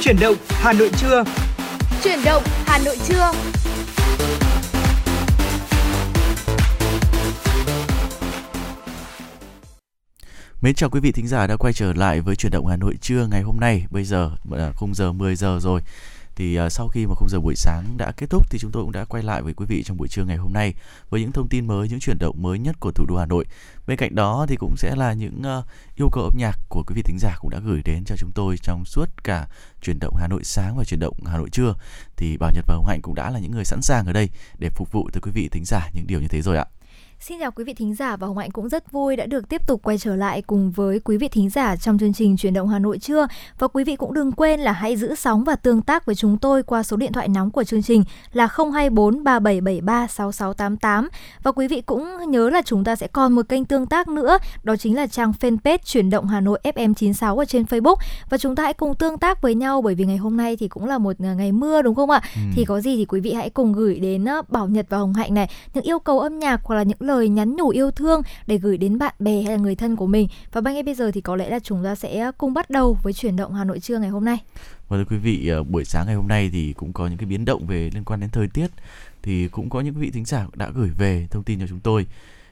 Chuyển động Hà Nội trưa. Chuyển động Hà Nội trưa. Mến chào quý vị thính giả đã quay trở lại với chuyển động Hà Nội trưa ngày hôm nay. Bây giờ là khung giờ 10 giờ rồi. Thì uh, sau khi mà khung giờ buổi sáng đã kết thúc thì chúng tôi cũng đã quay lại với quý vị trong buổi trưa ngày hôm nay với những thông tin mới, những chuyển động mới nhất của thủ đô Hà Nội. Bên cạnh đó thì cũng sẽ là những uh, yêu cầu âm nhạc của quý vị thính giả cũng đã gửi đến cho chúng tôi trong suốt cả chuyển động Hà Nội sáng và chuyển động Hà Nội trưa. Thì Bảo Nhật và Hồng Hạnh cũng đã là những người sẵn sàng ở đây để phục vụ tới quý vị thính giả những điều như thế rồi ạ. Xin chào quý vị thính giả và Hồng Hạnh cũng rất vui đã được tiếp tục quay trở lại cùng với quý vị thính giả trong chương trình Chuyển động Hà Nội trưa. Và quý vị cũng đừng quên là hãy giữ sóng và tương tác với chúng tôi qua số điện thoại nóng của chương trình là 024 3773 6688. Và quý vị cũng nhớ là chúng ta sẽ còn một kênh tương tác nữa, đó chính là trang fanpage Chuyển động Hà Nội FM 96 ở trên Facebook. Và chúng ta hãy cùng tương tác với nhau bởi vì ngày hôm nay thì cũng là một ngày mưa đúng không ạ? Ừ. Thì có gì thì quý vị hãy cùng gửi đến Bảo Nhật và Hồng Hạnh này những yêu cầu âm nhạc hoặc là những lời nhắn nhủ yêu thương để gửi đến bạn bè hay là người thân của mình và ngay bây giờ thì có lẽ là chúng ta sẽ cùng bắt đầu với chuyển động Hà Nội trưa ngày hôm nay. Và thưa quý vị, ờ, buổi sáng ngày hôm nay thì cũng có những cái biến động về liên quan đến thời tiết thì cũng có những vị thính giả đã gửi về thông tin cho chúng tôi.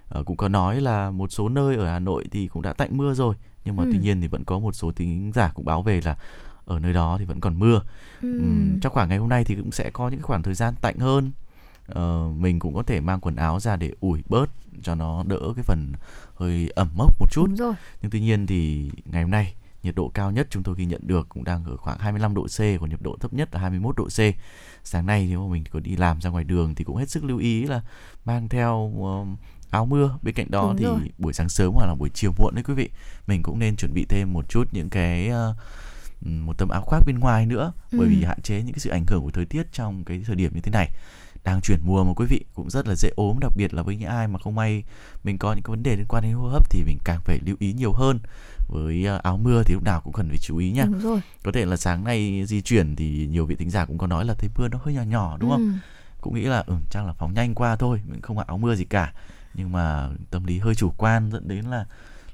À, cũng có nói là một số nơi ở Hà Nội thì cũng đã tạnh mưa rồi nhưng mà ừ. tuy nhiên thì vẫn có một số thính giả cũng báo về là ở nơi đó thì vẫn còn mưa. Ừ. Uhm, chắc khoảng ngày hôm nay thì cũng sẽ có những khoảng thời gian tạnh hơn uh, mình cũng có thể mang quần áo ra để ủi bớt cho nó đỡ cái phần hơi ẩm mốc một chút. Đúng rồi. Nhưng tuy nhiên thì ngày hôm nay nhiệt độ cao nhất chúng tôi ghi nhận được cũng đang ở khoảng 25 độ C còn nhiệt độ thấp nhất là 21 độ C. Sáng nay nếu mà mình có đi làm ra ngoài đường thì cũng hết sức lưu ý là mang theo uh, áo mưa bên cạnh đó Đúng thì rồi. buổi sáng sớm hoặc là buổi chiều muộn đấy quý vị mình cũng nên chuẩn bị thêm một chút những cái uh, một tấm áo khoác bên ngoài nữa ừ. bởi vì hạn chế những cái sự ảnh hưởng của thời tiết trong cái thời điểm như thế này đang chuyển mùa mà quý vị cũng rất là dễ ốm đặc biệt là với những ai mà không may mình có những cái vấn đề liên quan đến hô hấp thì mình càng phải lưu ý nhiều hơn với ờ, áo mưa thì lúc nào cũng cần phải chú ý nha đúng rồi. có thể là sáng nay di chuyển thì nhiều vị thính giả cũng có nói là thấy mưa nó hơi nhỏ nhỏ đúng không ừ. cũng nghĩ là ừ, chắc là phóng nhanh qua thôi mình không mặc áo mưa gì cả nhưng mà tâm lý hơi chủ quan dẫn đến là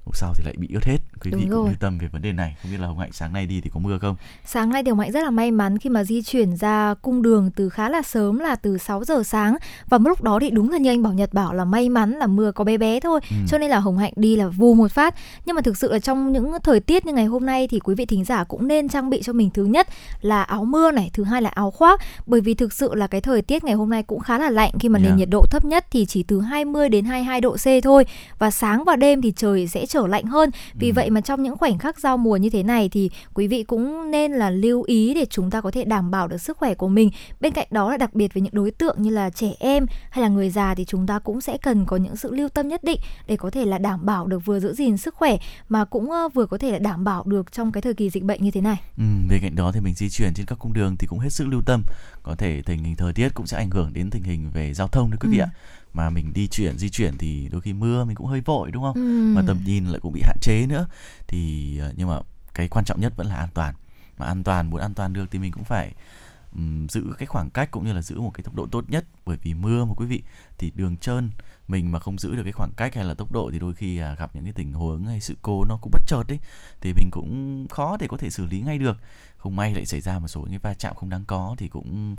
hôm sau thì lại bị ướt hết. Quý Đúng vị rồi. cũng lưu tâm về vấn đề này. Không biết là hồng hạnh sáng nay đi thì có mưa không? Sáng nay thì hồng hạnh rất là may mắn khi mà di chuyển ra cung đường từ khá là sớm là từ 6 giờ sáng. Và lúc đó thì đúng là như anh bảo nhật bảo là may mắn là mưa có bé bé thôi. Ừ. cho nên là hồng hạnh đi là vù một phát. Nhưng mà thực sự là trong những thời tiết như ngày hôm nay thì quý vị thính giả cũng nên trang bị cho mình thứ nhất là áo mưa này thứ hai là áo khoác. Bởi vì thực sự là cái thời tiết ngày hôm nay cũng khá là lạnh. Khi mà yeah. nền nhiệt độ thấp nhất thì chỉ từ 20 đến 22 độ C thôi. Và sáng và đêm thì trời sẽ trở lạnh hơn vì ừ. vậy mà trong những khoảnh khắc giao mùa như thế này thì quý vị cũng nên là lưu ý để chúng ta có thể đảm bảo được sức khỏe của mình bên cạnh đó là đặc biệt với những đối tượng như là trẻ em hay là người già thì chúng ta cũng sẽ cần có những sự lưu tâm nhất định để có thể là đảm bảo được vừa giữ gìn sức khỏe mà cũng vừa có thể là đảm bảo được trong cái thời kỳ dịch bệnh như thế này. Ừ, bên cạnh đó thì mình di chuyển trên các cung đường thì cũng hết sức lưu tâm có thể tình hình thời tiết cũng sẽ ảnh hưởng đến tình hình về giao thông đấy quý vị ừ. ạ mà mình đi chuyển di chuyển thì đôi khi mưa mình cũng hơi vội đúng không? Ừ. mà tầm nhìn lại cũng bị hạn chế nữa. Thì ờ, nhưng mà cái quan trọng nhất vẫn là an toàn. Mà an toàn muốn an toàn được thì mình cũng phải um, giữ cái khoảng cách cũng như là giữ một cái tốc độ tốt nhất. Bởi vì mưa mà quý vị thì đường trơn mình mà không giữ được cái khoảng cách hay là tốc độ thì đôi khi à, gặp những cái tình huống hay sự cố nó cũng bất chợt đấy thì mình cũng khó để có thể xử lý ngay được không may lại xảy ra một số những va chạm không đáng có thì cũng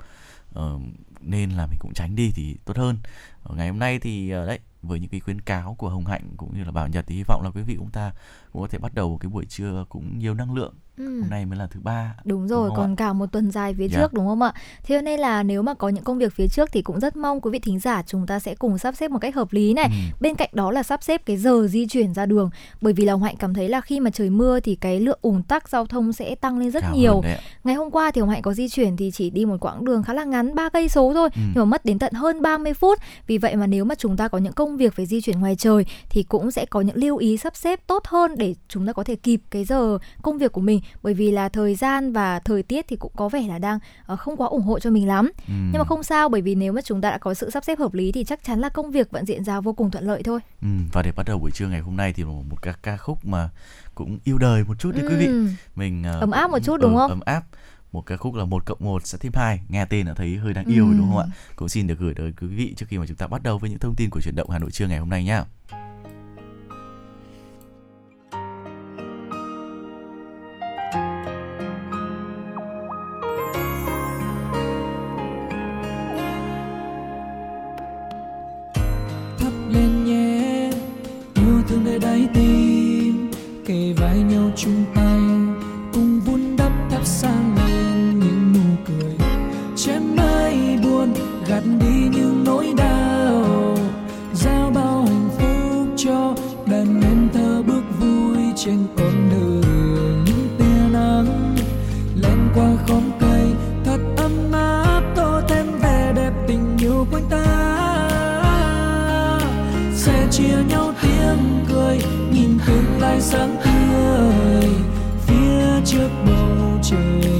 uh, nên là mình cũng tránh đi thì tốt hơn ở ngày hôm nay thì uh, đấy với những cái khuyến cáo của Hồng Hạnh cũng như là Bảo Nhật thì hy vọng là quý vị chúng ta cũng có thể bắt đầu cái buổi trưa cũng nhiều năng lượng Ừ. hôm nay mới là thứ ba đúng rồi đúng còn ạ? cả một tuần dài phía yeah. Dạ. trước đúng không ạ thế nên là nếu mà có những công việc phía trước thì cũng rất mong quý vị thính giả chúng ta sẽ cùng sắp xếp một cách hợp lý này ừ. bên cạnh đó là sắp xếp cái giờ di chuyển ra đường bởi vì là hồng hạnh cảm thấy là khi mà trời mưa thì cái lượng ủng tắc giao thông sẽ tăng lên rất Cao nhiều ngày hôm qua thì hồng hạnh có di chuyển thì chỉ đi một quãng đường khá là ngắn ba cây số thôi ừ. nhưng mà mất đến tận hơn 30 phút. Vì vậy mà nếu mà chúng ta có những công việc phải di chuyển ngoài trời thì cũng sẽ có những lưu ý sắp xếp tốt hơn để chúng ta có thể kịp cái giờ công việc của mình. Bởi vì là thời gian và thời tiết thì cũng có vẻ là đang uh, không quá ủng hộ cho mình lắm. Ừ. nhưng mà không sao bởi vì nếu mà chúng ta đã có sự sắp xếp hợp lý thì chắc chắn là công việc vẫn diễn ra vô cùng thuận lợi thôi. Ừ, và để bắt đầu buổi trưa ngày hôm nay thì một ca ca khúc mà cũng yêu đời một chút đi ừ. quý vị ừ. mình uh, ấm áp một chút đúng ừ, không ấm áp một ca khúc là một cộng một sẽ thêm hai nghe tên là thấy hơi đáng yêu ừ. đúng không ạ cũng xin được gửi tới quý vị trước khi mà chúng ta bắt đầu với những thông tin của chuyển động hà nội trưa ngày hôm nay nhé thắp lên nhé yêu thương nơi đây chung tay, cùng vun đắp thắp sáng lên những nụ cười. Chém mây buồn, gạt đi những nỗi đau. Giao bao hạnh phúc cho đàn em thơ bước vui trên sáng tươi phía trước bầu trời.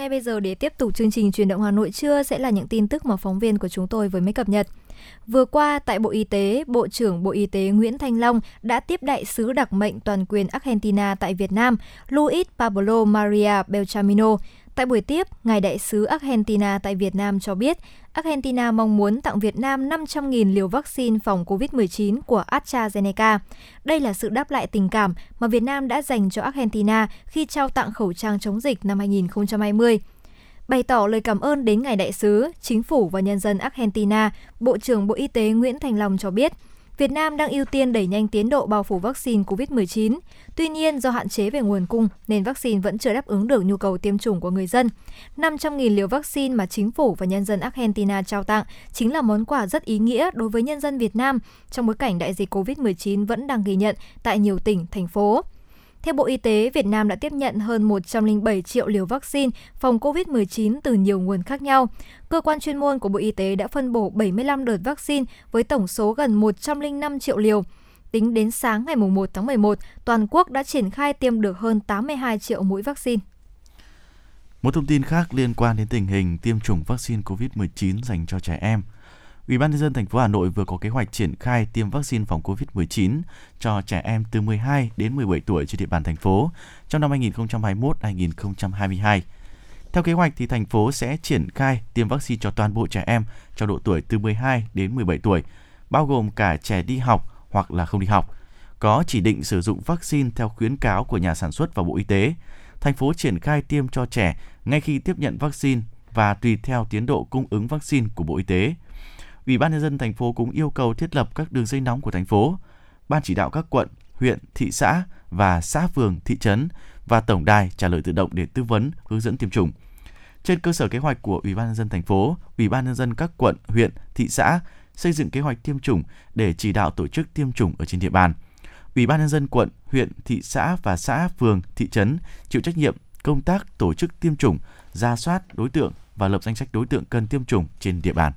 Ngay bây giờ để tiếp tục chương trình truyền động Hà Nội trưa sẽ là những tin tức mà phóng viên của chúng tôi vừa mới cập nhật. Vừa qua, tại Bộ Y tế, Bộ trưởng Bộ Y tế Nguyễn Thanh Long đã tiếp đại sứ đặc mệnh toàn quyền Argentina tại Việt Nam, Luis Pablo Maria Beltramino. Tại buổi tiếp, Ngài Đại sứ Argentina tại Việt Nam cho biết, Argentina mong muốn tặng Việt Nam 500.000 liều vaccine phòng COVID-19 của AstraZeneca. Đây là sự đáp lại tình cảm mà Việt Nam đã dành cho Argentina khi trao tặng khẩu trang chống dịch năm 2020. Bày tỏ lời cảm ơn đến Ngài Đại sứ, Chính phủ và nhân dân Argentina, Bộ trưởng Bộ Y tế Nguyễn Thành Long cho biết, Việt Nam đang ưu tiên đẩy nhanh tiến độ bao phủ vaccine COVID-19. Tuy nhiên, do hạn chế về nguồn cung nên vaccine vẫn chưa đáp ứng được nhu cầu tiêm chủng của người dân. 500.000 liều vaccine mà chính phủ và nhân dân Argentina trao tặng chính là món quà rất ý nghĩa đối với nhân dân Việt Nam trong bối cảnh đại dịch COVID-19 vẫn đang ghi nhận tại nhiều tỉnh, thành phố. Theo Bộ Y tế, Việt Nam đã tiếp nhận hơn 107 triệu liều vaccine phòng COVID-19 từ nhiều nguồn khác nhau. Cơ quan chuyên môn của Bộ Y tế đã phân bổ 75 đợt vaccine với tổng số gần 105 triệu liều. Tính đến sáng ngày 1 tháng 11, toàn quốc đã triển khai tiêm được hơn 82 triệu mũi vaccine. Một thông tin khác liên quan đến tình hình tiêm chủng vaccine COVID-19 dành cho trẻ em. Ủy ban nhân dân thành phố Hà Nội vừa có kế hoạch triển khai tiêm vaccine phòng COVID-19 cho trẻ em từ 12 đến 17 tuổi trên địa bàn thành phố trong năm 2021-2022. Theo kế hoạch thì thành phố sẽ triển khai tiêm vaccine cho toàn bộ trẻ em trong độ tuổi từ 12 đến 17 tuổi, bao gồm cả trẻ đi học hoặc là không đi học, có chỉ định sử dụng vaccine theo khuyến cáo của nhà sản xuất và Bộ Y tế. Thành phố triển khai tiêm cho trẻ ngay khi tiếp nhận vaccine và tùy theo tiến độ cung ứng vaccine của Bộ Y tế. Ủy ban nhân dân thành phố cũng yêu cầu thiết lập các đường dây nóng của thành phố, ban chỉ đạo các quận, huyện, thị xã và xã phường, thị trấn và tổng đài trả lời tự động để tư vấn, hướng dẫn tiêm chủng. Trên cơ sở kế hoạch của Ủy ban nhân dân thành phố, Ủy ban nhân dân các quận, huyện, thị xã xây dựng kế hoạch tiêm chủng để chỉ đạo tổ chức tiêm chủng ở trên địa bàn. Ủy ban nhân dân quận, huyện, thị xã và xã, phường, thị trấn chịu trách nhiệm công tác tổ chức tiêm chủng, ra soát đối tượng và lập danh sách đối tượng cần tiêm chủng trên địa bàn.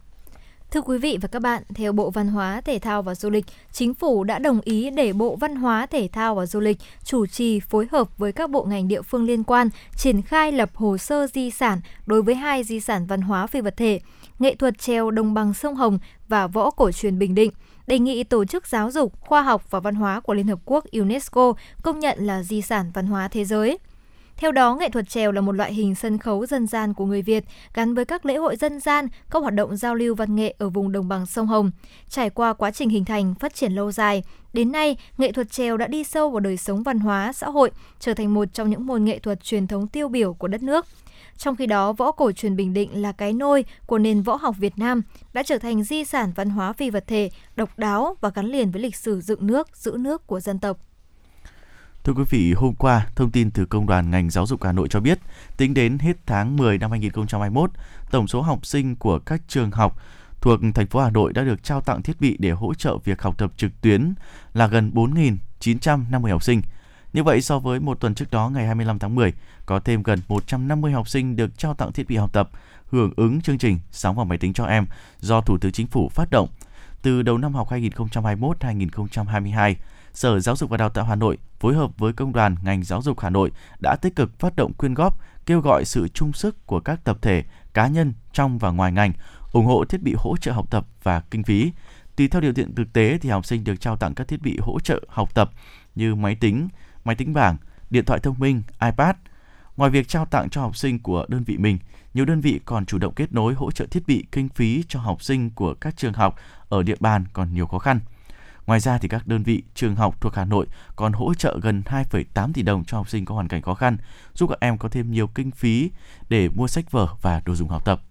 Thưa quý vị và các bạn, theo Bộ Văn hóa, Thể thao và Du lịch, Chính phủ đã đồng ý để Bộ Văn hóa, Thể thao và Du lịch chủ trì phối hợp với các bộ ngành địa phương liên quan triển khai lập hồ sơ di sản đối với hai di sản văn hóa phi vật thể, nghệ thuật treo đồng bằng sông Hồng và võ cổ truyền Bình Định đề nghị Tổ chức Giáo dục, Khoa học và Văn hóa của Liên Hợp Quốc UNESCO công nhận là di sản văn hóa thế giới. Theo đó, nghệ thuật trèo là một loại hình sân khấu dân gian của người Việt gắn với các lễ hội dân gian, các hoạt động giao lưu văn nghệ ở vùng đồng bằng sông Hồng. Trải qua quá trình hình thành, phát triển lâu dài, đến nay, nghệ thuật trèo đã đi sâu vào đời sống văn hóa, xã hội, trở thành một trong những môn nghệ thuật truyền thống tiêu biểu của đất nước. Trong khi đó, võ cổ truyền Bình Định là cái nôi của nền võ học Việt Nam, đã trở thành di sản văn hóa phi vật thể, độc đáo và gắn liền với lịch sử dựng nước, giữ nước của dân tộc. Thưa quý vị, hôm qua, thông tin từ Công đoàn ngành giáo dục Hà Nội cho biết, tính đến hết tháng 10 năm 2021, tổng số học sinh của các trường học thuộc thành phố Hà Nội đã được trao tặng thiết bị để hỗ trợ việc học tập trực tuyến là gần 4.950 học sinh. Như vậy, so với một tuần trước đó, ngày 25 tháng 10, có thêm gần 150 học sinh được trao tặng thiết bị học tập, hưởng ứng chương trình Sóng vào máy tính cho em do Thủ tướng Chính phủ phát động. Từ đầu năm học 2021-2022, Sở Giáo dục và Đào tạo Hà Nội phối hợp với Công đoàn ngành giáo dục Hà Nội đã tích cực phát động quyên góp, kêu gọi sự chung sức của các tập thể, cá nhân trong và ngoài ngành, ủng hộ thiết bị hỗ trợ học tập và kinh phí. Tùy theo điều kiện thực tế thì học sinh được trao tặng các thiết bị hỗ trợ học tập như máy tính, máy tính bảng, điện thoại thông minh, iPad. Ngoài việc trao tặng cho học sinh của đơn vị mình, nhiều đơn vị còn chủ động kết nối hỗ trợ thiết bị kinh phí cho học sinh của các trường học ở địa bàn còn nhiều khó khăn. Ngoài ra thì các đơn vị trường học thuộc Hà Nội còn hỗ trợ gần 2,8 tỷ đồng cho học sinh có hoàn cảnh khó khăn, giúp các em có thêm nhiều kinh phí để mua sách vở và đồ dùng học tập.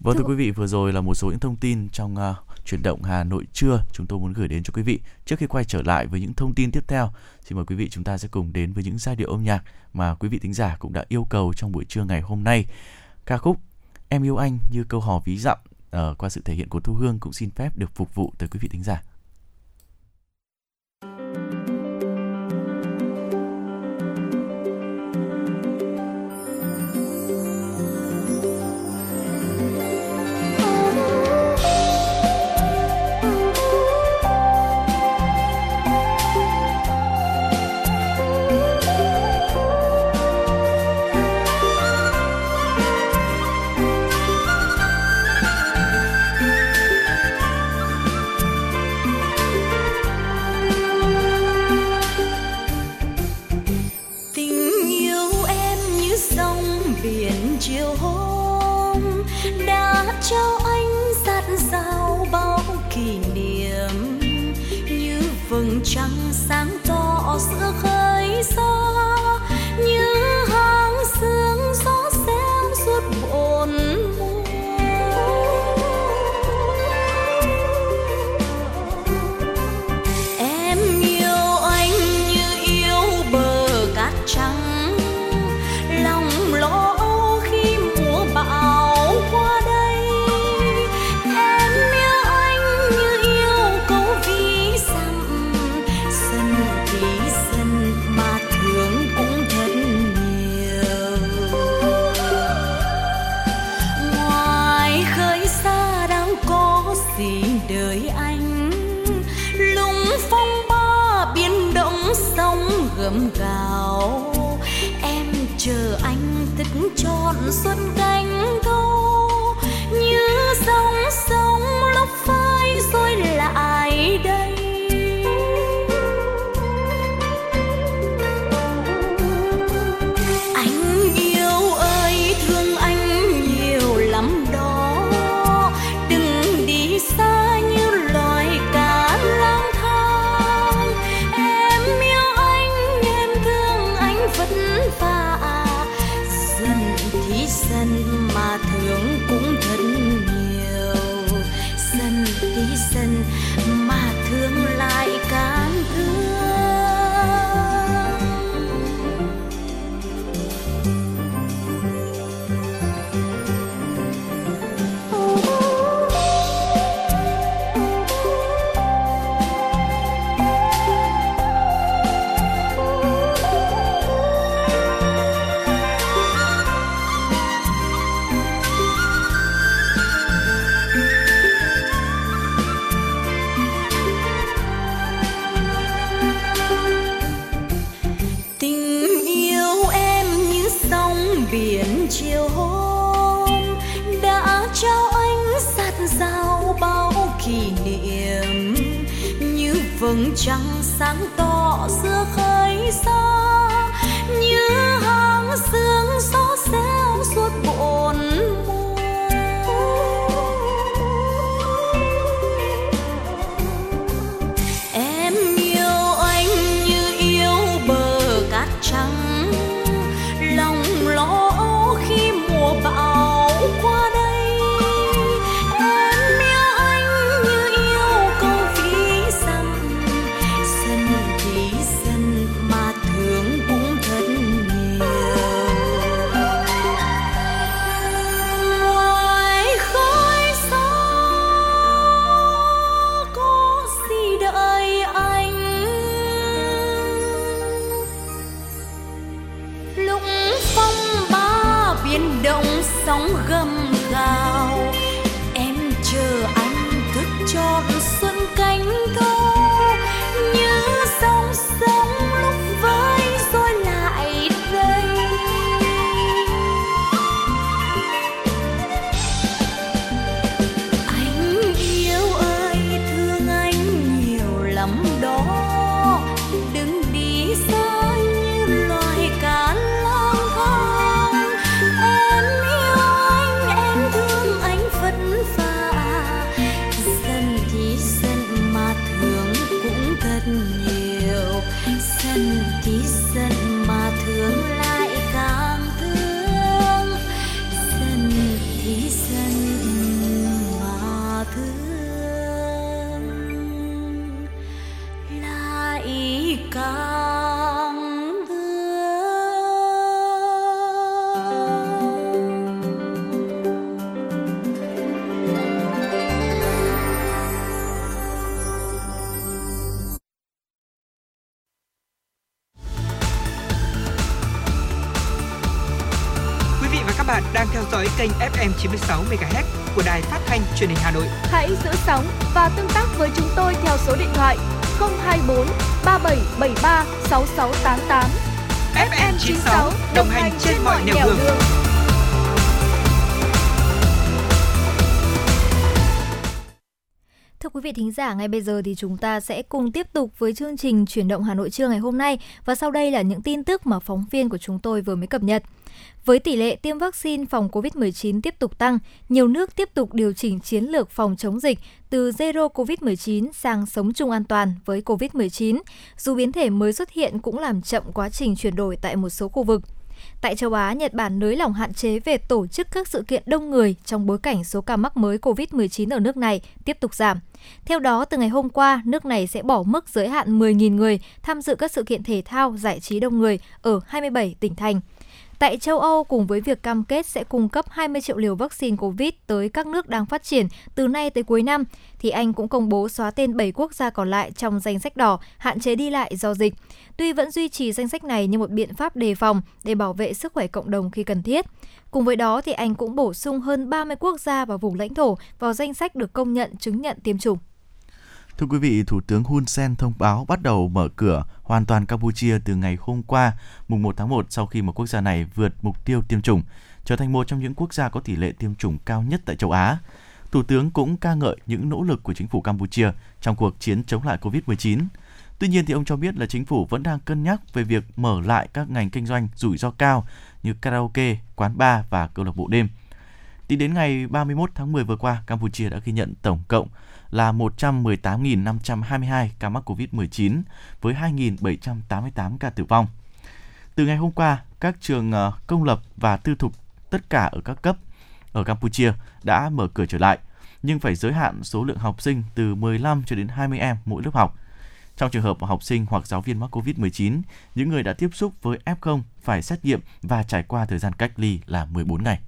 Vâng thưa quý vị, vừa rồi là một số những thông tin trong uh, chuyển động Hà Nội trưa chúng tôi muốn gửi đến cho quý vị. Trước khi quay trở lại với những thông tin tiếp theo, xin mời quý vị chúng ta sẽ cùng đến với những giai điệu âm nhạc mà quý vị thính giả cũng đã yêu cầu trong buổi trưa ngày hôm nay. Ca khúc Em yêu anh như câu hò ví dặm uh, qua sự thể hiện của Thu Hương cũng xin phép được phục vụ tới quý vị thính giả. 是黑色 xuân vầng dõi kênh FM 96 MHz của đài phát thanh truyền hình Hà Nội. Hãy giữ sóng và tương tác với chúng tôi theo số điện thoại 024 3773 6688. FM 96 đồng hành trên mọi nẻo đường. Thưa quý vị thính giả, ngay bây giờ thì chúng ta sẽ cùng tiếp tục với chương trình chuyển động Hà Nội trưa ngày hôm nay và sau đây là những tin tức mà phóng viên của chúng tôi vừa mới cập nhật. Với tỷ lệ tiêm vaccine phòng COVID-19 tiếp tục tăng, nhiều nước tiếp tục điều chỉnh chiến lược phòng chống dịch từ zero COVID-19 sang sống chung an toàn với COVID-19, dù biến thể mới xuất hiện cũng làm chậm quá trình chuyển đổi tại một số khu vực. Tại châu Á, Nhật Bản nới lỏng hạn chế về tổ chức các sự kiện đông người trong bối cảnh số ca mắc mới COVID-19 ở nước này tiếp tục giảm. Theo đó, từ ngày hôm qua, nước này sẽ bỏ mức giới hạn 10.000 người tham dự các sự kiện thể thao, giải trí đông người ở 27 tỉnh thành. Tại châu Âu, cùng với việc cam kết sẽ cung cấp 20 triệu liều vaccine COVID tới các nước đang phát triển từ nay tới cuối năm, thì Anh cũng công bố xóa tên 7 quốc gia còn lại trong danh sách đỏ, hạn chế đi lại do dịch. Tuy vẫn duy trì danh sách này như một biện pháp đề phòng để bảo vệ sức khỏe cộng đồng khi cần thiết. Cùng với đó, thì Anh cũng bổ sung hơn 30 quốc gia và vùng lãnh thổ vào danh sách được công nhận chứng nhận tiêm chủng. Thưa quý vị, Thủ tướng Hun Sen thông báo bắt đầu mở cửa hoàn toàn Campuchia từ ngày hôm qua, mùng 1 tháng 1 sau khi một quốc gia này vượt mục tiêu tiêm chủng, trở thành một trong những quốc gia có tỷ lệ tiêm chủng cao nhất tại châu Á. Thủ tướng cũng ca ngợi những nỗ lực của chính phủ Campuchia trong cuộc chiến chống lại COVID-19. Tuy nhiên thì ông cho biết là chính phủ vẫn đang cân nhắc về việc mở lại các ngành kinh doanh rủi ro cao như karaoke, quán bar và câu lạc bộ đêm. Tính đến ngày 31 tháng 10 vừa qua, Campuchia đã ghi nhận tổng cộng là 118.522 ca mắc COVID-19 với 2.788 ca tử vong. Từ ngày hôm qua, các trường ờ, công lập và tư thục tất cả ở các cấp ở Campuchia đã mở cửa trở lại, nhưng phải giới hạn số lượng học sinh từ 15 cho đến 20 em mỗi lớp học. Trong trường hợp học sinh hoặc giáo viên mắc COVID-19, những người đã tiếp xúc với F0 phải xét nghiệm và trải qua thời gian cách ly là 14 ngày.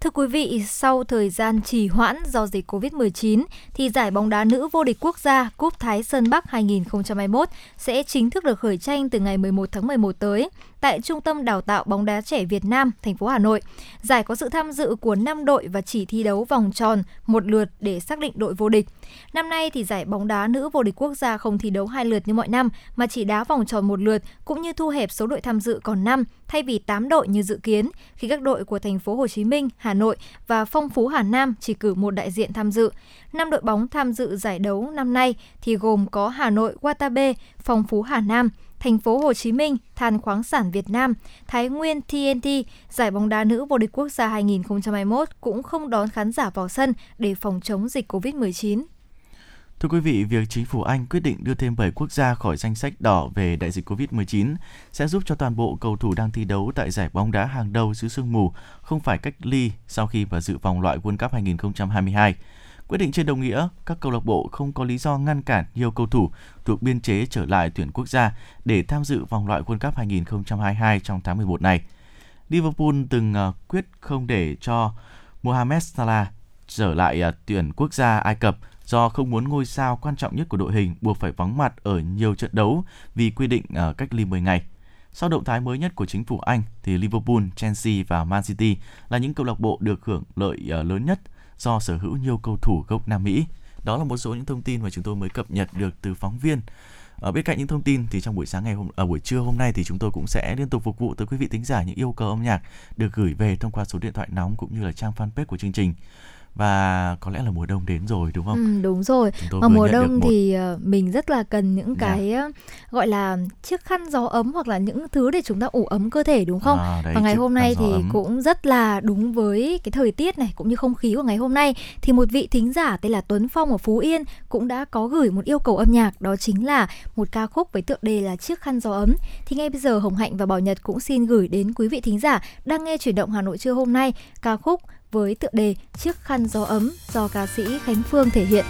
Thưa quý vị, sau thời gian trì hoãn do dịch Covid-19 thì giải bóng đá nữ vô địch quốc gia Cúp Thái Sơn Bắc 2021 sẽ chính thức được khởi tranh từ ngày 11 tháng 11 tới tại Trung tâm Đào tạo bóng đá trẻ Việt Nam, thành phố Hà Nội. Giải có sự tham dự của 5 đội và chỉ thi đấu vòng tròn một lượt để xác định đội vô địch. Năm nay thì giải bóng đá nữ vô địch quốc gia không thi đấu hai lượt như mọi năm mà chỉ đá vòng tròn một lượt cũng như thu hẹp số đội tham dự còn 5 thay vì 8 đội như dự kiến khi các đội của thành phố Hồ Chí Minh, Hà Nội và Phong Phú Hà Nam chỉ cử một đại diện tham dự. Năm đội bóng tham dự giải đấu năm nay thì gồm có Hà Nội Watabe, Phong Phú Hà Nam, Thành phố Hồ Chí Minh, Than khoáng sản Việt Nam, Thái Nguyên TNT, giải bóng đá nữ vô địch quốc gia 2021 cũng không đón khán giả vào sân để phòng chống dịch COVID-19. Thưa quý vị, việc chính phủ Anh quyết định đưa thêm 7 quốc gia khỏi danh sách đỏ về đại dịch COVID-19 sẽ giúp cho toàn bộ cầu thủ đang thi đấu tại giải bóng đá hàng đầu xứ sương mù không phải cách ly sau khi vào dự vòng loại World Cup 2022. Quyết định trên đồng nghĩa các câu lạc bộ không có lý do ngăn cản nhiều cầu thủ thuộc biên chế trở lại tuyển quốc gia để tham dự vòng loại World Cup 2022 trong tháng 11 này. Liverpool từng à, quyết không để cho Mohamed Salah trở lại à, tuyển quốc gia Ai Cập do không muốn ngôi sao quan trọng nhất của đội hình buộc phải vắng mặt ở nhiều trận đấu vì quy định à, cách ly 10 ngày. Sau động thái mới nhất của chính phủ Anh thì Liverpool, Chelsea và Man City là những câu lạc bộ được hưởng lợi lớn nhất do sở hữu nhiều cầu thủ gốc Nam Mỹ. Đó là một số những thông tin mà chúng tôi mới cập nhật được từ phóng viên. Ở bên cạnh những thông tin thì trong buổi sáng ngày hôm ở à, buổi trưa hôm nay thì chúng tôi cũng sẽ liên tục phục vụ tới quý vị thính giả những yêu cầu âm nhạc được gửi về thông qua số điện thoại nóng cũng như là trang fanpage của chương trình và có lẽ là mùa đông đến rồi đúng không? Ừ, đúng rồi. Mà mùa đông một... thì ờ, mình rất là cần những dạ. cái yeah. gọi là chiếc khăn gió ấm hoặc là những thứ để chúng ta ủ ấm cơ thể đúng không? À, đấy, và ngày hôm nay thì ấm. cũng rất là đúng với cái thời tiết này cũng như không khí của ngày hôm nay thì một vị thính giả tên là Tuấn Phong ở Phú Yên cũng đã có gửi một yêu cầu âm nhạc đó chính là một ca khúc với tựa đề là chiếc khăn gió ấm. Thì ngay bây giờ Hồng Hạnh và Bảo Nhật cũng xin gửi đến quý vị thính giả đang nghe chuyển động Hà Nội trưa hôm nay ca khúc với tựa đề Chiếc khăn gió ấm do ca sĩ Khánh Phương thể hiện.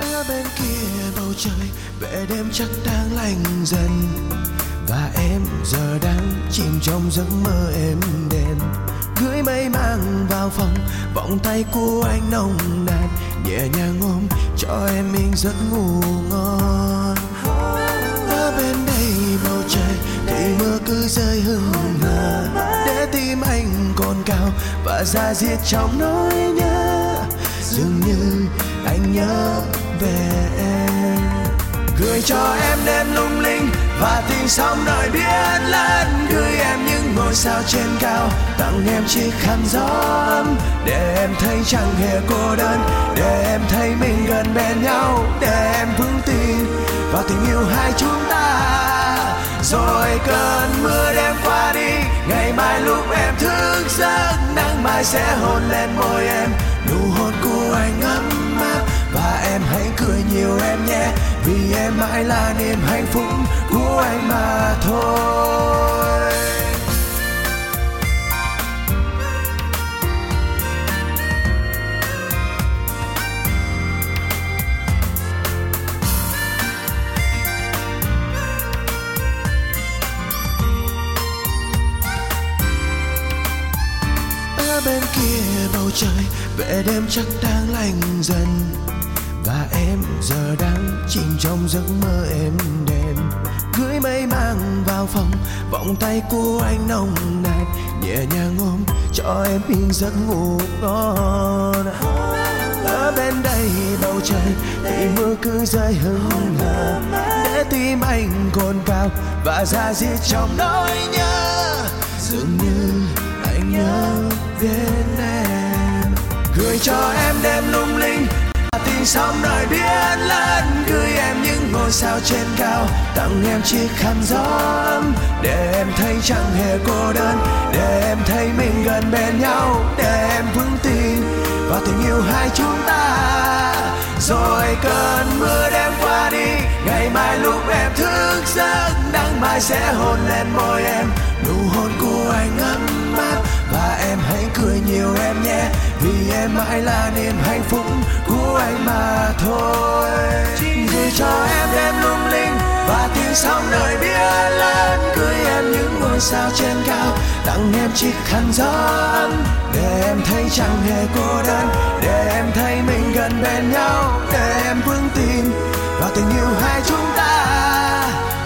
ở bên kia bầu trời, vẻ đêm chắc đang lạnh dần và em giờ đang chìm trong giấc mơ êm đềm. Gửi mây mang vào phòng, vòng tay của anh nồng nàn, nhẹ nhàng ôm, cho em mình giấc ngủ ngon. Ở bên đây bầu trời, thì mưa cứ rơi hừng hờ. Để tim anh còn cao và ra diệt trong nỗi nhớ. Dường như anh nhớ về em. Gửi cho em đêm lung linh và tình sóng nổi biết lên gửi em những ngôi sao trên cao, tặng em chiếc khăn gió ấm để em thấy chẳng hề cô đơn, để em thấy mình gần bên nhau, để em vững tin vào tình yêu hai chúng ta. Rồi cơn mưa đêm qua đi, ngày mai lúc em thức giấc, nắng mai sẽ hôn lên môi em. Nụ hôn của anh ấm áp và em hãy cười nhiều em nhé vì em mãi là niềm hạnh phúc của anh mà thôi. Ở bên kia bầu trời, vẻ đêm chắc đang lạnh dần và em giờ đang chìm trong giấc mơ êm đềm. Cưới mây mang vào phòng, vòng tay của anh nồng nàn, nhẹ nhàng ôm cho em yên giấc ngủ ngon. Ở bên đây bầu trời, thì mưa cứ rơi hững hờ. Để tim anh cồn cao và ra diết trong nỗi nhớ. Dường như anh nhớ đến em. Gửi cho em đêm lung linh sóng nổi biển lớn. Gửi em những ngôi sao trên cao, tặng em chiếc khăn gió để em thấy chẳng hề cô đơn, để em thấy mình gần bên nhau. Để em vững tin vào tình yêu hai chúng ta. Rồi cơn mưa đêm qua đi, ngày mai lúc em thức giấc, nắng mai sẽ hôn lên môi em. Nụ hôn của anh ấm áp, và em hãy cười nhiều em nhé. Vì em mãi là niềm hạnh phúc của anh mà thôi. Gửi cho em đêm lung linh và tiếng sóng nơi bia lớn gửi em những ngôi sao trên cao, tặng em chiếc khăn gió ấm để em thấy chẳng hề cô đơn, để em thấy mình gần bên nhau. Để em vững tin vào tình yêu hai chúng ta.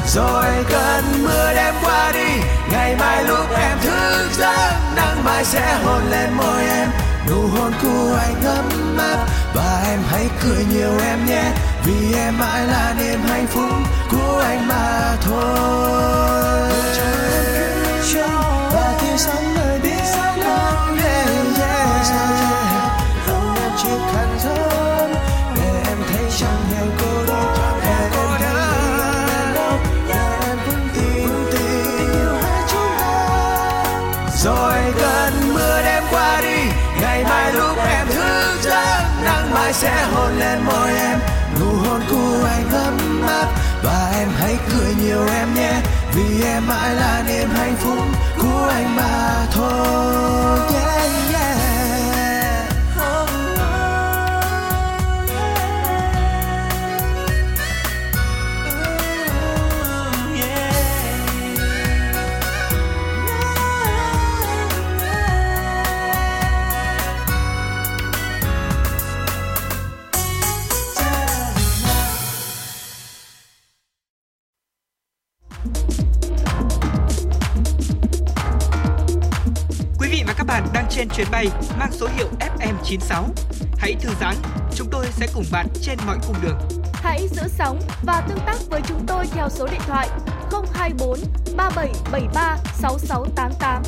Rồi cơn mưa đêm qua đi, ngày mai lúc em thức giấc, nắng mai sẽ hôn lên môi em nụ hôn của anh ấm áp và em hãy cười nhiều em nhé vì em mãi là niềm hạnh phúc của anh mà thôi và tiếng sóng nơi biển lắm yeah, yeah. Em chiếc khăn thơm để em thấy chẳng hề sẽ hôn lên môi em. Nụ hôn của anh ấm áp và em hãy cười nhiều em nhé. Vì em mãi là niềm hạnh phúc của anh mà thôi. Yeah, yeah. Chuyến bay mang số hiệu FM96. Hãy thư giãn, chúng tôi sẽ cùng bạn trên mọi cung đường. Hãy giữ sóng và tương tác với chúng tôi theo số điện thoại 024 3773 6688.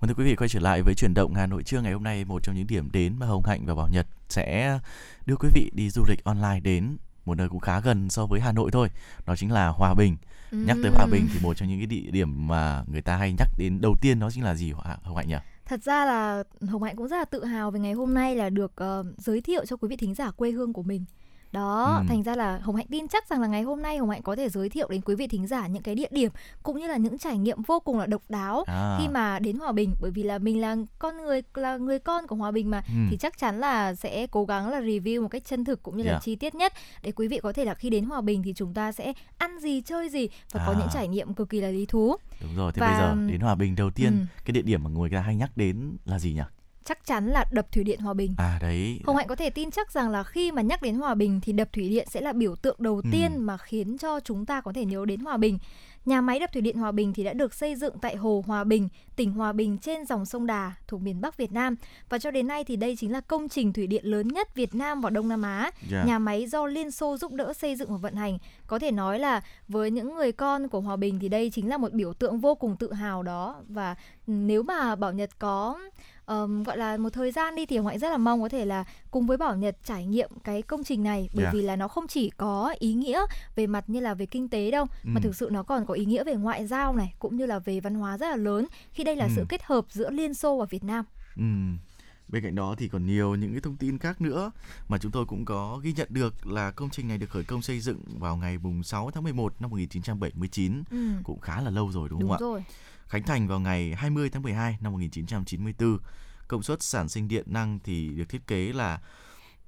Vâng thưa quý vị quay trở lại với chuyển động Hà Nội trưa ngày hôm nay một trong những điểm đến mà Hồng Hạnh và Bảo Nhật sẽ đưa quý vị đi du lịch online đến một nơi cũng khá gần so với Hà Nội thôi. Đó chính là Hòa Bình. Nhắc tới Hòa Bình thì một trong những cái địa điểm mà người ta hay nhắc đến đầu tiên đó chính là gì Hồng Hạnh nhỉ? Thật ra là Hồng Hạnh cũng rất là tự hào về ngày hôm nay là được ờ, giới thiệu cho quý vị thính giả quê hương của mình. Đó, Ừ. thành ra là Hồng Hạnh tin chắc rằng là ngày hôm nay Hồng Hạnh có thể giới thiệu đến quý vị thính giả những cái địa điểm cũng như là những trải nghiệm vô cùng là độc đáo à, khi mà đến Hòa Bình bởi vì là mình là con người là người con của Hòa Bình mà Ừ. thì chắc chắn là sẽ cố gắng là review một cách chân thực cũng như là Yeah. chi tiết nhất để quý vị có thể là khi đến Hòa Bình thì chúng ta sẽ ăn gì chơi gì và có À. những trải nghiệm cực kỳ là lý thú. đúng rồi thế và- bây giờ đến Hòa Bình đầu tiên Ừ. cái địa điểm mà người ta hay nhắc đến là gì nhỉ Chắc chắn là đập thủy điện Hòa Bình. à đấy Hồng Hạnh có thể tin chắc rằng là khi mà nhắc đến Hòa Bình thì đập thủy điện sẽ là biểu tượng đầu Ừ. tiên mà khiến cho chúng ta có thể nhớ đến Hòa Bình. Nhà máy đập thủy điện Hòa Bình thì đã được xây dựng tại Hồ Hòa Bình, tỉnh Hòa Bình trên dòng sông Đà thuộc miền Bắc Việt Nam. Và cho đến nay thì đây chính là công trình thủy điện lớn nhất Việt Nam và Đông Nam Á. Yeah. Nhà máy do Liên Xô giúp đỡ xây dựng và vận hành. Có thể nói là với những người con của Hòa Bình thì đây chính là một biểu tượng vô cùng tự hào đó. Và nếu mà Bảo Nhật có ờm, gọi là một thời gian đi thì Hồng Hạnh rất là mong có thể là cùng với Bảo Nhật trải nghiệm cái công trình này bởi Yeah. vì là nó không chỉ có ý nghĩa về mặt như là về kinh tế đâu mà Ừ. thực sự nó còn có ý nghĩa về ngoại giao này cũng như là về văn hóa rất là lớn khi đây là Ừ. sự kết hợp giữa Liên Xô và Việt Nam. Ừm. Bên cạnh đó thì còn nhiều những cái thông tin khác nữa mà chúng tôi cũng có ghi nhận được là công trình này được khởi công xây dựng vào ngày mùng 6 tháng 11 năm 1979 Ừ. cũng khá là lâu rồi đúng, Đúng không ạ? Khánh thành vào ngày 20 tháng 12 năm 1994. Công suất sản sinh điện năng thì được thiết kế là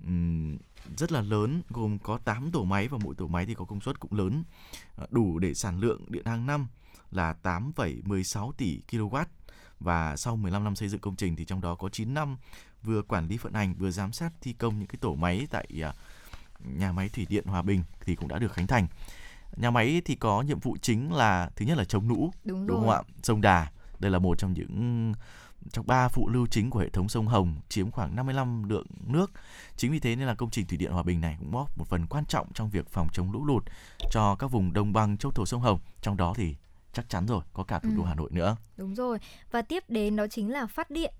um, rất là lớn, gồm có 8 tổ máy và mỗi tổ máy thì có công suất cũng lớn, ờ, đủ để sản lượng điện hàng năm là 8,16 tỷ kW và sau 15 năm xây dựng công trình thì trong đó có 9 năm vừa quản lý vận hành vừa giám sát thi công những cái tổ máy tại à, nhà máy thủy điện Hòa Bình thì cũng đã được khánh thành. Nhà máy thì có nhiệm vụ chính là thứ nhất là chống lũ, đúng, đúng không ạ? Sông Đà, đây là một trong những trong ba phụ lưu chính của hệ thống sông Hồng chiếm khoảng 55 lượng nước. Chính vì thế nên là công trình thủy điện Hòa Bình này cũng góp một phần quan trọng trong việc phòng chống lũ lụt cho các vùng đồng bằng châu thổ sông Hồng. Trong đó thì chắc chắn rồi, có cả thủ đô ừ. Hà Nội nữa. Đúng rồi. Và tiếp đến đó chính là phát điện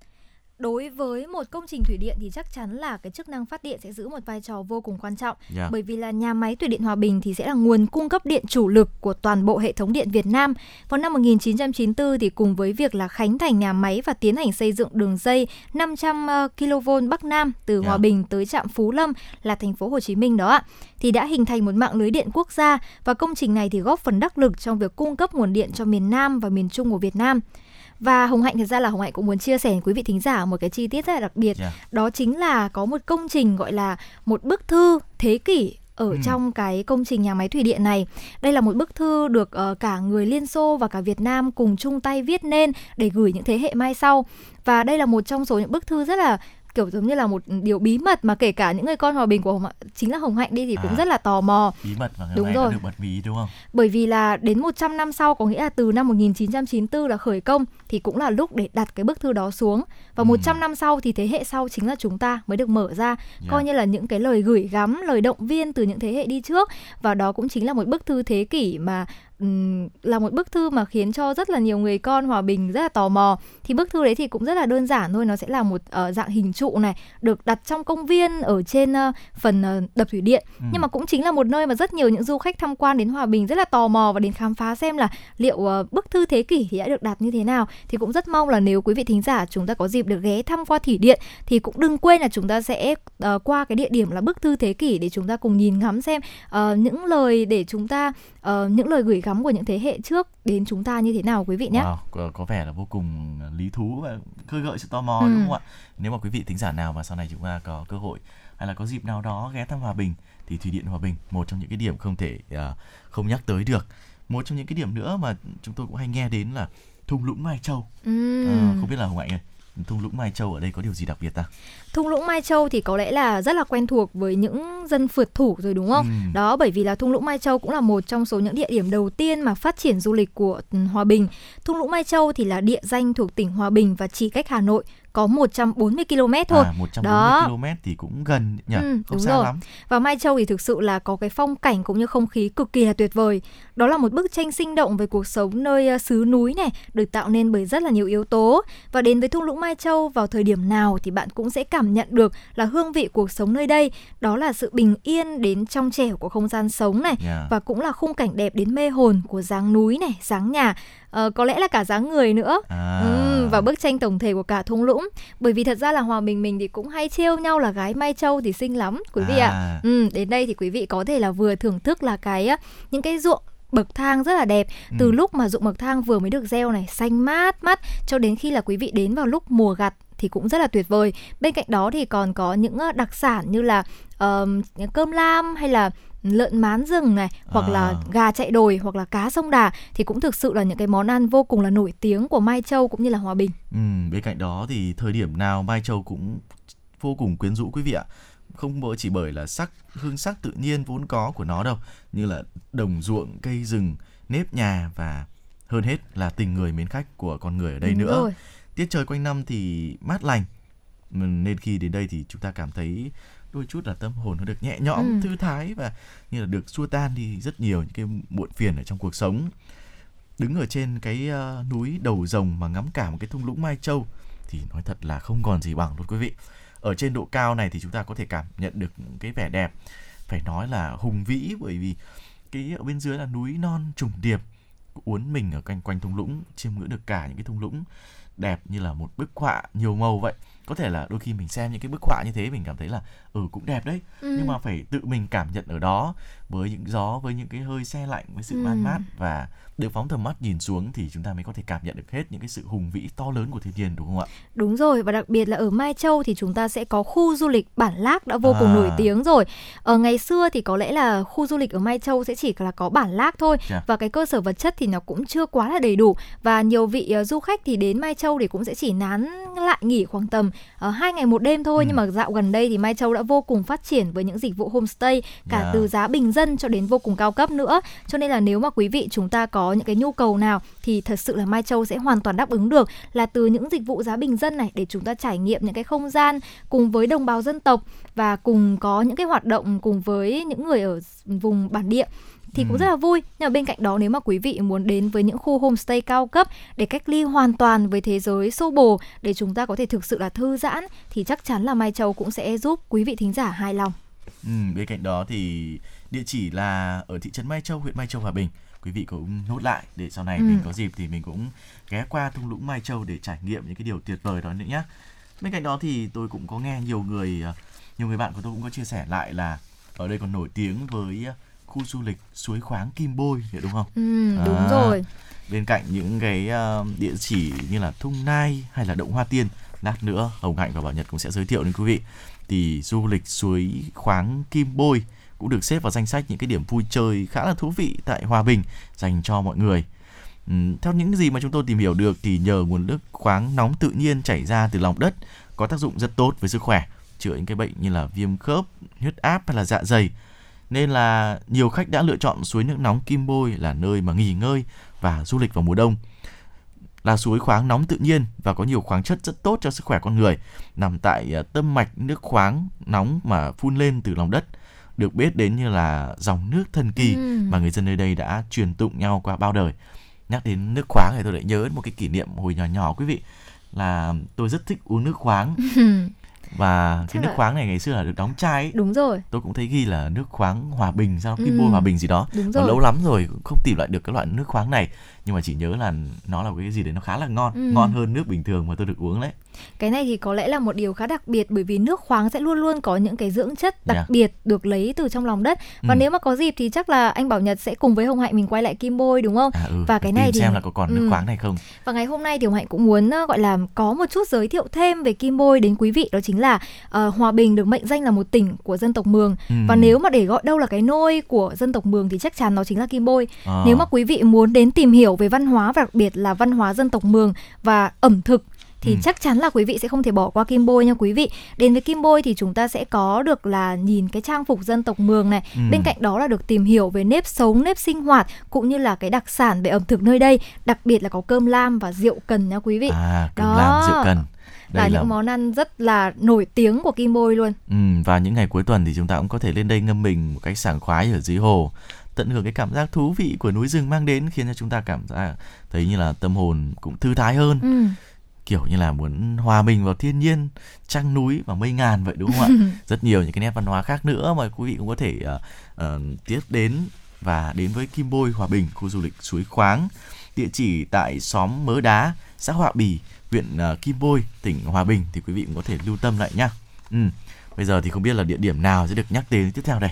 đối với một công trình thủy điện thì chắc chắn là cái chức năng phát điện sẽ giữ một vai trò vô cùng quan trọng yeah. Dạ. bởi vì là nhà máy thủy điện Hòa Bình thì sẽ là nguồn cung cấp điện chủ lực của toàn bộ hệ thống điện Việt Nam. Vào năm 1994 thì cùng với việc là khánh thành nhà máy và tiến hành xây dựng đường dây 500 kV Bắc Nam từ yeah. Hòa dạ. Bình tới trạm Phú Lâm là thành phố Hồ Chí Minh đó ạ thì đã hình thành một mạng lưới điện quốc gia và công trình này thì góp phần đắc lực trong việc cung cấp nguồn điện cho miền Nam và miền Trung của Việt Nam. Và Hồng Hạnh thật ra là Hồng Hạnh cũng muốn chia sẻ với quý vị thính giả một cái chi tiết rất là đặc biệt. Yeah. Dạ. Đó chính là có một công trình gọi là một bức thư thế kỷ ở ừ. trong cái công trình nhà máy thủy điện này. Đây là một bức thư được uh, cả người Liên Xô và cả Việt Nam cùng chung tay viết nên để gửi những thế hệ mai sau. Và đây là một trong số những bức thư rất là kiểu giống như là một điều bí mật mà kể cả những người con hòa bình của hồng chính là hồng hạnh đi thì cũng à, rất là tò mò. Bí mật mà đúng rồi. được bật mí đúng không? Bởi vì là đến 100 năm sau có nghĩa là từ năm 1994 là khởi công thì cũng là lúc để đặt cái bức thư đó xuống. Và ừ. 100 năm sau thì thế hệ sau chính là chúng ta mới được mở ra yeah. coi như là những cái lời gửi gắm lời động viên từ những thế hệ đi trước. Và đó cũng chính là một bức thư thế kỷ mà là một bức thư mà khiến cho rất là nhiều người con hòa bình rất là tò mò. Thì bức thư đấy thì cũng rất là đơn giản thôi nó sẽ là một uh, dạng hình trụ này được đặt trong công viên ở trên uh, phần uh, đập thủy điện. Ừ. nhưng mà cũng chính là một nơi mà rất nhiều những du khách tham quan đến hòa bình rất là tò mò và đến khám phá xem là liệu uh, bức thư thế kỷ thì đã được đặt như thế nào. Thì cũng rất mong là nếu quý vị thính giả chúng ta có dịp được ghé thăm qua thủy điện thì cũng đừng quên là chúng ta sẽ uh, qua cái địa điểm là bức thư thế kỷ để chúng ta cùng nhìn ngắm xem uh, những lời để chúng ta uh, những lời gửi gắm của những thế hệ trước đến chúng ta như thế nào quý vị nhé. Wow, có, có vẻ là vô cùng lý thú và khơi gợi sự tò mò ừ. đúng không ạ? Nếu mà quý vị thính giả nào mà sau này chúng ta có cơ hội hay là có dịp nào đó ghé thăm Hòa Bình thì thủy điện Hòa Bình một trong những cái điểm không thể uh, không nhắc tới được. Một trong những cái điểm nữa mà chúng tôi cũng hay nghe đến là thung lũng Mai Châu. Ừ. À, không biết là Hồng Hạnh ơi, thung lũng Mai Châu ở đây có điều gì đặc biệt ta? Thung lũng Mai Châu thì có lẽ là rất là quen thuộc với những dân phượt thủ rồi đúng không? Ừ. Đó bởi vì là thung lũng Mai Châu cũng là một trong số những địa điểm đầu tiên mà phát triển du lịch của Hòa Bình. Thung lũng Mai Châu thì là địa danh thuộc tỉnh Hòa Bình và chỉ cách Hà Nội có 140 km thôi. À, 140 Đó. km thì cũng gần nhỉ, ừ, không đúng xa rồi. lắm. Và Mai Châu thì thực sự là có cái phong cảnh cũng như không khí cực kỳ là tuyệt vời. Đó là một bức tranh sinh động về cuộc sống nơi uh, xứ núi này, được tạo nên bởi rất là nhiều yếu tố. Và đến với thung lũng Mai Châu vào thời điểm nào thì bạn cũng sẽ cảm nhận được là hương vị cuộc sống nơi đây. Đó là sự bình yên đến trong trẻo của không gian sống này yeah. và cũng là khung cảnh đẹp đến mê hồn của dáng núi này, dáng nhà uh, có lẽ là cả dáng người nữa à. ừ, và bức tranh tổng thể của cả thung lũng bởi vì thật ra là hòa bình mình thì cũng hay trêu nhau là gái mai châu thì xinh lắm quý vị ạ à. ừ, đến đây thì quý vị có thể là vừa thưởng thức là cái những cái ruộng bậc thang rất là đẹp từ ừ. lúc mà ruộng bậc thang vừa mới được gieo này xanh mát mắt cho đến khi là quý vị đến vào lúc mùa gặt thì cũng rất là tuyệt vời bên cạnh đó thì còn có những đặc sản như là uh, cơm lam hay là lợn mán rừng này hoặc à. là gà chạy đồi hoặc là cá sông đà thì cũng thực sự là những cái món ăn vô cùng là nổi tiếng của Mai Châu cũng như là Hòa Bình. Ừ, bên cạnh đó thì thời điểm nào Mai Châu cũng vô cùng quyến rũ quý vị ạ không chỉ bởi là sắc hương sắc tự nhiên vốn có của nó đâu như là đồng ruộng cây rừng nếp nhà và hơn hết là tình người mến khách của con người ở đây Đúng nữa rồi. tiết trời quanh năm thì mát lành nên khi đến đây thì chúng ta cảm thấy đôi chút là tâm hồn nó được nhẹ nhõm ừ. thư thái và như là được xua tan đi rất nhiều những cái muộn phiền ở trong cuộc sống đứng ở trên cái uh, núi đầu rồng mà ngắm cả một cái thung lũng mai châu thì nói thật là không còn gì bằng luôn quý vị ở trên độ cao này thì chúng ta có thể cảm nhận được cái vẻ đẹp. Phải nói là hùng vĩ bởi vì cái ở bên dưới là núi non trùng điệp, uốn mình ở quanh quanh thung lũng, chiêm ngưỡng được cả những cái thung lũng đẹp như là một bức họa nhiều màu vậy. Có thể là đôi khi mình xem những cái bức họa như thế mình cảm thấy là ừ cũng đẹp đấy ừ. nhưng mà phải tự mình cảm nhận ở đó với những gió với những cái hơi xe lạnh với sự ừ. man mát và được phóng tầm mắt nhìn xuống thì chúng ta mới có thể cảm nhận được hết những cái sự hùng vĩ to lớn của thiên nhiên đúng không ạ? Đúng rồi và đặc biệt là ở Mai Châu thì chúng ta sẽ có khu du lịch Bản Lác đã vô à. cùng nổi tiếng rồi. Ở ngày xưa thì có lẽ là khu du lịch ở Mai Châu sẽ chỉ là có Bản Lác thôi yeah. Dạ. và cái cơ sở vật chất thì nó cũng chưa quá là đầy đủ và nhiều vị uh, du khách thì đến Mai Châu thì cũng sẽ chỉ nán lại nghỉ khoảng tầm uh, hai ngày một đêm thôi ừ. nhưng mà dạo gần đây thì Mai Châu đã vô cùng phát triển với những dịch vụ homestay cả yeah. Dạ. từ giá bình dân cho đến vô cùng cao cấp nữa. Cho nên là nếu mà quý vị chúng ta có những cái nhu cầu nào thì thật sự là Mai Châu sẽ hoàn toàn đáp ứng được là từ những dịch vụ giá bình dân này để chúng ta trải nghiệm những cái không gian cùng với đồng bào dân tộc và cùng có những cái hoạt động cùng với những người ở vùng bản địa thì cũng ừ. rất là vui nhưng mà bên cạnh đó nếu mà quý vị muốn đến với những khu homestay cao cấp để cách ly hoàn toàn với thế giới xô bồ để chúng ta có thể thực sự là thư giãn thì chắc chắn là Mai Châu cũng sẽ giúp quý vị thính giả hài lòng. Ừ, bên cạnh đó thì địa chỉ là ở thị trấn Mai Châu, huyện Mai Châu, Hòa Bình quý vị cũng nốt lại để sau này ừ. mình có dịp thì mình cũng ghé qua thung lũng Mai Châu để trải nghiệm những cái điều tuyệt vời đó nữa nhé. Bên cạnh đó thì tôi cũng có nghe nhiều người ờ, nhiều người bạn của tôi cũng có chia sẻ lại là ở đây còn nổi tiếng với khu du lịch suối khoáng Kim Bôi đúng không? Ừ, đúng à, rồi. Bên cạnh những cái uh, địa chỉ như là Thung Nai hay là Động Hoa Tiên, lát nữa Hồng Hạnh và Bảo Nhật cũng sẽ giới thiệu đến quý vị. Thì du lịch suối khoáng Kim Bôi cũng được xếp vào danh sách những cái điểm vui chơi khá là thú vị tại Hòa Bình dành cho mọi người. Ừ, theo những gì mà chúng tôi tìm hiểu được thì nhờ nguồn nước khoáng nóng tự nhiên chảy ra từ lòng đất có tác dụng rất tốt với sức khỏe, chữa những cái bệnh như là viêm khớp, huyết áp hay là dạ dày. Nên là nhiều khách đã lựa chọn suối nước nóng Kim Bôi là nơi mà nghỉ ngơi và du lịch vào mùa đông. Là suối khoáng nóng tự nhiên và có nhiều khoáng chất rất tốt cho sức khỏe con người, nằm tại à, tâm mạch nước khoáng nóng mà phun lên từ lòng đất được biết đến như là dòng nước thần kỳ ừ. mà người dân nơi đây đã truyền tụng nhau qua bao đời. Nhắc đến nước khoáng thì tôi lại nhớ một cái kỷ niệm hồi nhỏ nhỏ quý vị là tôi rất thích uống nước khoáng. và Chắc cái nước là... khoáng này ngày xưa là được đóng chai ấy. đúng rồi tôi cũng thấy ghi là nước khoáng hòa bình sao kim ừ. bôi hòa bình gì đó đúng rồi. lâu lắm rồi không tìm lại được cái loại nước khoáng này nhưng mà chỉ nhớ là nó là cái gì đấy nó khá là ngon ừ. ngon hơn nước bình thường mà tôi được uống đấy cái này thì có lẽ là một điều khá đặc biệt bởi vì nước khoáng sẽ luôn luôn có những cái dưỡng chất đặc yeah. biệt được lấy từ trong lòng đất và ừ. nếu mà có dịp thì chắc là anh Bảo Nhật sẽ cùng với Hồng Hạnh mình quay lại Kim Bôi đúng không? À, ừ. Và cái này thì xem là có còn ừ. nước khoáng này không. Và ngày hôm nay thì Hồng Hạnh cũng muốn uh, gọi là có một chút giới thiệu thêm về Kim Bôi đến quý vị đó chính là uh, Hòa Bình được mệnh danh là một tỉnh của dân tộc Mường ừ. và nếu mà để gọi đâu là cái nôi của dân tộc Mường thì chắc chắn nó chính là Kim Bôi. À. Nếu mà quý vị muốn đến tìm hiểu về văn hóa và đặc biệt là văn hóa dân tộc Mường và ẩm thực thì ừ. chắc chắn là quý vị sẽ không thể bỏ qua Kim Bôi nha quý vị. Đến với Kim Bôi thì chúng ta sẽ có được là nhìn cái trang phục dân tộc Mường này, ừ. bên cạnh đó là được tìm hiểu về nếp sống, nếp sinh hoạt cũng như là cái đặc sản về ẩm thực nơi đây, đặc biệt là có cơm lam và rượu cần nha quý vị. À, cơm đó. lam rượu cần đây là, là những món ăn rất là nổi tiếng của Kim Bôi luôn. Ừ, và những ngày cuối tuần thì chúng ta cũng có thể lên đây ngâm mình một cách sảng khoái ở dưới hồ tận hưởng cái cảm giác thú vị của núi rừng mang đến khiến cho chúng ta cảm giác thấy như là tâm hồn cũng thư thái hơn ừ. kiểu như là muốn hòa mình vào thiên nhiên trăng núi và mây ngàn vậy đúng không ạ rất nhiều những cái nét văn hóa khác nữa mà quý vị cũng có thể uh, uh, tiếp đến và đến với Kim Bôi Hòa Bình khu du lịch suối khoáng địa chỉ tại xóm Mớ Đá xã Hòa Bì huyện uh, Kim Bôi tỉnh Hòa Bình thì quý vị cũng có thể lưu tâm lại nhá ừ. bây giờ thì không biết là địa điểm nào sẽ được nhắc đến tiếp theo đây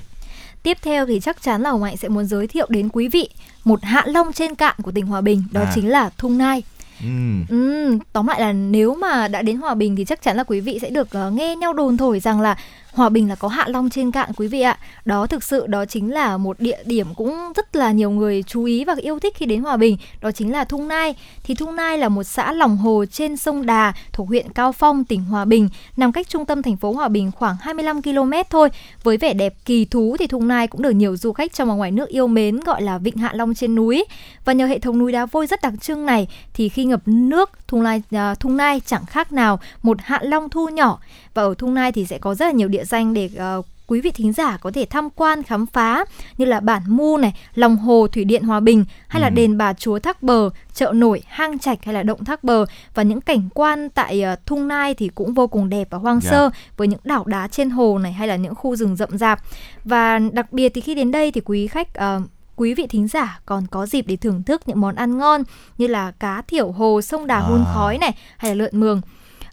Tiếp theo thì chắc chắn là Hồng Hạnh sẽ muốn giới thiệu đến quý vị một hạ long trên cạn của tỉnh Hòa Bình, đó à. chính là Thung Nai. Ừ. Ừ, tóm lại là nếu mà đã đến Hòa Bình thì chắc chắn là quý vị sẽ được uh, nghe nhau đồn thổi rằng là Hòa Bình là có hạ long trên cạn quý vị ạ. Đó thực sự đó chính là một địa điểm cũng rất là nhiều người chú ý và yêu thích khi đến Hòa Bình, đó chính là Thung Nai. Thì Thung Nai là một xã lòng hồ trên sông Đà thuộc huyện Cao Phong, tỉnh Hòa Bình, nằm cách trung tâm thành phố Hòa Bình khoảng 25 km thôi. Với vẻ đẹp kỳ thú thì Thung Nai cũng được nhiều du khách trong và ngoài nước yêu mến gọi là Vịnh Hạ Long trên núi. Và nhờ hệ thống núi đá vôi rất đặc trưng này thì khi ngập nước Thung Nai uh, à, Thung Nai chẳng khác nào một hạ long thu nhỏ và ở Thung Nai thì sẽ có rất là nhiều địa danh để uh, quý vị thính giả có thể tham quan khám phá như là bản Mu này, lòng hồ thủy điện Hòa Bình hay là ừ. đền Bà Chúa Thác Bờ, chợ nổi Hang Trạch hay là động Thác Bờ và những cảnh quan tại uh, Thung Nai thì cũng vô cùng đẹp và hoang yeah. sơ dạ. với những đảo đá trên hồ này hay là những khu rừng rậm rạp. Và đặc biệt thì khi đến đây thì quý khách uh, quý vị thính giả còn có dịp để thưởng thức những món ăn ngon như là cá thiểu hồ sông Đà hun à. khói này hay là lợn mường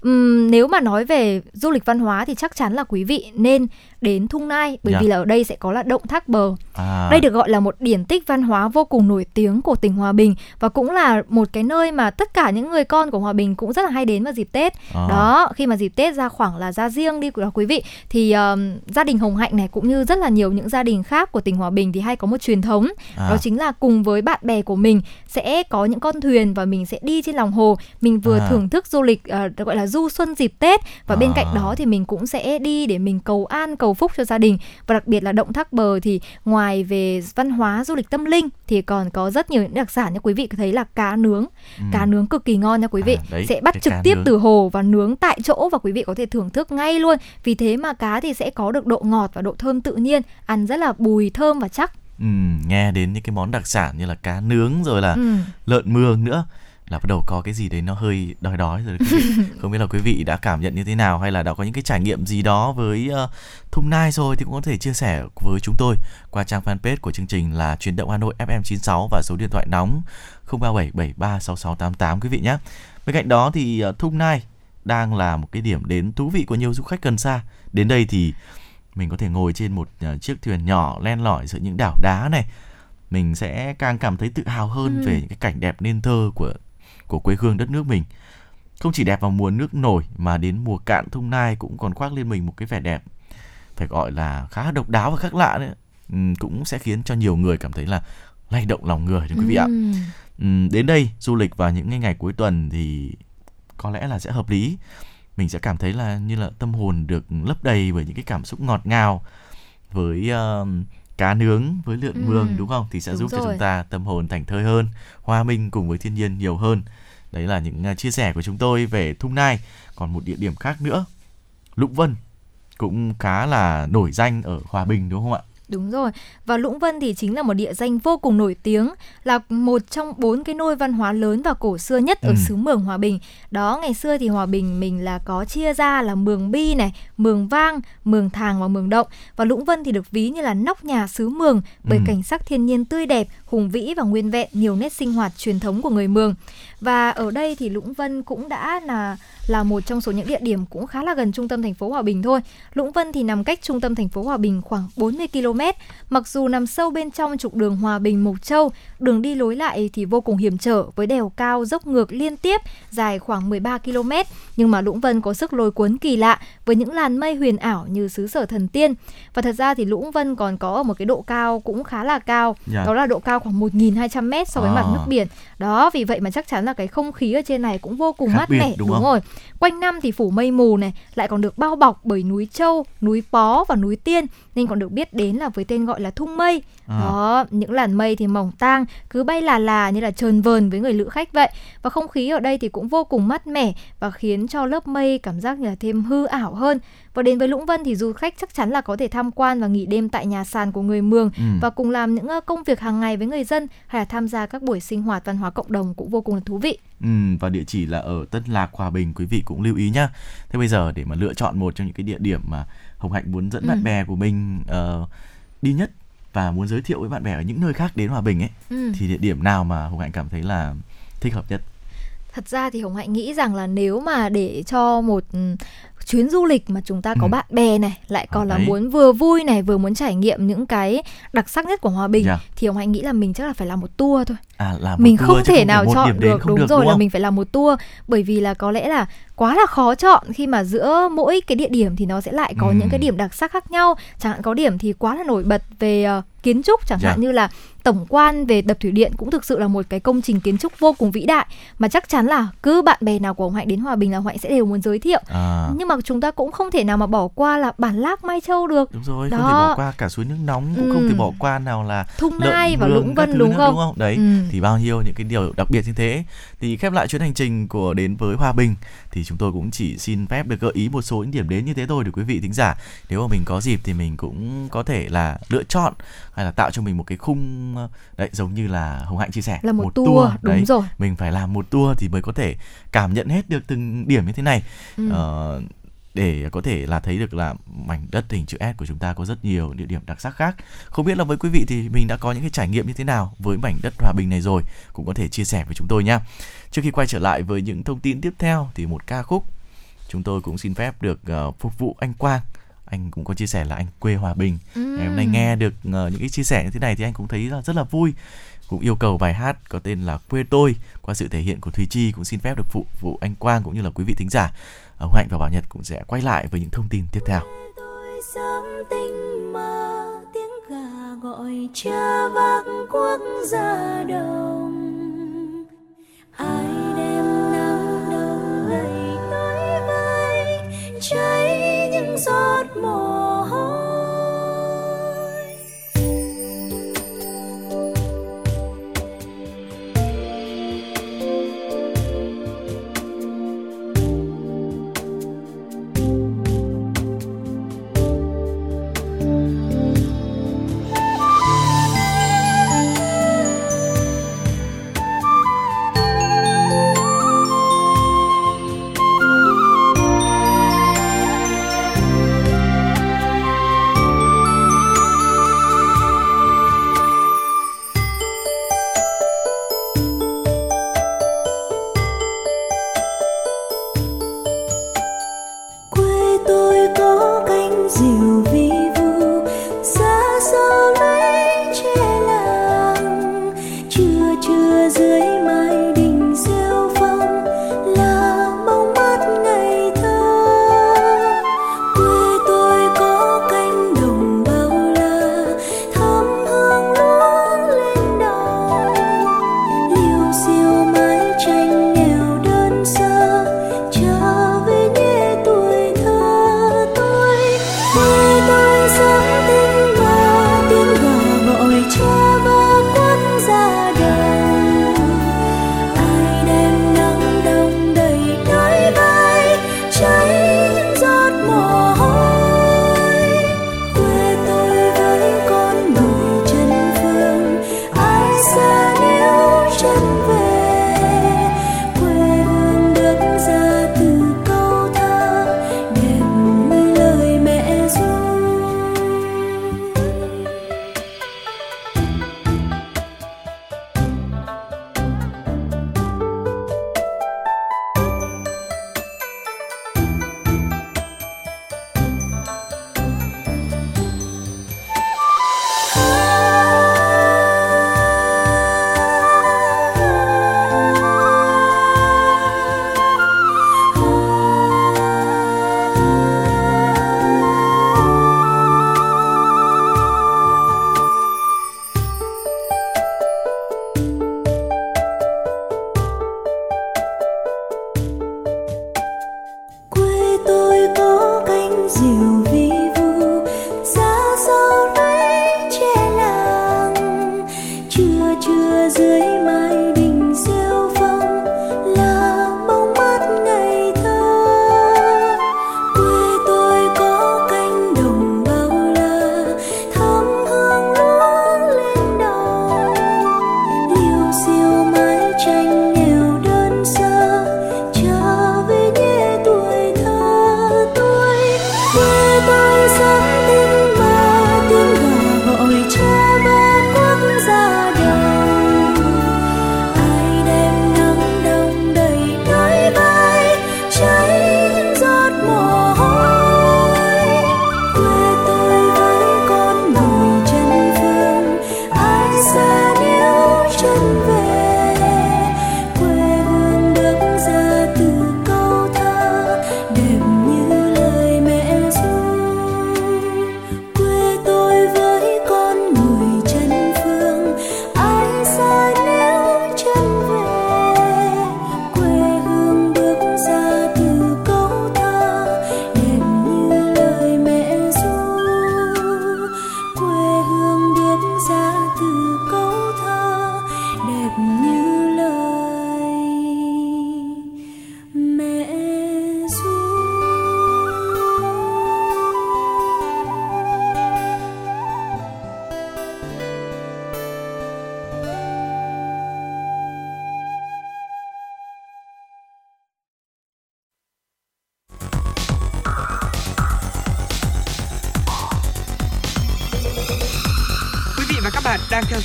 um, nếu mà nói về du lịch văn hóa thì chắc chắn là quý vị nên đến Thung Nai bởi yeah. vì dạ. là ở đây sẽ có là động thác bờ. À. Đây được gọi là một điển tích văn hóa vô cùng nổi tiếng của tỉnh Hòa Bình và cũng là một cái nơi mà tất cả những người con của Hòa Bình cũng rất là hay đến vào dịp Tết. À. Đó, khi mà dịp Tết ra khoảng là ra riêng đi của quý vị thì um, gia đình Hồng Hạnh này cũng như rất là nhiều những gia đình khác của tỉnh Hòa Bình thì hay có một truyền thống à. đó chính là cùng với bạn bè của mình sẽ có những con thuyền và mình sẽ đi trên lòng hồ, mình vừa à. thưởng thức du lịch uh, gọi là du xuân dịp Tết và à. bên cạnh đó thì mình cũng sẽ đi để mình cầu an cầu phúc cho gia đình và đặc biệt là động thác bờ thì ngoài về văn hóa du lịch tâm linh thì còn có rất nhiều những đặc sản như quý vị thấy là cá nướng ừ. cá nướng cực kỳ ngon nha quý vị à, đấy, sẽ bắt trực tiếp nướng. từ hồ và nướng tại chỗ và quý vị có thể thưởng thức ngay luôn vì thế mà cá thì sẽ có được độ ngọt và độ thơm tự nhiên ăn rất là bùi thơm và chắc Ừ, nghe đến những cái món đặc sản như là cá nướng rồi là ừ. lợn mương nữa là bắt đầu có cái gì đấy nó hơi đói đói rồi không biết là quý vị đã cảm nhận như thế nào hay là đã có những cái trải nghiệm gì đó với uh, Thung Nai rồi thì cũng có thể chia sẻ với chúng tôi qua trang fanpage của chương trình là truyền động Hà Nội FM96 và số điện thoại nóng 0377366688 quý vị nhé. Bên cạnh đó thì uh, Thung Nai đang là một cái điểm đến thú vị của nhiều du khách gần xa. Đến đây thì mình có thể ngồi trên một uh, chiếc thuyền nhỏ len lỏi giữa những đảo đá này mình sẽ càng cảm thấy tự hào hơn ừ. về những cái cảnh đẹp nên thơ của của quê hương đất nước mình. Không chỉ đẹp vào mùa nước nổi mà đến mùa cạn thung nai cũng còn khoác lên mình một cái vẻ đẹp phải gọi là khá độc đáo và khác lạ đấy. Ừ, cũng sẽ khiến cho nhiều người cảm thấy là lay động lòng người đấy quý vị ạ. Ừ, đến đây du lịch vào những ngày cuối tuần thì có lẽ là sẽ hợp lý. Mình sẽ cảm thấy là như là tâm hồn được lấp đầy bởi những cái cảm xúc ngọt ngào với uh, cá nướng với lượn ừ, mương đúng không? Thì sẽ giúp rồi. cho chúng ta tâm hồn thành thơi hơn hòa minh cùng với thiên nhiên nhiều hơn đấy là những uh, chia sẻ của chúng tôi về thung nai còn một địa điểm khác nữa lũng vân cũng khá là nổi danh ở hòa bình đúng không ạ Đúng rồi, và Lũng Vân thì chính là một địa danh vô cùng nổi tiếng, là một trong bốn cái nôi văn hóa lớn và cổ xưa nhất ở ừ. xứ Mường Hòa Bình. Đó, ngày xưa thì Hòa Bình mình là có chia ra là Mường Bi này, Mường Vang, Mường Thàng và Mường Động. Và Lũng Vân thì được ví như là nóc nhà xứ Mường bởi ừ. cảnh sắc thiên nhiên tươi đẹp, hùng vĩ và nguyên vẹn nhiều nét sinh hoạt truyền thống của người Mường. Và ở đây thì Lũng Vân cũng đã là là một trong số những địa điểm cũng khá là gần trung tâm thành phố Hòa Bình thôi. Lũng Vân thì nằm cách trung tâm thành phố Hòa Bình khoảng 40 km. Mặc dù nằm sâu bên trong trục đường Hòa Bình Mộc Châu, đường đi lối lại thì vô cùng hiểm trở với đèo cao dốc ngược liên tiếp dài khoảng 13 km, nhưng mà Lũng Vân có sức lôi cuốn kỳ lạ với những làn mây huyền ảo như xứ sở thần tiên. Và thật ra thì Lũng Vân còn có ở một cái độ cao cũng khá là cao, yeah. Dạ. đó là độ cao khoảng 1.200 m so với à. mặt nước biển. Đó, vì vậy mà chắc chắn là cái không khí ở trên này cũng vô cùng Khác mát mẻ đúng, đúng rồi. Quanh năm thì phủ mây mù này, lại còn được bao bọc bởi núi Châu, núi Pó và núi Tiên nên còn được biết đến là với tên gọi là thung mây. À. Đó, những làn mây thì mỏng tang, cứ bay là là như là trơn vờn với người lữ khách vậy. Và không khí ở đây thì cũng vô cùng mát mẻ và khiến cho lớp mây cảm giác như là thêm hư ảo hơn. Và đến với Lũng Vân thì du khách chắc chắn là có thể tham quan và nghỉ đêm tại nhà sàn của người Mường ừ. và cùng làm những công việc hàng ngày với người dân hay là tham gia các buổi sinh hoạt văn hóa cộng đồng cũng vô cùng là thú vị. Ừ, và địa chỉ là ở Tân Lạc, Hòa Bình quý vị cũng lưu ý nhá. Thế bây giờ để mà lựa chọn một trong những cái địa điểm mà Hồng Hạnh muốn dẫn ừ. bạn bè của mình uh, đi nhất và muốn giới thiệu với bạn bè ở những nơi khác đến Hòa Bình ấy ừ. thì địa điểm nào mà Hồng Hạnh cảm thấy là thích hợp nhất? Thật ra thì Hồng Hạnh nghĩ rằng là nếu mà để cho một chuyến du lịch mà chúng ta có ừ. bạn bè này lại còn à, là muốn vừa vui này vừa muốn trải nghiệm những cái đặc sắc nhất của hòa bình yeah. Dạ. thì ông hãy nghĩ là mình chắc là phải làm một tour thôi à, làm mình tour, không thể không nào chọn được đúng được, rồi đúng là mình phải làm một tour bởi vì là có lẽ là quá là khó chọn khi mà giữa mỗi cái địa điểm thì nó sẽ lại có ừ. những cái điểm đặc sắc khác nhau chẳng hạn có điểm thì quá là nổi bật về uh, kiến trúc chẳng yeah. hạn dạ. như là tổng quan về đập thủy điện cũng thực sự là một cái công trình kiến trúc vô cùng vĩ đại mà chắc chắn là cứ bạn bè nào của ông Hạnh đến Hòa Bình là Hạnh sẽ đều muốn giới thiệu à. nhưng mà chúng ta cũng không thể nào mà bỏ qua là bản lác Mai Châu được đúng rồi Đó. không thể bỏ qua cả suối nước nóng cũng ừ. không thể bỏ qua nào là Thung Nai và Lũng Vân đúng không? đúng không đấy ừ. thì bao nhiêu những cái điều đặc biệt như thế thì khép lại chuyến hành trình của đến với Hòa Bình thì chúng tôi cũng chỉ xin phép được gợi ý một số những điểm đến như thế thôi để quý vị thính giả nếu mà mình có dịp thì mình cũng có thể là lựa chọn hay là tạo cho mình một cái khung đấy giống như là hồng hạnh chia sẻ là một, một tour, tour đúng đấy rồi mình phải làm một tour thì mới có thể cảm nhận hết được từng điểm như thế này ừ. ờ, để có thể là thấy được là mảnh đất hình chữ S của chúng ta có rất nhiều địa điểm đặc sắc khác. Không biết là với quý vị thì mình đã có những cái trải nghiệm như thế nào với mảnh đất hòa bình này rồi, cũng có thể chia sẻ với chúng tôi nhé. Trước khi quay trở lại với những thông tin tiếp theo thì một ca khúc chúng tôi cũng xin phép được uh, phục vụ anh Quang anh cũng có chia sẻ là anh quê Hòa Bình. Ừ. Ngày hôm nay nghe được uh, những cái chia sẻ như thế này thì anh cũng thấy là rất là vui. Cũng yêu cầu bài hát có tên là Quê tôi qua sự thể hiện của Thùy Chi cũng xin phép được phụ vụ anh Quang cũng như là quý vị thính giả. Uh, Hạnh và Bảo Nhật cũng sẽ quay lại với những thông tin tiếp theo. sớm tinh mơ tiếng gà gọi cha vác quốc gia đầu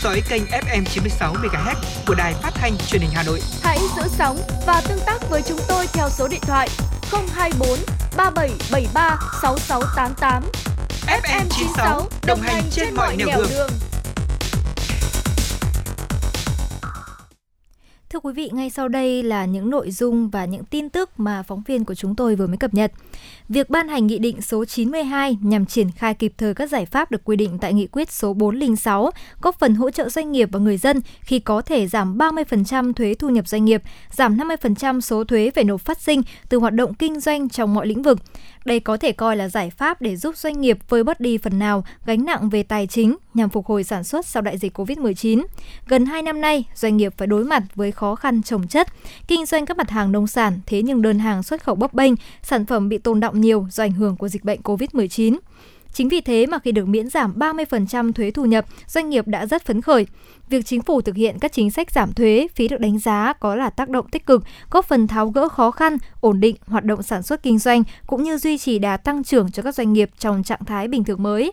dõi kênh FM 96 MHz của đài phát thanh truyền hình Hà Nội. Hãy giữ sóng và tương tác với chúng tôi theo số điện thoại 024 3773 6688. FM 96 đồng hành trên mọi nẻo đường. đường. Thưa quý vị, ngay sau đây là những nội dung và những tin tức mà phóng viên của chúng tôi vừa mới cập nhật. Việc ban hành Nghị định số 92 nhằm triển khai kịp thời các giải pháp được quy định tại Nghị quyết số 406, góp phần hỗ trợ doanh nghiệp và người dân khi có thể giảm 30% thuế thu nhập doanh nghiệp, giảm 50% số thuế phải nộp phát sinh từ hoạt động kinh doanh trong mọi lĩnh vực. Đây có thể coi là giải pháp để giúp doanh nghiệp vơi bớt đi phần nào gánh nặng về tài chính nhằm phục hồi sản xuất sau đại dịch COVID-19. Gần 2 năm nay, doanh nghiệp phải đối mặt với khó khăn trồng chất, kinh doanh các mặt hàng nông sản, thế nhưng đơn hàng xuất khẩu bấp bênh, sản phẩm bị tồn động nhiều do ảnh hưởng của dịch bệnh COVID-19. Chính vì thế mà khi được miễn giảm 30% thuế thu nhập, doanh nghiệp đã rất phấn khởi. Việc chính phủ thực hiện các chính sách giảm thuế, phí được đánh giá có là tác động tích cực, góp phần tháo gỡ khó khăn, ổn định hoạt động sản xuất kinh doanh cũng như duy trì đà tăng trưởng cho các doanh nghiệp trong trạng thái bình thường mới.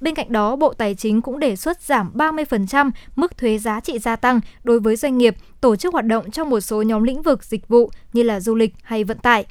Bên cạnh đó, Bộ Tài chính cũng đề xuất giảm 30% mức thuế giá trị gia tăng đối với doanh nghiệp tổ chức hoạt động trong một số nhóm lĩnh vực dịch vụ như là du lịch hay vận tải.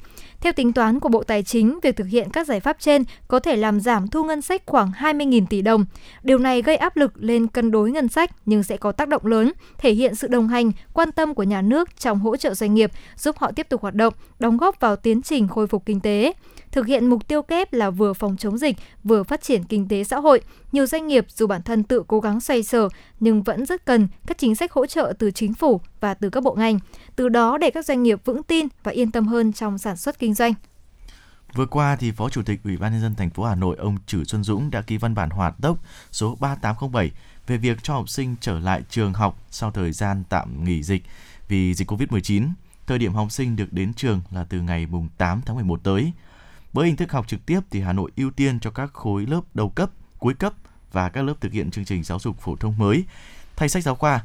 Theo tính toán của Bộ Tài chính, việc thực hiện các giải pháp trên có thể làm giảm thu ngân sách khoảng 20.000 tỷ đồng. Điều này gây áp lực lên cân đối ngân sách nhưng sẽ có tác động lớn, thể hiện sự đồng hành, quan tâm của nhà nước trong hỗ trợ doanh nghiệp, giúp họ tiếp tục hoạt động, đóng góp vào tiến trình khôi phục kinh tế. Thực hiện mục tiêu kép là vừa phòng chống dịch, vừa phát triển kinh tế xã hội. Nhiều doanh nghiệp dù bản thân tự cố gắng xoay sở nhưng vẫn rất cần các chính sách hỗ trợ từ chính phủ và từ các bộ ngành. Từ đó để các doanh nghiệp vững tin và yên tâm hơn trong sản xuất kinh doanh. Vừa qua thì Phó Chủ tịch Ủy ban nhân dân thành phố Hà Nội ông Trử Xuân Dũng đã ký văn bản hỏa tốc số 3807 về việc cho học sinh trở lại trường học sau thời gian tạm nghỉ dịch vì dịch Covid-19. Thời điểm học sinh được đến trường là từ ngày mùng 8 tháng 11 tới. Với hình thức học trực tiếp thì Hà Nội ưu tiên cho các khối lớp đầu cấp, cuối cấp và các lớp thực hiện chương trình giáo dục phổ thông mới thay sách giáo khoa,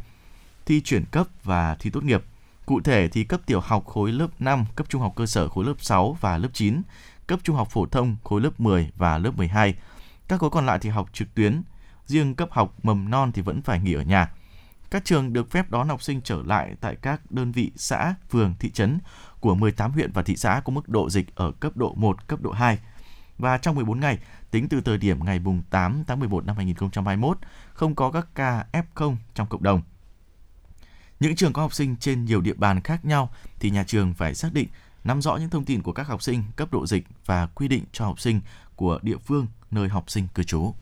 thi chuyển cấp và thi tốt nghiệp. Cụ thể thì cấp tiểu học khối lớp 5, cấp trung học cơ sở khối lớp 6 và lớp 9, cấp trung học phổ thông khối lớp 10 và lớp 12. Các khối còn lại thì học trực tuyến, riêng cấp học mầm non thì vẫn phải nghỉ ở nhà. Các trường được phép đón học sinh trở lại tại các đơn vị xã, phường, thị trấn của 18 huyện và thị xã có mức độ dịch ở cấp độ 1, cấp độ 2. Và trong 14 ngày, tính từ thời điểm ngày 8 tháng 11 năm 2021, không có các ca F0 trong cộng đồng. Những trường có học sinh trên nhiều địa bàn khác nhau thì nhà trường phải xác định nắm rõ những thông tin của các học sinh, cấp độ dịch và quy định cho học sinh của địa phương nơi học sinh cư trú.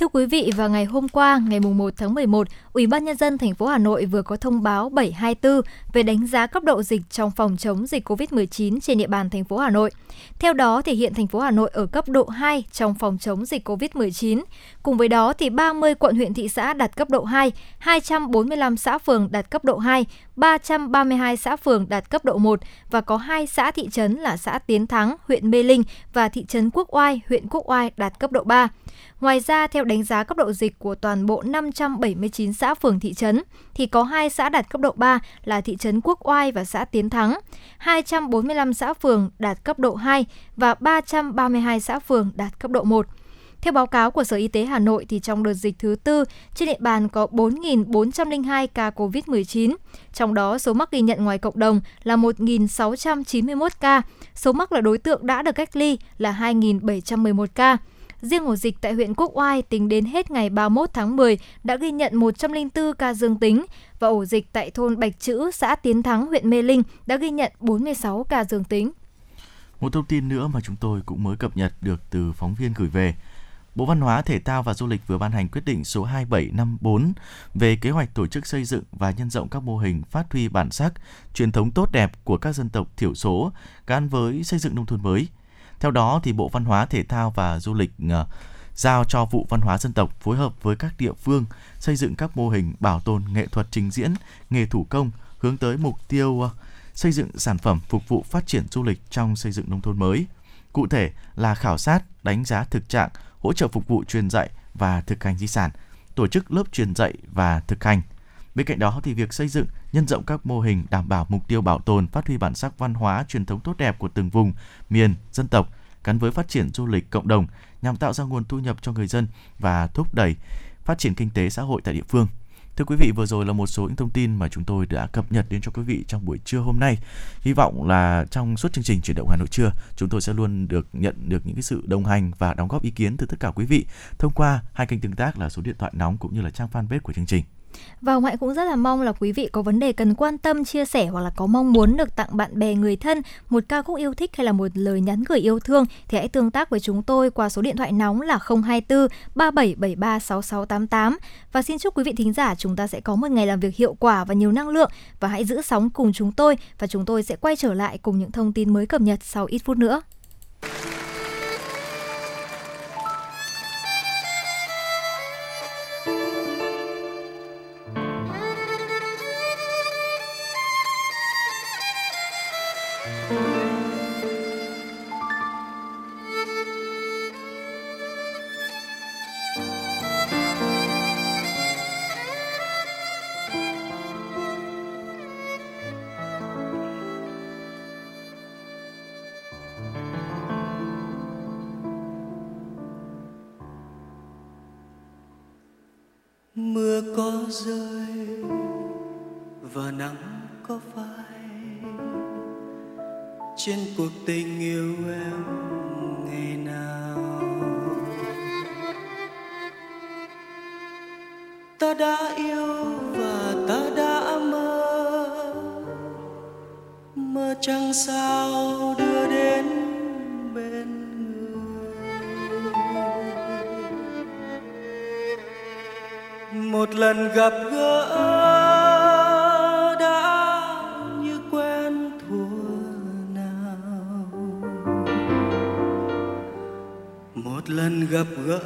Thưa quý vị, vào ngày hôm qua, ngày 1 tháng 11, Ủy ban Nhân dân thành phố Hà Nội vừa có thông báo 724 về đánh giá cấp độ dịch trong phòng chống dịch COVID-19 trên địa bàn thành phố Hà Nội. Theo đó, thì hiện thành phố Hà Nội ở cấp độ 2 trong phòng chống dịch COVID-19. Cùng với đó, thì 30 quận huyện thị xã đạt cấp độ 2, 245 xã phường đạt cấp độ 2, 332 xã phường đạt cấp độ 1 và có 2 xã thị trấn là xã Tiến Thắng, huyện Mê Linh và thị trấn Quốc Oai, huyện Quốc Oai đạt cấp độ 3. Ngoài ra, theo đánh giá cấp độ dịch của toàn bộ 579 xã phường thị trấn, thì có 2 xã đạt cấp độ 3 là thị trấn Quốc Oai và xã Tiến Thắng, 245 xã phường đạt cấp độ 2 và 332 xã phường đạt cấp độ 1. Theo báo cáo của Sở Y tế Hà Nội thì trong đợt dịch thứ tư, trên địa bàn có 4.402 ca COVID-19, trong đó số mắc ghi nhận ngoài cộng đồng là 1.691 ca, số mắc là đối tượng đã được cách ly là 2.711 ca. Riêng ổ dịch tại huyện Quốc Oai tính đến hết ngày 31 tháng 10 đã ghi nhận 104 ca dương tính và ổ dịch tại thôn Bạch Chữ, xã Tiến Thắng, huyện Mê Linh đã ghi nhận 46 ca dương tính. Một thông tin nữa mà chúng tôi cũng mới cập nhật được từ phóng viên gửi về. Bộ Văn hóa, Thể thao và Du lịch vừa ban hành quyết định số 2754 về kế hoạch tổ chức xây dựng và nhân rộng các mô hình phát huy bản sắc, truyền thống tốt đẹp của các dân tộc thiểu số gắn với xây dựng nông thôn mới – theo đó, thì Bộ Văn hóa, Thể thao và Du lịch ờ, giao cho vụ văn hóa dân tộc phối hợp với các địa phương xây dựng các mô hình bảo tồn nghệ thuật trình diễn, nghề thủ công hướng tới mục tiêu ờ, xây dựng sản phẩm phục vụ phát triển du lịch trong xây dựng nông thôn mới. Cụ thể là khảo sát, đánh giá thực trạng, hỗ trợ phục vụ truyền dạy và thực hành di sản, tổ chức lớp truyền dạy và thực hành. Bên cạnh đó thì việc xây dựng, nhân rộng các mô hình đảm bảo mục tiêu bảo tồn, phát huy bản sắc văn hóa truyền thống tốt đẹp của từng vùng, miền, dân tộc gắn với phát triển du lịch cộng đồng nhằm tạo ra nguồn thu nhập cho người dân và thúc đẩy phát triển kinh tế xã hội tại địa phương. Thưa quý vị, vừa rồi là một số những thông tin mà chúng tôi đã cập nhật đến cho quý vị trong buổi trưa hôm nay. Hy vọng là trong suốt chương trình chuyển động Hà Nội trưa, chúng tôi sẽ luôn được nhận được những cái sự đồng hành và đóng góp ý kiến từ tất cả quý vị thông qua hai kênh tương tác là số điện thoại nóng cũng như là trang fanpage của chương trình. Và Hồng Hạnh cũng rất là mong là quý vị có vấn đề cần quan tâm, chia sẻ hoặc là có mong muốn được tặng bạn bè người thân một ca khúc yêu thích hay là một lời nhắn gửi yêu thương thì hãy tương tác với chúng tôi qua số điện thoại nóng là 024 3773 6688. Và xin chúc quý vị thính giả chúng ta sẽ có một ngày làm việc hiệu quả và nhiều năng lượng và hãy giữ sóng cùng chúng tôi và chúng tôi sẽ quay trở lại cùng những thông tin mới cập nhật sau ít phút nữa. Mưa gặp gỡ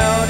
ngày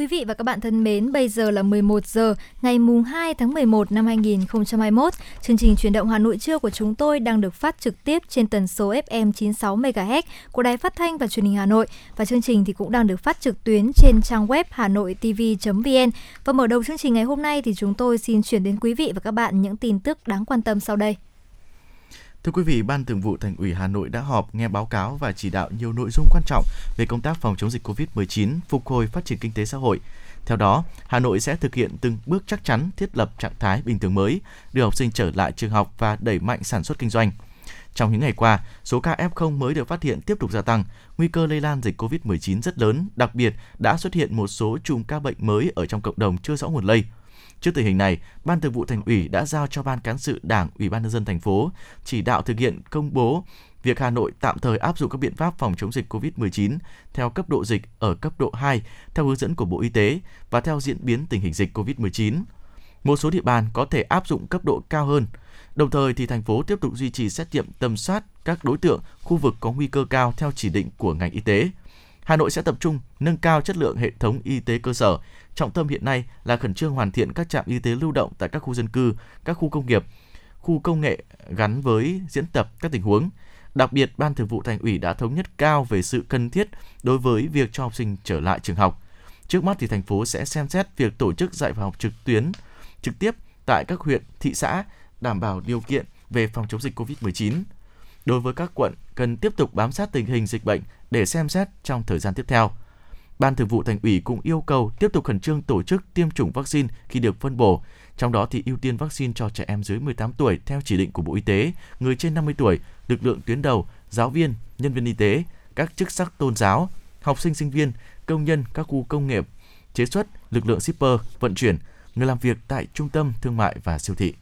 Quý vị và các bạn thân mến, bây giờ là 11 giờ ngày mùng 2 tháng 11 năm 2021. Chương trình chuyển động Hà Nội trưa của chúng tôi đang được phát trực tiếp trên tần số FM 96 MHz của Đài Phát thanh và Truyền hình Hà Nội và chương trình thì cũng đang được phát trực tuyến trên trang web hanoitv.vn. Và mở đầu chương trình ngày hôm nay thì chúng tôi xin chuyển đến quý vị và các bạn những tin tức đáng quan tâm sau đây. Thưa quý vị, Ban Thường vụ Thành ủy Hà Nội đã họp nghe báo cáo và chỉ đạo nhiều nội dung quan trọng về công tác phòng chống dịch COVID-19, phục hồi phát triển kinh tế xã hội. Theo đó, Hà Nội sẽ thực hiện từng bước chắc chắn thiết lập trạng thái bình thường mới, đưa học sinh trở lại trường học và đẩy mạnh sản xuất kinh doanh. Trong những ngày qua, số ca F0 mới được phát hiện tiếp tục gia tăng, nguy cơ lây lan dịch COVID-19 rất lớn, đặc biệt đã xuất hiện một số chùm ca bệnh mới ở trong cộng đồng chưa rõ nguồn lây. Trước tình hình này, Ban Thường vụ Thành ủy đã giao cho Ban cán sự Đảng, Ủy ban nhân dân thành phố chỉ đạo thực hiện công bố việc Hà Nội tạm thời áp dụng các biện pháp phòng chống dịch COVID-19 theo cấp độ dịch ở cấp độ 2 theo hướng dẫn của Bộ Y tế và theo diễn biến tình hình dịch COVID-19. Một số địa bàn có thể áp dụng cấp độ cao hơn. Đồng thời thì thành phố tiếp tục duy trì xét nghiệm tầm soát các đối tượng khu vực có nguy cơ cao theo chỉ định của ngành y tế. Hà Nội sẽ tập trung nâng cao chất lượng hệ thống y tế cơ sở. Trọng tâm hiện nay là khẩn trương hoàn thiện các trạm y tế lưu động tại các khu dân cư, các khu công nghiệp, khu công nghệ gắn với diễn tập các tình huống. Đặc biệt, Ban Thường vụ Thành ủy đã thống nhất cao về sự cần thiết đối với việc cho học sinh trở lại trường học. Trước mắt thì thành phố sẽ xem xét việc tổ chức dạy và học trực tuyến trực tiếp tại các huyện, thị xã đảm bảo điều kiện về phòng chống dịch COVID-19. Đối với các quận cần tiếp tục bám sát tình hình dịch bệnh để xem xét trong thời gian tiếp theo. Ban Thường vụ Thành ủy cũng yêu cầu tiếp tục khẩn trương tổ chức tiêm chủng vaccine khi được phân bổ, trong đó thì ưu tiên vaccine cho trẻ em dưới 18 tuổi theo chỉ định của Bộ Y tế, người trên 50 tuổi, lực lượng tuyến đầu, giáo viên, nhân viên y tế, các chức sắc tôn giáo, học sinh sinh viên, công nhân các khu công nghiệp, chế xuất, lực lượng shipper, vận chuyển, người làm việc tại trung tâm thương mại và siêu thị.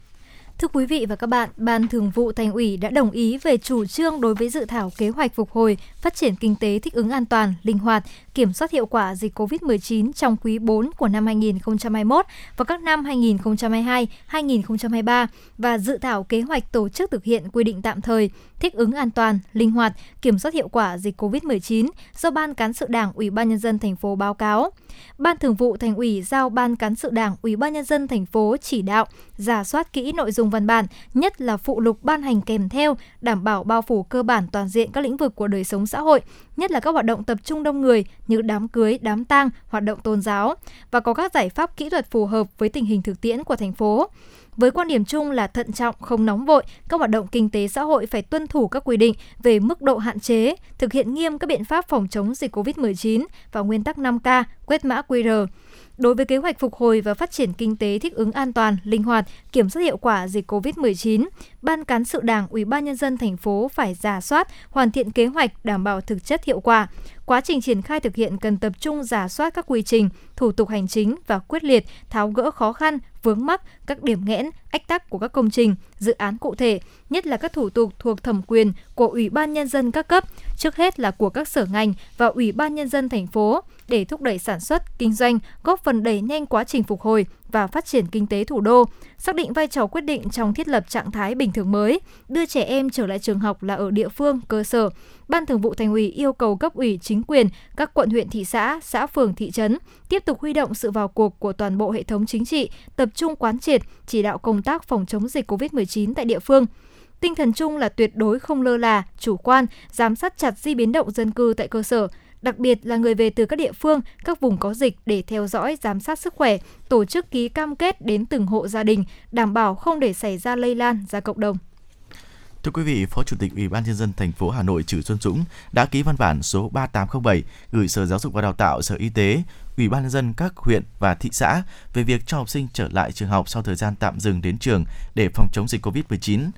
Thưa quý vị và các bạn, Ban Thường vụ Thành ủy đã đồng ý về chủ trương đối với dự thảo kế hoạch phục hồi, phát triển kinh tế thích ứng an toàn, linh hoạt, kiểm soát hiệu quả dịch COVID-19 trong quý 4 của năm 2021 và các năm 2022, 2023 và dự thảo kế hoạch tổ chức thực hiện quy định tạm thời thích ứng an toàn, linh hoạt, kiểm soát hiệu quả dịch COVID-19 do Ban cán sự Đảng Ủy ban nhân dân thành phố báo cáo. Ban Thường vụ Thành ủy giao Ban cán sự Đảng Ủy ban nhân dân thành phố chỉ đạo giả soát kỹ nội dung văn bản, nhất là phụ lục ban hành kèm theo, đảm bảo bao phủ cơ bản toàn diện các lĩnh vực của đời sống xã hội, nhất là các hoạt động tập trung đông người như đám cưới, đám tang, hoạt động tôn giáo và có các giải pháp kỹ thuật phù hợp với tình hình thực tiễn của thành phố với quan điểm chung là thận trọng, không nóng vội, các hoạt động kinh tế xã hội phải tuân thủ các quy định về mức độ hạn chế, thực hiện nghiêm các biện pháp phòng chống dịch COVID-19 và nguyên tắc 5K, quét mã QR. Đối với kế hoạch phục hồi và phát triển kinh tế thích ứng an toàn, linh hoạt, kiểm soát hiệu quả dịch COVID-19, Ban cán sự Đảng, Ủy ban nhân dân thành phố phải giả soát, hoàn thiện kế hoạch đảm bảo thực chất hiệu quả. Quá trình triển khai thực hiện cần tập trung giả soát các quy trình, thủ tục hành chính và quyết liệt tháo gỡ khó khăn, vướng mắc, các điểm nghẽn, ách tắc của các công trình, dự án cụ thể, nhất là các thủ tục thuộc thẩm quyền của Ủy ban nhân dân các cấp, trước hết là của các sở ngành và Ủy ban nhân dân thành phố để thúc đẩy sản xuất, kinh doanh, góp phần đẩy nhanh quá trình phục hồi, và phát triển kinh tế thủ đô, xác định vai trò quyết định trong thiết lập trạng thái bình thường mới, đưa trẻ em trở lại trường học là ở địa phương, cơ sở. Ban Thường vụ Thành ủy yêu cầu cấp ủy chính quyền, các quận huyện thị xã, xã phường thị trấn tiếp tục huy động sự vào cuộc của toàn bộ hệ thống chính trị, tập trung quán triệt, chỉ đạo công tác phòng chống dịch COVID-19 tại địa phương. Tinh thần chung là tuyệt đối không lơ là, chủ quan, giám sát chặt di biến động dân cư tại cơ sở, đặc biệt là người về từ các địa phương, các vùng có dịch để theo dõi, giám sát sức khỏe, tổ chức ký cam kết đến từng hộ gia đình, đảm bảo không để xảy ra lây lan ra cộng đồng. Thưa quý vị, Phó Chủ tịch Ủy ban nhân dân thành phố Hà Nội Trử Xuân Dũng đã ký văn bản số 3807 gửi Sở Giáo dục và Đào tạo, Sở Y tế, Ủy ban nhân dân các huyện và thị xã về việc cho học sinh trở lại trường học sau thời gian tạm dừng đến trường để phòng chống dịch COVID-19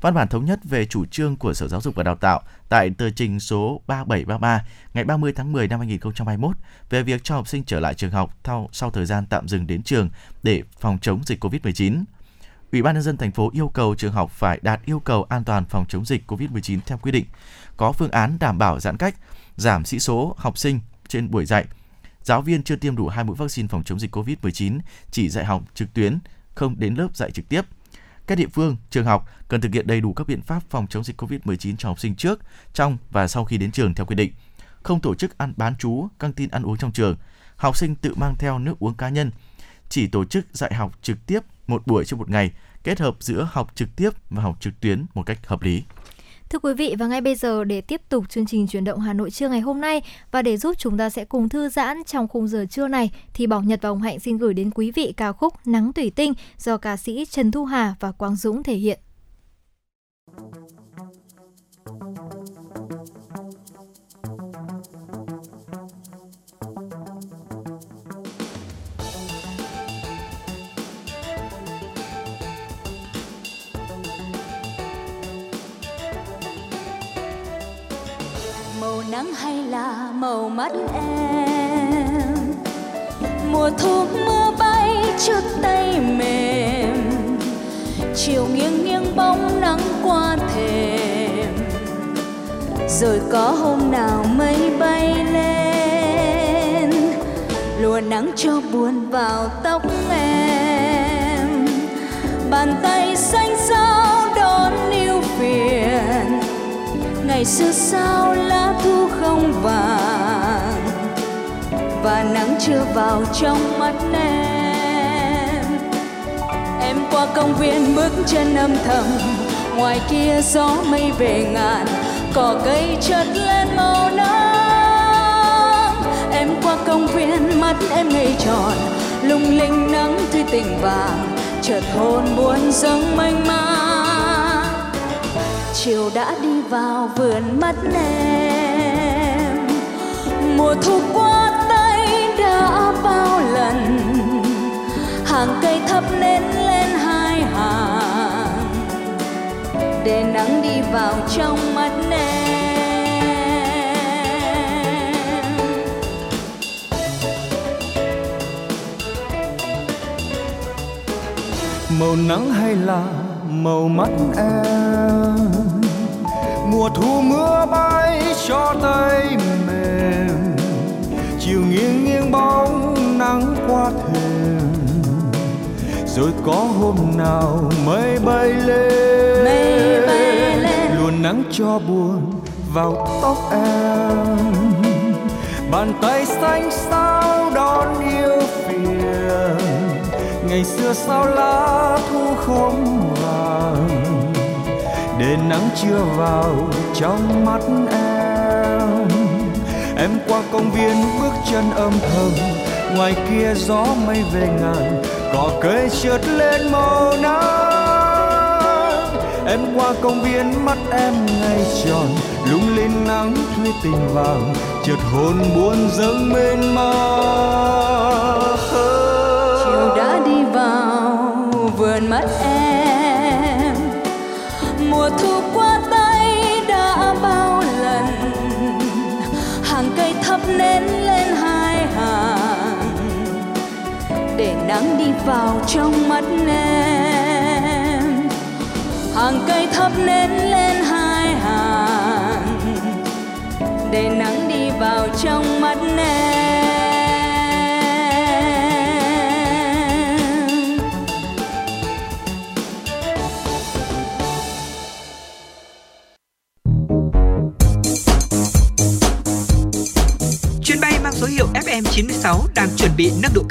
văn bản thống nhất về chủ trương của Sở Giáo dục và Đào tạo tại tờ trình số 3733 ngày 30 tháng 10 năm 2021 về việc cho học sinh trở lại trường học sau thời gian tạm dừng đến trường để phòng chống dịch COVID-19. Ủy ban nhân dân thành phố yêu cầu trường học phải đạt yêu cầu an toàn phòng chống dịch COVID-19 theo quy định, có phương án đảm bảo giãn cách, giảm sĩ số học sinh trên buổi dạy. Giáo viên chưa tiêm đủ hai mũi vaccine phòng chống dịch COVID-19 chỉ dạy học trực tuyến, không đến lớp dạy trực tiếp – các địa phương, trường học cần thực hiện đầy đủ các biện pháp phòng chống dịch COVID-19 cho học sinh trước, trong và sau khi đến trường theo quy định. Không tổ chức ăn bán trú, căng tin ăn uống trong trường. Học sinh tự mang theo nước uống cá nhân. Chỉ tổ chức dạy học trực tiếp một buổi trên một ngày, kết hợp giữa học trực tiếp và học trực tuyến một cách hợp lý. Thưa quý vị, và ngay bây giờ để tiếp tục chương trình chuyển động Hà Nội trưa ngày hôm nay và để giúp chúng ta sẽ cùng thư giãn trong khung giờ trưa này, thì Bảo Nhật và ông Hạnh xin gửi đến quý vị ca khúc Nắng Tủy Tinh do ca sĩ Trần Thu Hà và Quang Dũng thể hiện. Nắng hay là màu mắt em? Mùa thu, mưa bay trước tay mềm. Chiều nghiêng nghiêng, bóng nắng qua thềm. Rồi có hôm nào mây bay lên, lùa nắng cho buồn vào tóc em? Bàn tay ngày xưa sao lá thu không vàng và nắng chưa vào trong mắt em. Em qua công viên bước chân âm thầm, ngoài kia gió mây về ngàn, cỏ cây chợt lên màu nắng. Em qua công viên, mắt em ngây tròn, lung linh nắng tươi tình vàng, chợt hồn buồn dâng mênh mang chiều đã đi vào vườn mắt em. Mùa thu qua tay đã bao lần, hàng cây thấp nến lên hai hàng. Để nắng đi vào trong mắt em. Màu nắng hay là màu mắt em? Mùa thu mưa bay cho tay mềm chiều nghiêng nghiêng bóng nắng qua thềm. Rồi có hôm nào mây bay lên, mây bay lên. luôn nắng cho buồn vào tóc em. Bàn tay xanh sao đón yêu phiền. Ngày xưa sao lá thu không vàng để nắng chưa vào trong mắt em. Em qua công viên bước chân âm thầm, ngoài kia gió mây về ngàn, cỏ cây trượt lên màu nắng. Em qua công viên mắt em ngày tròn, lung linh nắng thuê tình vàng, chợt hồn buồn dâng mênh mang. đi vào trong mắt em. Hàng cây thấp nến lên hai hàng, để nắng đi vào trong mắt em. Chuyến bay mang số hiệu FM96 đang chuẩn bị nâng độ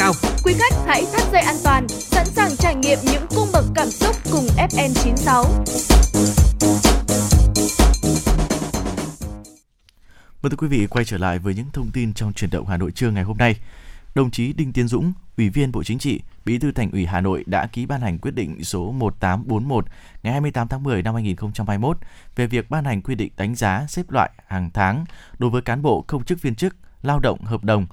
thưa quý vị, quay trở lại với những thông tin trong chuyển động Hà Nội trưa ngày hôm nay. Đồng chí Đinh Tiến Dũng, Ủy viên Bộ Chính trị, Bí thư Thành ủy Hà Nội đã ký ban hành quyết định số 1841 ngày 28 tháng 10 năm 2021 về việc ban hành quy định đánh giá xếp loại hàng tháng đối với cán bộ công chức viên chức lao động hợp đồng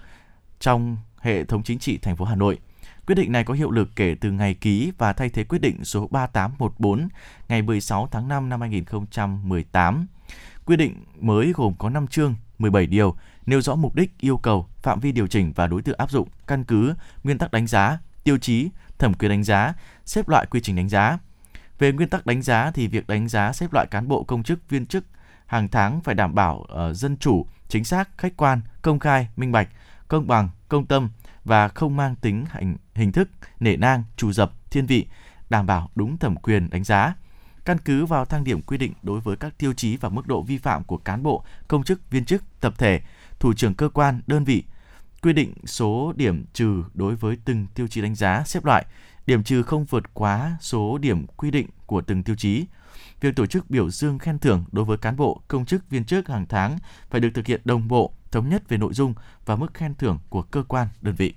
trong hệ thống chính trị thành phố Hà Nội. Quyết định này có hiệu lực kể từ ngày ký và thay thế quyết định số 3814 ngày 16 tháng 5 năm 2018. Quy định mới gồm có 5 chương, 17 điều, nêu rõ mục đích, yêu cầu, phạm vi điều chỉnh và đối tượng áp dụng, căn cứ, nguyên tắc đánh giá, tiêu chí, thẩm quyền đánh giá, xếp loại quy trình đánh giá. Về nguyên tắc đánh giá thì việc đánh giá xếp loại cán bộ công chức viên chức hàng tháng phải đảm bảo uh, dân chủ, chính xác, khách quan, công khai, minh bạch, công bằng, công tâm và không mang tính hành, hình thức, nể nang, trù dập, thiên vị, đảm bảo đúng thẩm quyền đánh giá. Căn cứ vào thang điểm quy định đối với các tiêu chí và mức độ vi phạm của cán bộ, công chức, viên chức, tập thể, thủ trưởng cơ quan, đơn vị, quy định số điểm trừ đối với từng tiêu chí đánh giá xếp loại, điểm trừ không vượt quá số điểm quy định của từng tiêu chí. Việc tổ chức biểu dương khen thưởng đối với cán bộ, công chức, viên chức hàng tháng phải được thực hiện đồng bộ, thống nhất về nội dung và mức khen thưởng của cơ quan, đơn vị.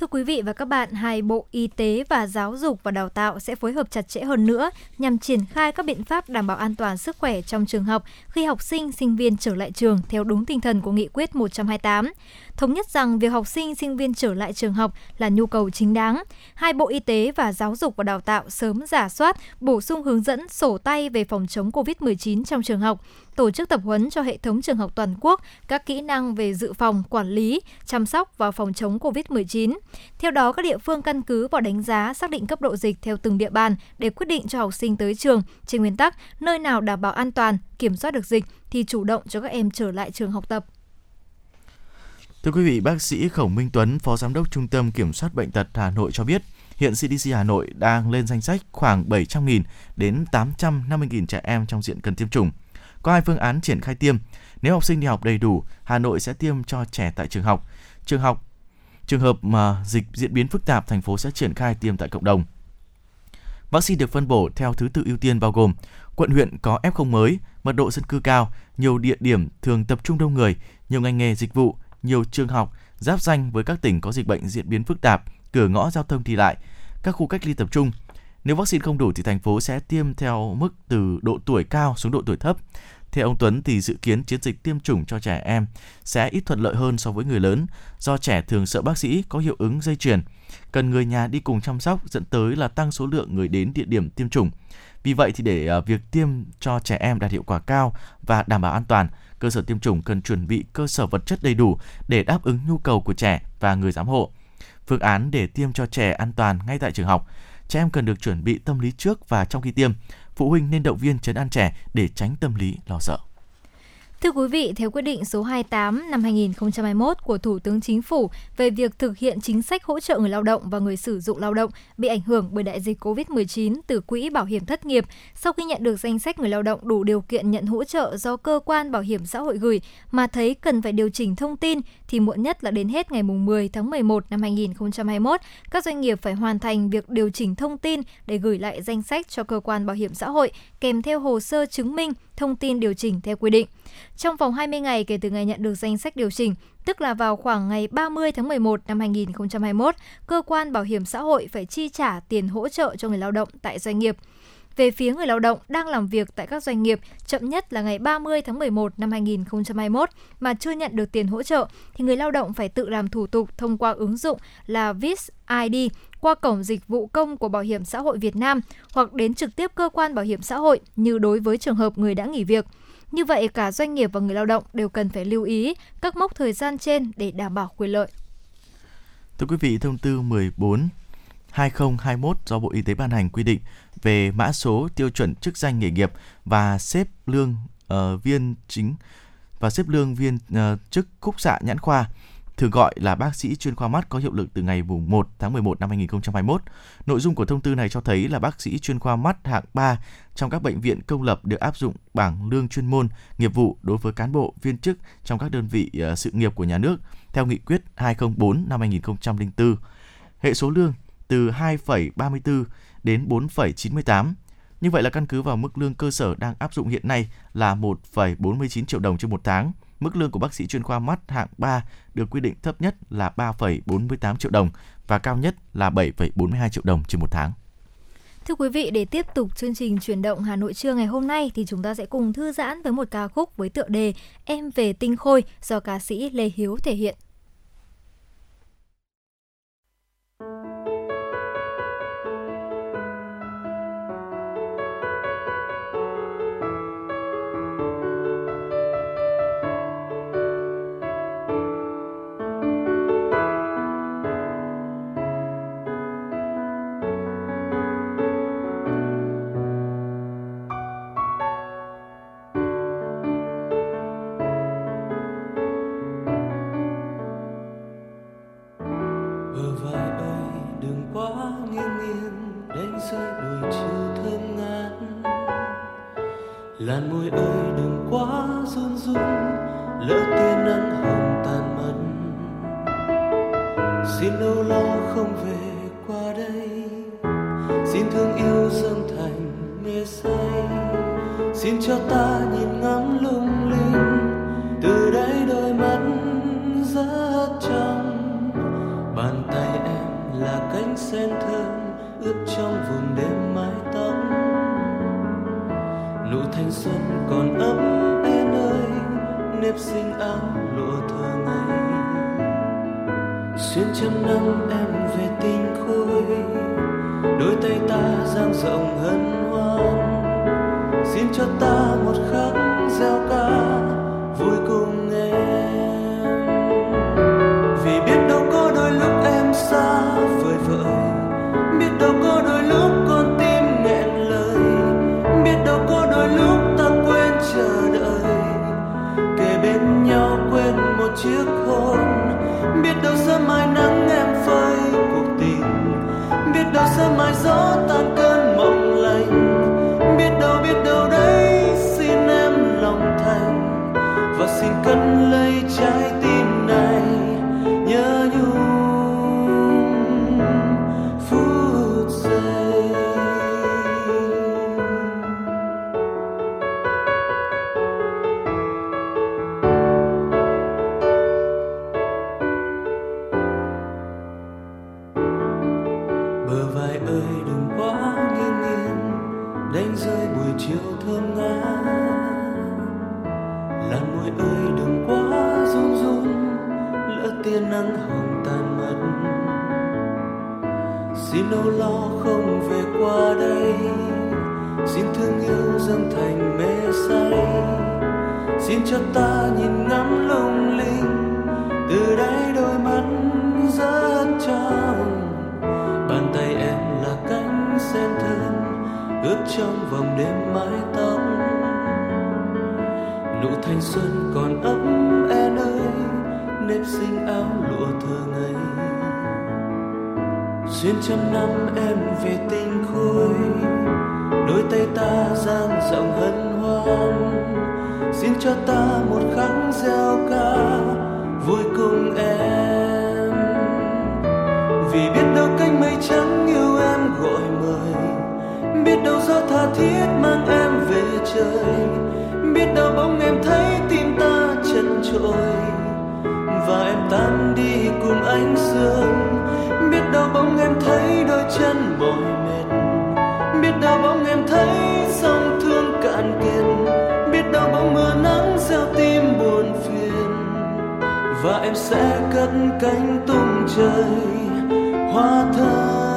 Thưa quý vị và các bạn, hai Bộ Y tế và Giáo dục và Đào tạo sẽ phối hợp chặt chẽ hơn nữa nhằm triển khai các biện pháp đảm bảo an toàn sức khỏe trong trường học khi học sinh, sinh viên trở lại trường theo đúng tinh thần của Nghị quyết 128 thống nhất rằng việc học sinh, sinh viên trở lại trường học là nhu cầu chính đáng. Hai Bộ Y tế và Giáo dục và Đào tạo sớm giả soát, bổ sung hướng dẫn sổ tay về phòng chống COVID-19 trong trường học, tổ chức tập huấn cho hệ thống trường học toàn quốc các kỹ năng về dự phòng, quản lý, chăm sóc và phòng chống COVID-19. Theo đó, các địa phương căn cứ vào đánh giá xác định cấp độ dịch theo từng địa bàn để quyết định cho học sinh tới trường. Trên nguyên tắc, nơi nào đảm bảo an toàn, kiểm soát được dịch thì chủ động cho các em trở lại trường học tập. Thưa quý vị, bác sĩ Khổng Minh Tuấn, Phó Giám đốc Trung tâm Kiểm soát Bệnh tật Hà Nội cho biết, hiện CDC Hà Nội đang lên danh sách khoảng 700.000 đến 850.000 trẻ em trong diện cần tiêm chủng. Có hai phương án triển khai tiêm. Nếu học sinh đi học đầy đủ, Hà Nội sẽ tiêm cho trẻ tại trường học. Trường học Trường hợp mà dịch diễn biến phức tạp, thành phố sẽ triển khai tiêm tại cộng đồng. Vaccine được phân bổ theo thứ tự ưu tiên bao gồm quận huyện có F0 mới, mật độ dân cư cao, nhiều địa điểm thường tập trung đông người, nhiều ngành nghề dịch vụ, nhiều trường học giáp danh với các tỉnh có dịch bệnh diễn biến phức tạp, cửa ngõ giao thông đi lại, các khu cách ly tập trung. Nếu vaccine không đủ thì thành phố sẽ tiêm theo mức từ độ tuổi cao xuống độ tuổi thấp. Theo ông Tuấn thì dự kiến chiến dịch tiêm chủng cho trẻ em sẽ ít thuận lợi hơn so với người lớn do trẻ thường sợ bác sĩ có hiệu ứng dây chuyền, cần người nhà đi cùng chăm sóc dẫn tới là tăng số lượng người đến địa điểm tiêm chủng. Vì vậy thì để à, việc tiêm cho trẻ em đạt hiệu quả cao và đảm bảo an toàn, cơ sở tiêm chủng cần chuẩn bị cơ sở vật chất đầy đủ để đáp ứng nhu cầu của trẻ và người giám hộ. Phương án để tiêm cho trẻ an toàn ngay tại trường học. Trẻ em cần được chuẩn bị tâm lý trước và trong khi tiêm. Phụ huynh nên động viên chấn an trẻ để tránh tâm lý lo sợ. Thưa quý vị, theo quyết định số 28 năm 2021 của Thủ tướng Chính phủ về việc thực hiện chính sách hỗ trợ người lao động và người sử dụng lao động bị ảnh hưởng bởi đại dịch COVID-19 từ Quỹ Bảo hiểm Thất nghiệp, sau khi nhận được danh sách người lao động đủ điều kiện nhận hỗ trợ do cơ quan bảo hiểm xã hội gửi mà thấy cần phải điều chỉnh thông tin thì muộn nhất là đến hết ngày 10 tháng 11 năm 2021, các doanh nghiệp phải hoàn thành việc điều chỉnh thông tin để gửi lại danh sách cho cơ quan bảo hiểm xã hội kèm theo hồ sơ chứng minh thông tin điều chỉnh theo quy định. Trong vòng 20 ngày kể từ ngày nhận được danh sách điều chỉnh, tức là vào khoảng ngày 30 tháng 11 năm 2021, cơ quan bảo hiểm xã hội phải chi trả tiền hỗ trợ cho người lao động tại doanh nghiệp. Về phía người lao động đang làm việc tại các doanh nghiệp chậm nhất là ngày 30 tháng 11 năm 2021 mà chưa nhận được tiền hỗ trợ thì người lao động phải tự làm thủ tục thông qua ứng dụng là VIS ID qua cổng dịch vụ công của Bảo hiểm xã hội Việt Nam hoặc đến trực tiếp cơ quan bảo hiểm xã hội như đối với trường hợp người đã nghỉ việc. Như vậy, cả doanh nghiệp và người lao động đều cần phải lưu ý các mốc thời gian trên để đảm bảo quyền lợi. Thưa quý vị, thông tư 14 2021 do Bộ Y tế ban hành quy định về mã số tiêu chuẩn chức danh nghề nghiệp và xếp lương uh, viên chính và xếp lương viên uh, chức khúc xạ nhãn khoa thường gọi là bác sĩ chuyên khoa mắt có hiệu lực từ ngày 1 tháng 11 năm 2021. Nội dung của thông tư này cho thấy là bác sĩ chuyên khoa mắt hạng 3 trong các bệnh viện công lập được áp dụng bảng lương chuyên môn, nghiệp vụ đối với cán bộ, viên chức trong các đơn vị ờ, sự nghiệp của nhà nước theo nghị quyết 204 năm 2004. Hệ số lương từ 2,34 đến 4,98 như vậy là căn cứ vào mức lương cơ sở đang áp dụng hiện nay là 1,49 triệu đồng trên một tháng. Mức lương của bác sĩ chuyên khoa mắt hạng 3 được quy định thấp nhất là 3,48 triệu đồng và cao nhất là 7,42 triệu đồng trên một tháng. Thưa quý vị, để tiếp tục chương trình chuyển động Hà Nội trưa ngày hôm nay thì chúng ta sẽ cùng thư giãn với một ca khúc với tựa đề Em về tinh khôi do ca sĩ Lê Hiếu thể hiện. Làn môi ơi, đừng quá run run, lỡ tia nắng hồng tàn mất. Xin âu lo không về qua đây, xin thương yêu dâng thành mê say. Xin cho ta nhìn ngắm lung linh, từ đây đôi mắt rất trong bàn tay em là cánh sen thơm thanh xuân còn ấm ê ơi nếp sinh áo lụa thơ ngày. xuyên trăm năm em về tinh khôi, đôi tay ta dang rộng hân hoan xin cho ta một khắc gieo ca, vui cùng em vì biết đâu có đôi lúc em xa vời vợi, biết đâu có đôi chiếc hôn. Biết đâu sớm mai nắng em phơi cuộc tình. Biết đâu sớm mai gió tan em sẽ cất cánh tung trời hoa thơm.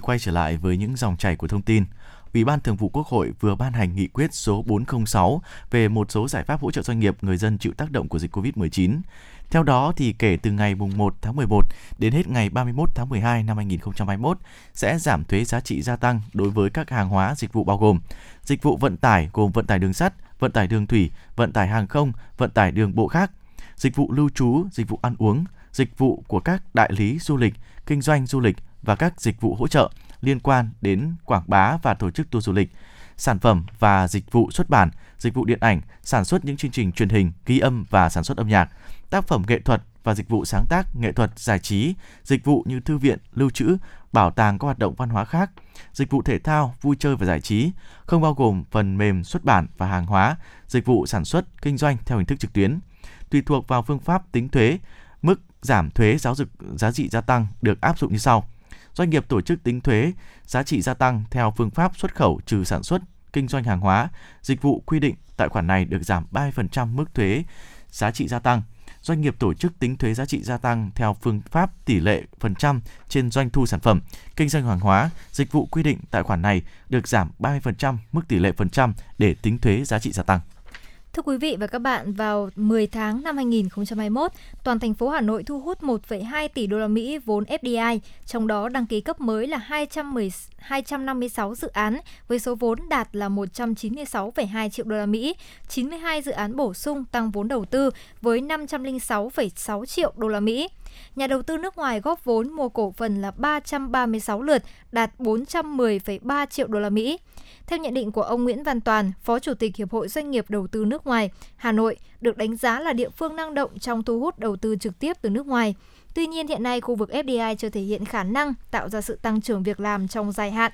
Quay trở lại với những dòng chảy của thông tin. Ủy ban Thường vụ Quốc hội vừa ban hành nghị quyết số 406 về một số giải pháp hỗ trợ doanh nghiệp người dân chịu tác động của dịch Covid-19. Theo đó thì kể từ ngày 1 tháng 11 đến hết ngày 31 tháng 12 năm 2021 sẽ giảm thuế giá trị gia tăng đối với các hàng hóa dịch vụ bao gồm dịch vụ vận tải gồm vận tải đường sắt, vận tải đường thủy, vận tải hàng không, vận tải đường bộ khác, dịch vụ lưu trú, dịch vụ ăn uống, dịch vụ của các đại lý du lịch, kinh doanh du lịch và các dịch vụ hỗ trợ liên quan đến quảng bá và tổ chức tour du lịch, sản phẩm và dịch vụ xuất bản, dịch vụ điện ảnh, sản xuất những chương trình truyền hình, ghi âm và sản xuất âm nhạc, tác phẩm nghệ thuật và dịch vụ sáng tác, nghệ thuật, giải trí, dịch vụ như thư viện, lưu trữ, bảo tàng các hoạt động văn hóa khác, dịch vụ thể thao, vui chơi và giải trí, không bao gồm phần mềm xuất bản và hàng hóa, dịch vụ sản xuất, kinh doanh theo hình thức trực tuyến. Tùy thuộc vào phương pháp tính thuế, mức giảm thuế giáo dục giá trị gia tăng được áp dụng như sau. Doanh nghiệp tổ chức tính thuế giá trị gia tăng theo phương pháp xuất khẩu trừ sản xuất, kinh doanh hàng hóa, dịch vụ quy định tại khoản này được giảm 30% mức thuế giá trị gia tăng. Doanh nghiệp tổ chức tính thuế giá trị gia tăng theo phương pháp tỷ lệ phần trăm trên doanh thu sản phẩm, kinh doanh hàng hóa, dịch vụ quy định tại khoản này được giảm 30% mức tỷ lệ phần trăm để tính thuế giá trị gia tăng. Thưa quý vị và các bạn, vào 10 tháng năm 2021, toàn thành phố Hà Nội thu hút 1,2 tỷ đô la Mỹ vốn FDI, trong đó đăng ký cấp mới là 210, 256 dự án với số vốn đạt là 196,2 triệu đô la Mỹ, 92 dự án bổ sung tăng vốn đầu tư với 506,6 triệu đô la Mỹ. Nhà đầu tư nước ngoài góp vốn mua cổ phần là 336 lượt, đạt 410,3 triệu đô la Mỹ. Theo nhận định của ông Nguyễn Văn Toàn, Phó Chủ tịch Hiệp hội Doanh nghiệp Đầu tư nước ngoài, Hà Nội được đánh giá là địa phương năng động trong thu hút đầu tư trực tiếp từ nước ngoài. Tuy nhiên hiện nay khu vực FDI chưa thể hiện khả năng tạo ra sự tăng trưởng việc làm trong dài hạn.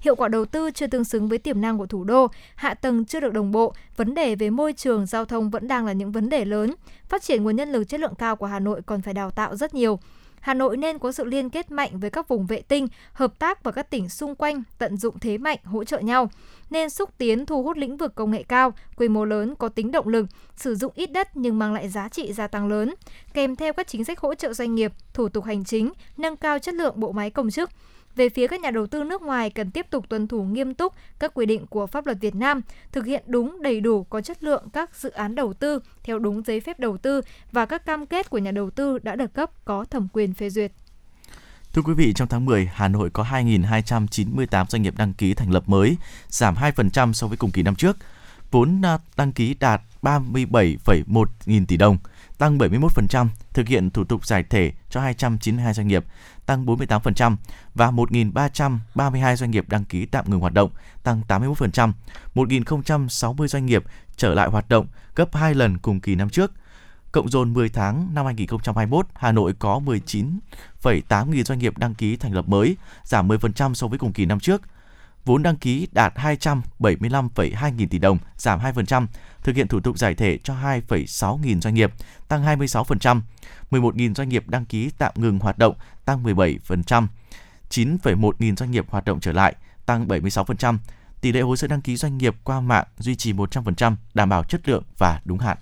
Hiệu quả đầu tư chưa tương xứng với tiềm năng của thủ đô, hạ tầng chưa được đồng bộ, vấn đề về môi trường, giao thông vẫn đang là những vấn đề lớn. Phát triển nguồn nhân lực chất lượng cao của Hà Nội còn phải đào tạo rất nhiều. Hà Nội nên có sự liên kết mạnh với các vùng vệ tinh, hợp tác và các tỉnh xung quanh, tận dụng thế mạnh, hỗ trợ nhau. Nên xúc tiến thu hút lĩnh vực công nghệ cao, quy mô lớn có tính động lực, sử dụng ít đất nhưng mang lại giá trị gia tăng lớn, kèm theo các chính sách hỗ trợ doanh nghiệp, thủ tục hành chính, nâng cao chất lượng bộ máy công chức. Về phía các nhà đầu tư nước ngoài cần tiếp tục tuân thủ nghiêm túc các quy định của pháp luật Việt Nam, thực hiện đúng đầy đủ có chất lượng các dự án đầu tư theo đúng giấy phép đầu tư và các cam kết của nhà đầu tư đã được cấp có thẩm quyền phê duyệt. Thưa quý vị, trong tháng 10, Hà Nội có 2.298 doanh nghiệp đăng ký thành lập mới, giảm 2% so với cùng kỳ năm trước. Vốn à, đăng ký đạt 37,1 nghìn tỷ đồng, tăng 71%, thực hiện thủ tục giải thể cho 292 doanh nghiệp, tăng 48% và 1.332 doanh nghiệp đăng ký tạm ngừng hoạt động, tăng 81%. 1.060 doanh nghiệp trở lại hoạt động, gấp 2 lần cùng kỳ năm trước. Cộng dồn 10 tháng năm 2021, Hà Nội có 19,8 nghìn doanh nghiệp đăng ký thành lập mới, giảm 10% so với cùng kỳ năm trước. Vốn đăng ký đạt 275,2 nghìn tỷ đồng, giảm 2%, thực hiện thủ tục giải thể cho 2,6 nghìn doanh nghiệp, tăng 26%. 11 nghìn doanh nghiệp đăng ký tạm ngừng hoạt động, tăng 17%. 9,1 nghìn doanh nghiệp hoạt động trở lại, tăng 76%. Tỷ lệ hồ sơ đăng ký doanh nghiệp qua mạng duy trì 100%, đảm bảo chất lượng và đúng hạn.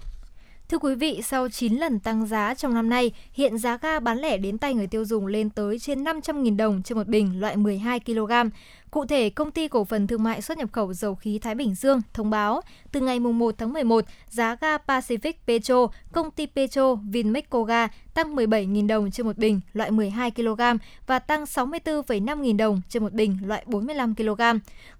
Thưa quý vị, sau 9 lần tăng giá trong năm nay, hiện giá ga bán lẻ đến tay người tiêu dùng lên tới trên 500.000 đồng trên một bình loại 12 kg. Cụ thể, công ty cổ phần thương mại xuất nhập khẩu dầu khí Thái Bình Dương thông báo từ ngày 1 tháng 11, giá ga Pacific Petro, công ty Petro Vinmexco Ga tăng 17.000 đồng trên một bình loại 12 kg và tăng 64,5 nghìn đồng trên một bình loại 45 kg.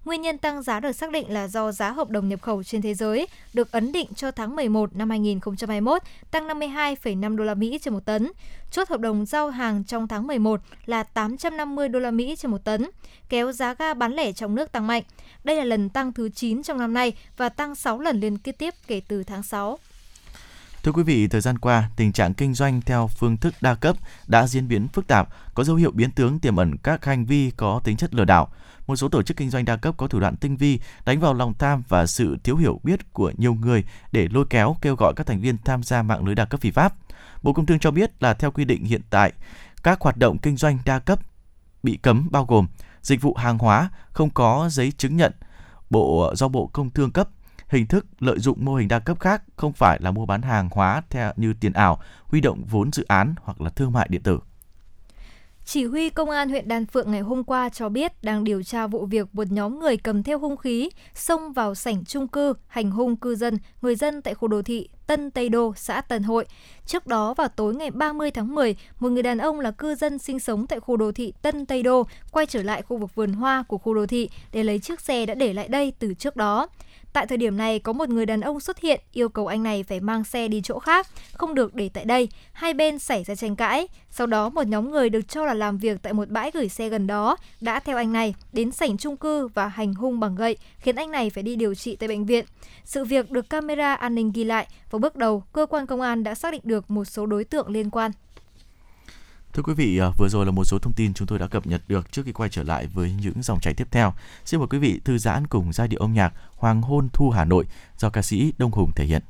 Nguyên nhân tăng giá được xác định là do giá hợp đồng nhập khẩu trên thế giới được ấn định cho tháng 11 năm 2021 tăng 52,5 đô la Mỹ trên một tấn. Chốt hợp đồng giao hàng trong tháng 11 là 850 đô la Mỹ trên một tấn, kéo giá ga bán lẻ trong nước tăng mạnh. Đây là lần tăng thứ 9 trong năm nay và tăng 6 lần liên tiếp tiếp kể từ tháng 6. Thưa quý vị, thời gian qua, tình trạng kinh doanh theo phương thức đa cấp đã diễn biến phức tạp, có dấu hiệu biến tướng tiềm ẩn các hành vi có tính chất lừa đảo. Một số tổ chức kinh doanh đa cấp có thủ đoạn tinh vi, đánh vào lòng tham và sự thiếu hiểu biết của nhiều người để lôi kéo kêu gọi các thành viên tham gia mạng lưới đa cấp phi pháp. Bộ Công Thương cho biết là theo quy định hiện tại, các hoạt động kinh doanh đa cấp bị cấm bao gồm dịch vụ hàng hóa không có giấy chứng nhận bộ do Bộ Công Thương cấp, hình thức lợi dụng mô hình đa cấp khác không phải là mua bán hàng hóa theo như tiền ảo, huy động vốn dự án hoặc là thương mại điện tử. Chỉ huy Công an huyện Đan Phượng ngày hôm qua cho biết đang điều tra vụ việc một nhóm người cầm theo hung khí xông vào sảnh chung cư hành hung cư dân, người dân tại khu đô thị Tân Tây Đô, xã Tân Hội. Trước đó vào tối ngày 30 tháng 10, một người đàn ông là cư dân sinh sống tại khu đô thị Tân Tây Đô quay trở lại khu vực vườn hoa của khu đô thị để lấy chiếc xe đã để lại đây từ trước đó. Tại thời điểm này có một người đàn ông xuất hiện yêu cầu anh này phải mang xe đi chỗ khác, không được để tại đây. Hai bên xảy ra tranh cãi. Sau đó một nhóm người được cho là làm việc tại một bãi gửi xe gần đó đã theo anh này đến sảnh chung cư và hành hung bằng gậy, khiến anh này phải đi điều trị tại bệnh viện. Sự việc được camera an ninh ghi lại và bước đầu cơ quan công an đã xác định được một số đối tượng liên quan. Thưa quý vị, à, vừa rồi là một số thông tin chúng tôi đã cập nhật được trước khi quay trở lại với những dòng chảy tiếp theo. Xin mời quý vị thư giãn cùng giai điệu âm nhạc Hoàng hôn thu Hà Nội do ca sĩ Đông Hùng thể hiện.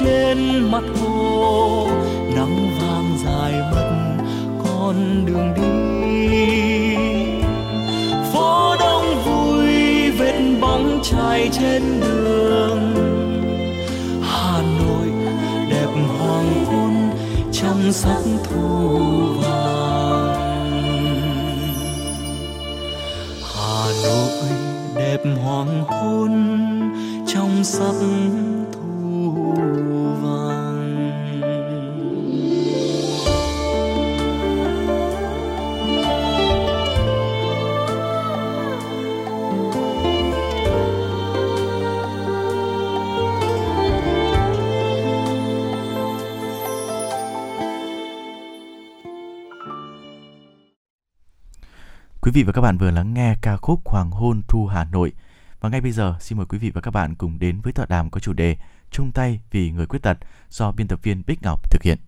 Trên mặt hồ, nắng vàng dài mất con đường đi. Phố đông vui, vết bóng chai trên đường. Hà nội, đẹp hoàng hôn trong sắc thu vàng. Hà nội, đẹp hoàng hôn trong sắc Quý vị và các bạn vừa lắng nghe ca khúc Hoàng hôn thu Hà Nội. Và ngay bây giờ xin mời quý vị và các bạn cùng đến với tọa đàm có chủ đề Chung tay vì người khuyết tật do biên tập viên Bích Ngọc thực hiện.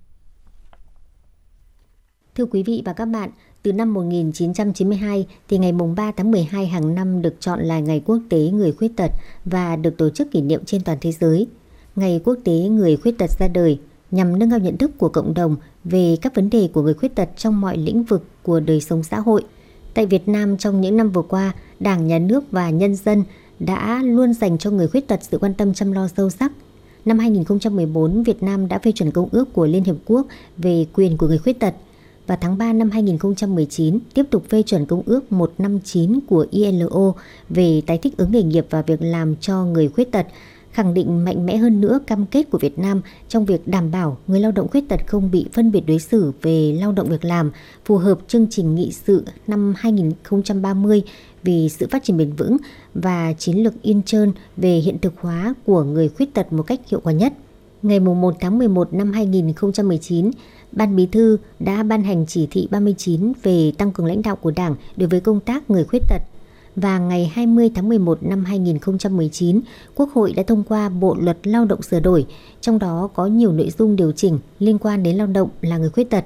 Thưa quý vị và các bạn, từ năm 1992 thì ngày mùng 3 tháng 12 hàng năm được chọn là Ngày Quốc tế Người Khuyết tật và được tổ chức kỷ niệm trên toàn thế giới. Ngày Quốc tế Người Khuyết tật ra đời nhằm nâng cao nhận thức của cộng đồng về các vấn đề của người khuyết tật trong mọi lĩnh vực của đời sống xã hội. Tại Việt Nam trong những năm vừa qua, Đảng, Nhà nước và nhân dân đã luôn dành cho người khuyết tật sự quan tâm chăm lo sâu sắc. Năm 2014, Việt Nam đã phê chuẩn công ước của Liên Hiệp Quốc về quyền của người khuyết tật và tháng 3 năm 2019 tiếp tục phê chuẩn công ước 159 của ILO về tái thích ứng nghề nghiệp và việc làm cho người khuyết tật, khẳng định mạnh mẽ hơn nữa cam kết của Việt Nam trong việc đảm bảo người lao động khuyết tật không bị phân biệt đối xử về lao động việc làm, phù hợp chương trình nghị sự năm 2030 vì sự phát triển bền vững và chiến lược Intern về hiện thực hóa của người khuyết tật một cách hiệu quả nhất. Ngày 1 tháng 11 năm 2019, Ban Bí thư đã ban hành chỉ thị 39 về tăng cường lãnh đạo của Đảng đối với công tác người khuyết tật. Và ngày 20 tháng 11 năm 2019, Quốc hội đã thông qua Bộ Luật Lao động sửa đổi, trong đó có nhiều nội dung điều chỉnh liên quan đến lao động là người khuyết tật.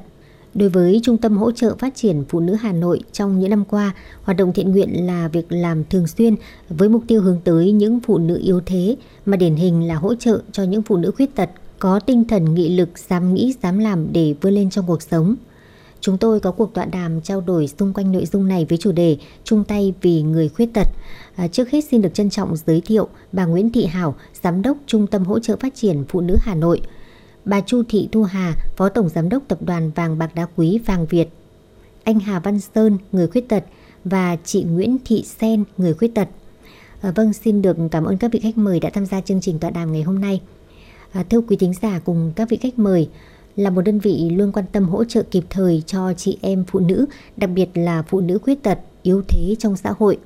Đối với Trung tâm Hỗ trợ Phát triển Phụ nữ Hà Nội trong những năm qua, hoạt động thiện nguyện là việc làm thường xuyên với mục tiêu hướng tới những phụ nữ yếu thế, mà điển hình là hỗ trợ cho những phụ nữ khuyết tật có tinh thần nghị lực dám nghĩ dám làm để vươn lên trong cuộc sống. Chúng tôi có cuộc tọa đàm trao đổi xung quanh nội dung này với chủ đề chung tay vì người khuyết tật. À, trước hết xin được trân trọng giới thiệu bà Nguyễn Thị Hảo, Giám đốc Trung tâm Hỗ trợ Phát triển Phụ nữ Hà Nội. Bà Chu Thị Thu Hà, Phó Tổng Giám đốc Tập đoàn Vàng Bạc Đá Quý Vàng Việt. Anh Hà Văn Sơn, người khuyết tật và chị Nguyễn Thị Sen, người khuyết tật. À, vâng, xin được cảm ơn các vị khách mời đã tham gia chương trình tọa đàm ngày hôm nay. À, thưa quý thính giả cùng các vị khách mời, là một đơn vị luôn quan tâm hỗ trợ kịp thời cho chị em phụ nữ, đặc biệt là phụ nữ khuyết tật, yếu thế trong xã hội.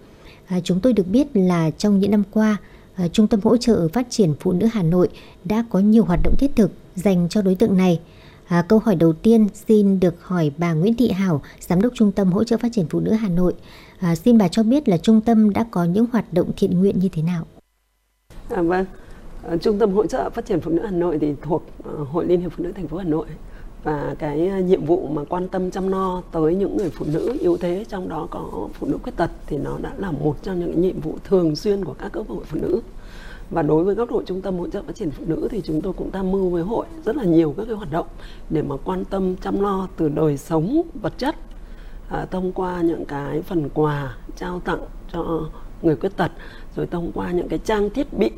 À, chúng tôi được biết là trong những năm qua, à, Trung tâm Hỗ trợ Phát triển Phụ nữ Hà Nội đã có nhiều hoạt động thiết thực dành cho đối tượng này. À, câu hỏi đầu tiên xin được hỏi bà Nguyễn Thị Hảo, Giám đốc Trung tâm Hỗ trợ Phát triển Phụ nữ Hà Nội. À, xin bà cho biết là trung tâm đã có những hoạt động thiện nguyện như thế nào? À, vâng, Ờ, trung tâm Hỗ trợ Phát triển Phụ nữ Hà Nội thì thuộc ờ, Hội Liên hiệp Phụ nữ thành phố Hà Nội. Và cái ờ, nhiệm vụ mà quan tâm chăm lo tới những người phụ nữ yếu thế trong đó có phụ nữ khuyết tật thì nó đã là một trong những nhiệm vụ thường xuyên của các cấp hội phụ nữ. Và đối với góc độ trung tâm hỗ trợ phát triển phụ nữ thì chúng tôi cũng tham mưu với hội rất là nhiều các cái hoạt động để mà quan tâm chăm lo từ đời sống vật chất à, thông qua những cái phần quà trao tặng cho người khuyết tật rồi thông qua những cái trang thiết bị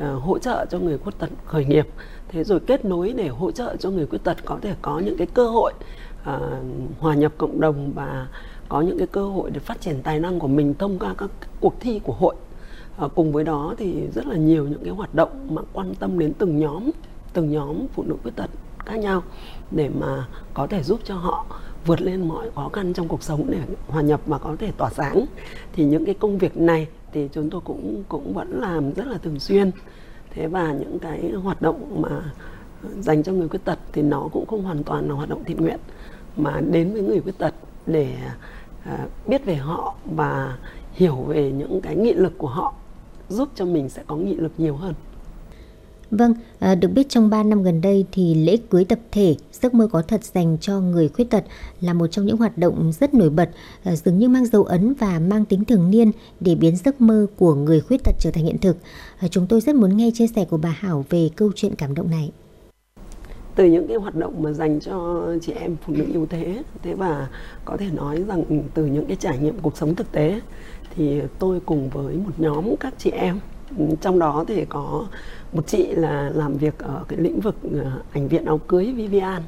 Ờ, hỗ trợ cho người khuyết tật khởi nghiệp. Thế rồi kết nối để hỗ trợ cho người khuyết tật có thể có những cái cơ hội à, hòa nhập cộng đồng và có những cái cơ hội để phát triển tài năng của mình thông qua các cuộc thi của hội. À, cùng với đó thì rất là nhiều những cái hoạt động mà quan tâm đến từng nhóm từng nhóm phụ nữ khuyết tật khác nhau để mà có thể giúp cho họ vượt lên mọi khó khăn trong cuộc sống để hòa nhập mà có thể tỏa sáng. Thì những cái công việc này thì chúng tôi cũng cũng vẫn làm rất là thường xuyên thế và những cái hoạt động mà dành cho người khuyết tật thì nó cũng không hoàn toàn là hoạt động thiện nguyện, mà đến với người khuyết tật để à, biết về họ và hiểu về những cái nghị lực của họ, giúp cho mình sẽ có nghị lực nhiều hơn. Vâng, à, được biết trong 3 năm gần đây thì lễ cưới tập thể Giấc mơ có thật dành cho người khuyết tật là một trong những hoạt động rất nổi bật, à, dường như mang dấu ấn và mang tính thường niên để biến giấc mơ của người khuyết tật trở thành hiện thực. À, chúng tôi rất muốn nghe chia sẻ của bà Hảo về câu chuyện cảm động này. Từ những cái hoạt động mà dành cho chị em phụ nữ yếu thế, thế và có thể nói rằng từ những cái trải nghiệm cuộc sống thực tế thì tôi cùng với một nhóm các chị em trong đó thì có một chị là làm việc ở cái lĩnh vực ờ, ảnh viện áo cưới Vivian.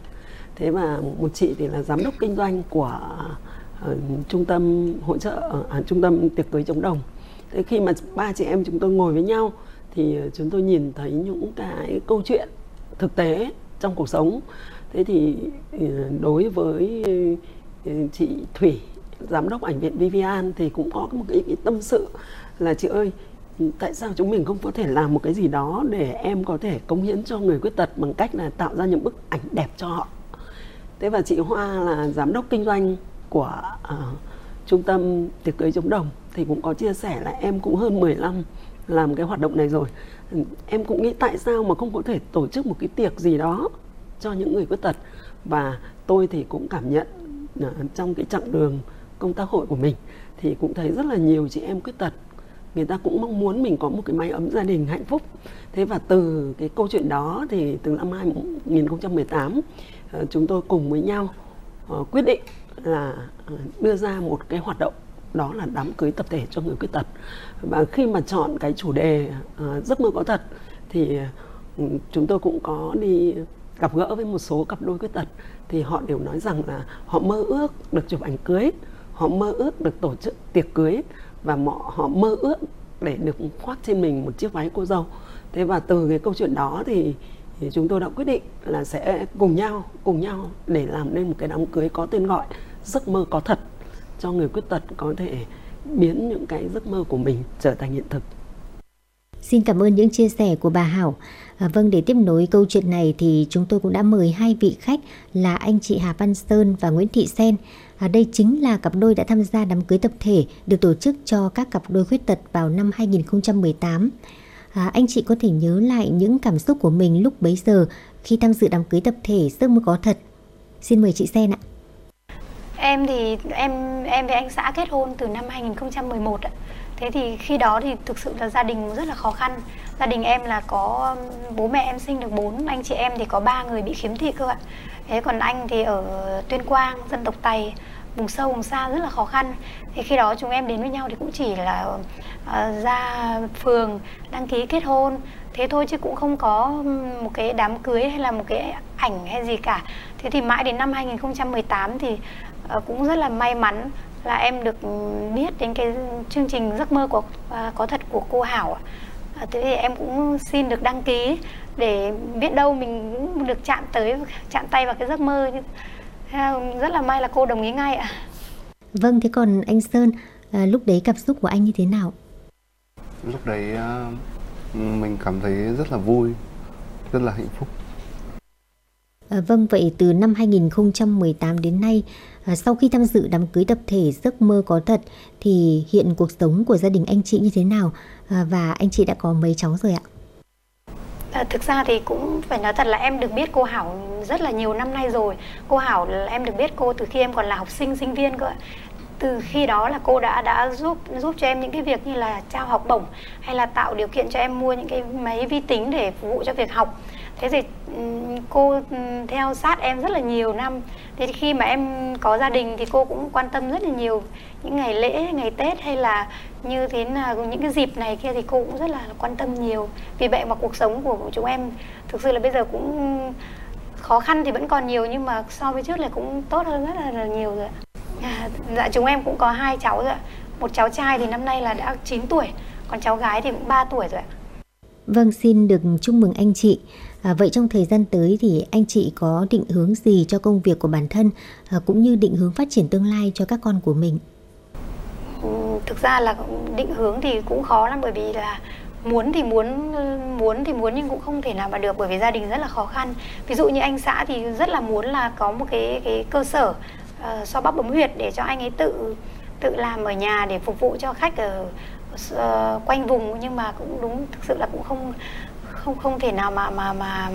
Thế và một chị thì là giám đốc kinh doanh của uh, trung tâm hỗ trợ uh, trung tâm tiệc cưới chống đồng. Thế khi mà ba chị em chúng tôi ngồi với nhau thì chúng tôi nhìn thấy những cái câu chuyện thực tế trong cuộc sống. Thế thì đối với chị thủy giám đốc ảnh viện Vivian thì cũng có một cái, cái tâm sự là chị ơi tại sao chúng mình không có thể làm một cái gì đó để em có thể cống hiến cho người khuyết tật bằng cách là tạo ra những bức ảnh đẹp cho họ? Thế và chị Hoa là giám đốc kinh doanh của uh, trung tâm tiệc cưới chống đồng thì cũng có chia sẻ là em cũng hơn 10 năm làm cái hoạt động này rồi. Em cũng nghĩ tại sao mà không có thể tổ chức một cái tiệc gì đó cho những người khuyết tật? Và tôi thì cũng cảm nhận uh, trong cái chặng đường công tác hội của mình thì cũng thấy rất là nhiều chị em khuyết tật người ta cũng mong muốn mình có một cái mái ấm gia đình hạnh phúc. Thế và từ cái câu chuyện đó thì từ năm 2018 ờ, chúng tôi cùng với nhau ờ, quyết định là ờ, đưa ra một cái hoạt động, đó là đám cưới tập thể cho người khuyết tật. Và khi mà chọn cái chủ đề giấc mơ có thật thì ừ, chúng tôi cũng có đi gặp gỡ với một số cặp đôi khuyết tật. Thì họ đều nói rằng là họ mơ ước được chụp ảnh cưới, họ mơ ước được tổ chức tiệc cưới và họ, họ mơ ước để được khoác trên mình một chiếc váy cô dâu. Thế và từ cái câu chuyện đó thì, thì chúng tôi đã quyết định là sẽ cùng nhau cùng nhau để làm nên một cái đám cưới có tên gọi giấc mơ có thật cho người khuyết tật có thể biến những cái giấc mơ của mình trở thành hiện thực. Xin cảm ơn những chia sẻ của bà Hảo. À, vâng, để tiếp nối câu chuyện này thì chúng tôi cũng đã mời hai vị khách là anh chị Hà Văn Sơn và Nguyễn Thị Sen. À, đây chính là cặp đôi đã tham gia đám cưới tập thể được tổ chức cho các cặp đôi khuyết tật vào năm 2018. À, anh chị có thể nhớ lại những cảm xúc của mình lúc bấy giờ khi tham dự đám cưới tập thể giấc mơ có thật. Xin mời chị Sen ạ. Em thì em em với anh xã kết hôn từ năm 2011 ạ. Thế thì khi đó thì thực sự là gia đình rất là khó khăn. Gia đình em là có bố mẹ em sinh được bốn anh chị em thì có ba người bị khiếm thị cơ ạ. Thế còn anh thì ở Tuyên Quang, dân tộc Tày vùng sâu vùng xa rất là khó khăn. Thì khi đó chúng em đến với nhau thì cũng chỉ là uh, ra phường đăng ký kết hôn. Thế thôi chứ cũng không có một cái đám cưới hay là một cái ảnh hay gì cả. Thế thì mãi đến năm 2018 thì uh, cũng rất là may mắn là em được biết đến cái chương trình giấc mơ của uh, có thật của cô Hảo à, thế thì em cũng xin được đăng ký để biết đâu mình cũng được chạm tới chạm tay vào cái giấc mơ rất là may là cô đồng ý ngay ạ. Vâng thế còn anh sơn à, lúc đấy cảm xúc của anh như thế nào? Lúc đấy à, mình cảm thấy rất là vui rất là hạnh phúc. À, vâng, vậy từ năm 2018 đến nay, à, sau khi tham dự đám cưới tập thể giấc mơ có thật, thì hiện cuộc sống của gia đình anh chị như thế nào? À, và anh chị đã có mấy cháu rồi ạ? À, thực ra thì cũng phải nói thật là em được biết cô Hảo rất là nhiều năm nay rồi. Cô Hảo em được biết cô từ khi em còn là học sinh sinh viên cơ. ạ Từ khi đó là cô đã đã giúp giúp cho em những cái việc như là trao học bổng hay là tạo điều kiện cho em mua những cái máy vi tính để phục vụ cho việc học. Thế thì cô theo sát em rất là nhiều năm. Thế thì khi mà em có gia đình thì cô cũng quan tâm rất là nhiều những ngày lễ, ngày Tết hay là như thế là những cái dịp này kia thì cô cũng rất là quan tâm nhiều vì vậy mà cuộc sống của chúng em thực sự là bây giờ cũng khó khăn thì vẫn còn nhiều nhưng mà so với trước là cũng tốt hơn rất là, là nhiều rồi à, dạ chúng em cũng có hai cháu rồi một cháu trai thì năm nay là đã 9 tuổi còn cháu gái thì cũng 3 tuổi rồi ạ Vâng, xin được chúc mừng anh chị. À, vậy trong thời gian tới thì anh chị có định hướng gì cho công việc của bản thân à, cũng như định hướng phát triển tương lai cho các con của mình? Thực ra là định hướng thì cũng khó lắm bởi vì là muốn thì muốn muốn thì muốn nhưng cũng không thể nào mà được bởi vì gia đình rất là khó khăn. Ví dụ như anh xã thì rất là muốn là có một cái cái cơ sở uh, so bắp bấm huyệt để cho anh ấy tự tự làm ở nhà để phục vụ cho khách ở uh, quanh vùng nhưng mà cũng đúng thực sự là cũng không không không thể nào mà mà mà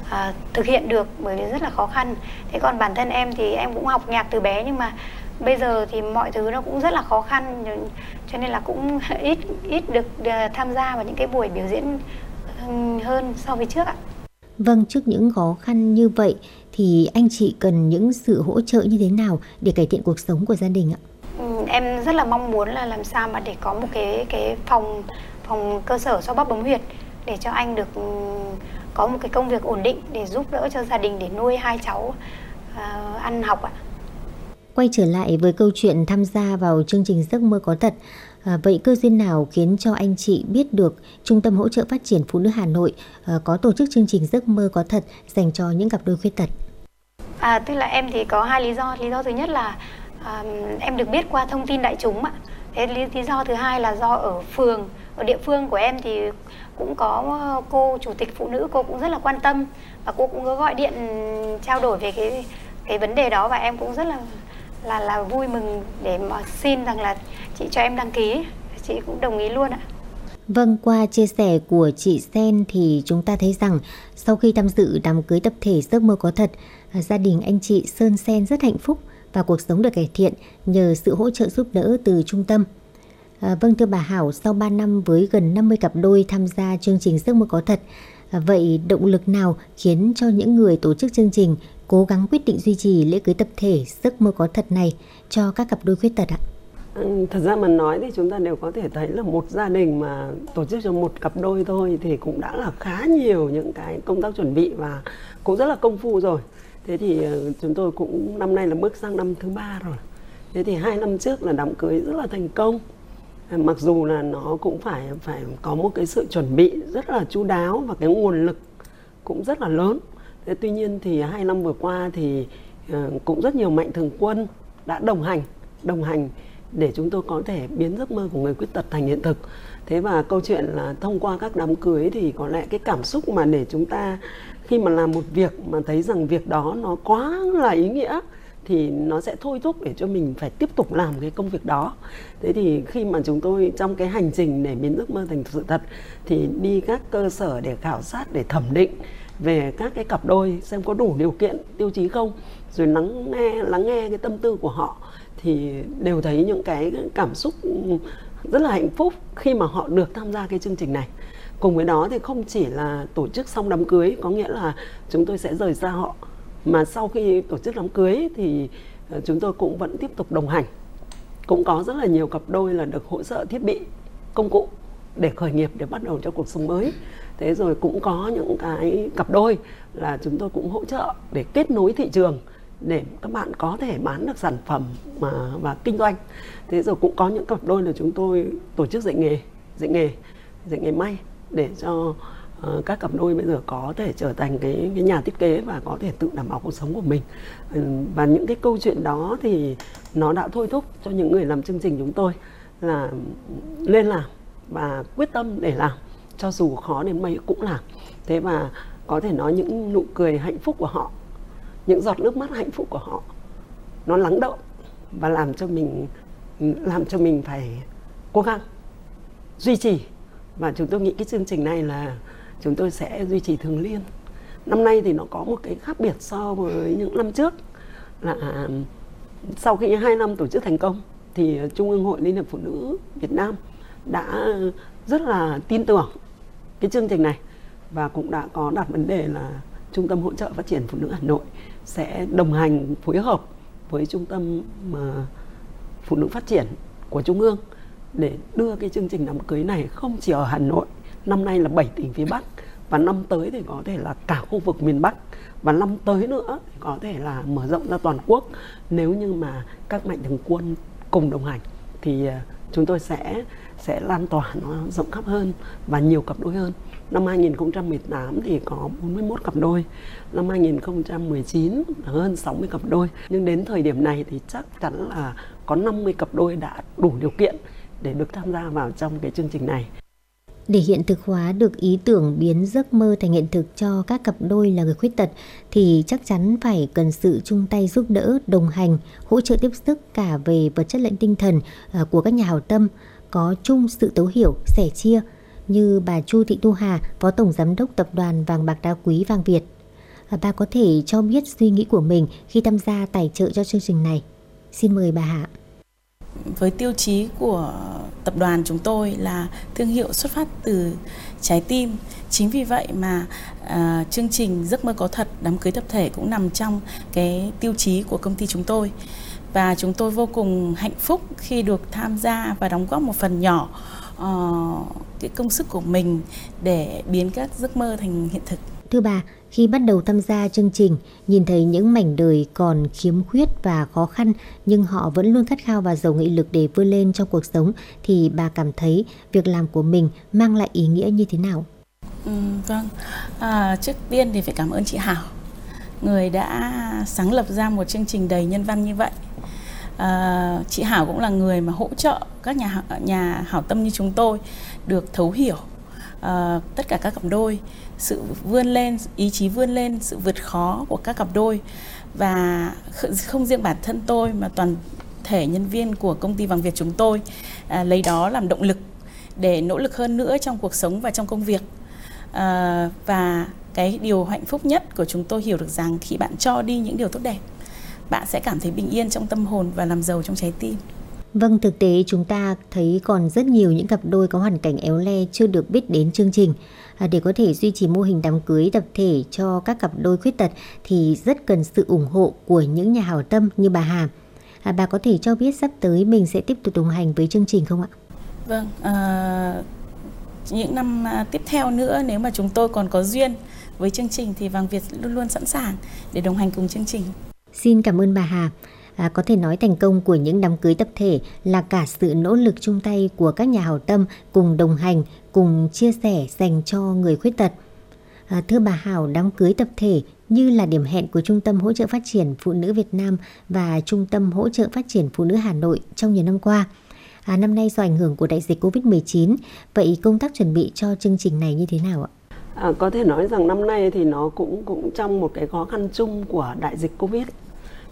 uh, thực hiện được bởi vì rất là khó khăn. Thế còn bản thân em thì em cũng học nhạc từ bé nhưng mà bây giờ thì mọi thứ nó cũng rất là khó khăn cho nên là cũng ít ít được ờ, tham gia vào những cái buổi biểu diễn hơn so với trước ạ. Vâng, trước những khó khăn như vậy thì anh chị cần những sự hỗ trợ như thế nào để cải thiện cuộc sống của gia đình ạ? Ừ, em rất là mong muốn là làm sao mà để có một cái cái phòng phòng cơ sở so bắp bấm huyệt để cho anh được có một cái công việc ổn định để giúp đỡ cho gia đình để nuôi hai cháu uh, ăn học ạ. Quay trở lại với câu chuyện tham gia vào chương trình Giấc mơ có thật, à, vậy cơ duyên nào khiến cho anh chị biết được Trung tâm hỗ trợ phát triển phụ nữ Hà Nội à, có tổ chức chương trình Giấc mơ có thật dành cho những cặp đôi khuyết tật? À, tức là em thì có hai lý do. Lý do thứ nhất là à, em được biết qua thông tin đại chúng ạ. Thế lý, lý do thứ hai là do ở phường, ở địa phương của em thì cũng có ờ, cô chủ tịch phụ nữ cô cũng rất là quan tâm và cô cũng có gọi điện trao đổi về cái cái vấn đề đó và em cũng rất là là là vui mừng để mà xin rằng là chị cho em đăng ký chị cũng đồng ý luôn ạ Vâng, qua chia sẻ của chị Sen thì chúng ta thấy rằng sau khi tham dự đám cưới tập thể giấc mơ có thật, gia đình anh chị Sơn Sen rất hạnh phúc và cuộc sống được cải thiện nhờ sự hỗ trợ giúp đỡ từ trung tâm. À, vâng thưa bà Hảo, sau 3 năm với gần 50 cặp đôi tham gia chương trình giấc mơ có thật, vậy động lực nào khiến cho những người tổ chức chương trình cố gắng quyết định duy trì lễ cưới tập thể giấc mơ có thật này cho các cặp đôi khuyết tật ạ? Ừ, thật ra mà nói thì chúng ta đều có thể thấy là một gia đình mà tổ chức cho một cặp đôi thôi thì cũng đã là khá nhiều những cái công tác chuẩn bị và cũng rất là công phu rồi. Thế thì ờ, chúng tôi cũng năm nay là bước sang năm thứ ba rồi. Thế thì hai năm trước là đám cưới rất là thành công. Mặc dù là nó cũng phải phải có một cái sự chuẩn bị rất là chú đáo và cái nguồn lực cũng rất là lớn. Thế tuy nhiên thì hai năm vừa qua thì ờ, cũng rất nhiều mạnh thường quân đã đồng hành đồng hành để chúng tôi có thể biến giấc mơ của người khuyết tật thành hiện thực. Thế và câu chuyện là thông qua các đám cưới thì có lẽ cái cảm xúc mà để chúng ta khi mà làm một việc mà thấy rằng việc đó nó quá là ý nghĩa thì nó sẽ thôi thúc để cho mình phải tiếp tục làm cái công việc đó. Thế thì khi mà chúng tôi trong cái hành trình để biến giấc mơ thành sự thật thì đi các cơ sở để khảo sát, để thẩm định về các cái cặp đôi xem có đủ điều kiện, tiêu chí không, rồi lắng nghe lắng nghe cái tâm tư của họ thì đều thấy những cái cảm xúc rất là hạnh phúc khi mà họ được tham gia cái chương trình này. Cùng với đó thì không chỉ là tổ chức xong đám cưới, có nghĩa là chúng tôi sẽ rời xa họ mà sau khi tổ chức đám cưới thì ờ, chúng tôi cũng vẫn tiếp tục đồng hành. Cũng có rất là nhiều cặp đôi là được hỗ trợ thiết bị, công cụ để khởi nghiệp, để bắt đầu cho cuộc sống mới. Thế rồi cũng có những cái cặp đôi là chúng tôi cũng hỗ trợ để kết nối thị trường, để các bạn có thể bán được sản phẩm mà, và kinh doanh. Thế rồi cũng có những cặp đôi là chúng tôi tổ chức dạy nghề dạy nghề dạy nghề may để cho uh, các cặp đôi bây giờ có thể trở thành cái cái nhà thiết kế và có thể tự đảm bảo cuộc sống của mình. Ừ, và những cái câu chuyện đó thì nó đã thôi thúc cho những người làm chương trình chúng tôi là lên làm và quyết tâm để làm cho dù khó đến mấy cũng làm. Thế và có thể nói những nụ cười hạnh phúc của họ những giọt nước mắt hạnh phúc của họ nó lắng động và làm cho mình làm cho mình phải cố gắng duy trì. Và chúng tôi nghĩ cái chương trình này là chúng tôi sẽ duy trì thường liên năm nay thì nó có một cái khác biệt so với những năm trước là à, sau khi hai năm tổ chức thành công thì trung ương hội liên hiệp phụ nữ việt nam đã rất là tin tưởng cái chương trình này và cũng đã có đặt vấn đề là trung tâm hỗ trợ phát triển phụ nữ Hà Nội sẽ đồng hành, phối hợp với trung tâm mà phụ nữ phát triển của trung ương để đưa cái chương trình đám cưới này không chỉ ở Hà Nội năm nay là 7 tỉnh phía Bắc và năm tới thì có thể là cả khu vực miền Bắc và năm tới nữa thì có thể là mở rộng ra toàn quốc nếu như mà các mạnh thường quân cùng đồng hành thì à, chúng tôi sẽ sẽ lan tỏa nó rộng khắp hơn và nhiều cặp đôi hơn. Năm 2018 thì có 41 cặp đôi, năm 2019 hơn 60 cặp đôi. Nhưng đến thời điểm này thì chắc chắn là có 50 cặp đôi đã đủ điều kiện để được tham gia vào trong cái chương trình này. Để hiện thực hóa được ý tưởng biến giấc mơ thành hiện thực cho các cặp đôi là người khuyết tật thì chắc chắn phải cần sự chung tay giúp đỡ, đồng hành, hỗ trợ tiếp sức cả về vật chất lẫn tinh thần à, của các nhà hảo tâm, có chung sự tấu hiểu, sẻ chia như bà Chu Thị thu Hà, Phó Tổng Giám đốc Tập đoàn Vàng Bạc Đá Quý Vàng Việt. À, bà có thể cho biết suy nghĩ của mình khi tham gia tài trợ cho chương trình này. Xin mời bà Hạ với tiêu chí của tập đoàn chúng tôi là thương hiệu xuất phát từ trái tim. Chính vì vậy mà uh, chương trình giấc mơ có thật đám cưới tập thể cũng nằm trong cái tiêu chí của công ty chúng tôi. Và chúng tôi vô cùng hạnh phúc khi được tham gia và đóng góp một phần nhỏ uh, cái công sức của mình để biến các giấc mơ thành hiện thực. Thưa bà, khi bắt đầu tham gia chương trình, nhìn thấy những mảnh đời còn khiếm khuyết và khó khăn nhưng họ vẫn luôn khát khao và giàu nghị lực để vươn lên trong cuộc sống thì bà cảm thấy việc làm của mình mang lại ý nghĩa như thế nào? Ừ, vâng, à, trước tiên thì phải cảm ơn chị Hảo, người đã sáng lập ra một chương trình đầy nhân văn như vậy. À, chị Hảo cũng là người mà hỗ trợ các nhà nhà hảo tâm như chúng tôi được thấu hiểu uh, tất cả các cặp đôi sự vươn lên ý chí vươn lên sự vượt khó của các cặp đôi. Và không riêng bản thân tôi mà toàn thể nhân viên của công ty vàng việt chúng tôi à, lấy đó làm động lực để nỗ lực hơn nữa trong cuộc sống và trong công việc. À, và cái điều hạnh phúc nhất của chúng tôi hiểu được rằng khi bạn cho đi những điều tốt đẹp bạn sẽ cảm thấy bình yên trong tâm hồn và làm giàu trong trái tim. Vâng, thực tế chúng ta thấy còn rất nhiều những cặp đôi có hoàn cảnh éo le chưa được biết đến chương trình. À, để có thể duy trì mô hình đám cưới tập thể cho các cặp đôi khuyết tật thì rất cần sự ủng hộ của những nhà hảo tâm như bà Hà. À, bà có thể cho biết sắp tới mình sẽ tiếp tục đồng hành với chương trình không ạ? Vâng, à, những năm à, tiếp theo nữa nếu mà chúng tôi còn có duyên với chương trình thì Vàng Việt luôn luôn sẵn sàng để đồng hành cùng chương trình. Xin cảm ơn bà Hà. À, có thể nói thành công của những đám cưới tập thể là cả sự nỗ lực chung tay của các nhà hảo tâm cùng đồng hành, cùng chia sẻ dành cho người khuyết tật. À, thưa bà Hảo, đám cưới tập thể như là điểm hẹn của Trung tâm Hỗ trợ Phát triển Phụ nữ Việt Nam và Trung tâm Hỗ trợ Phát triển Phụ nữ Hà Nội trong nhiều năm qua. À, năm nay do ảnh hưởng của đại dịch Covid-19, vậy công tác chuẩn bị cho chương trình này như thế nào ạ? À, có thể nói rằng năm nay thì nó cũng cũng trong một cái khó khăn chung của đại dịch Covid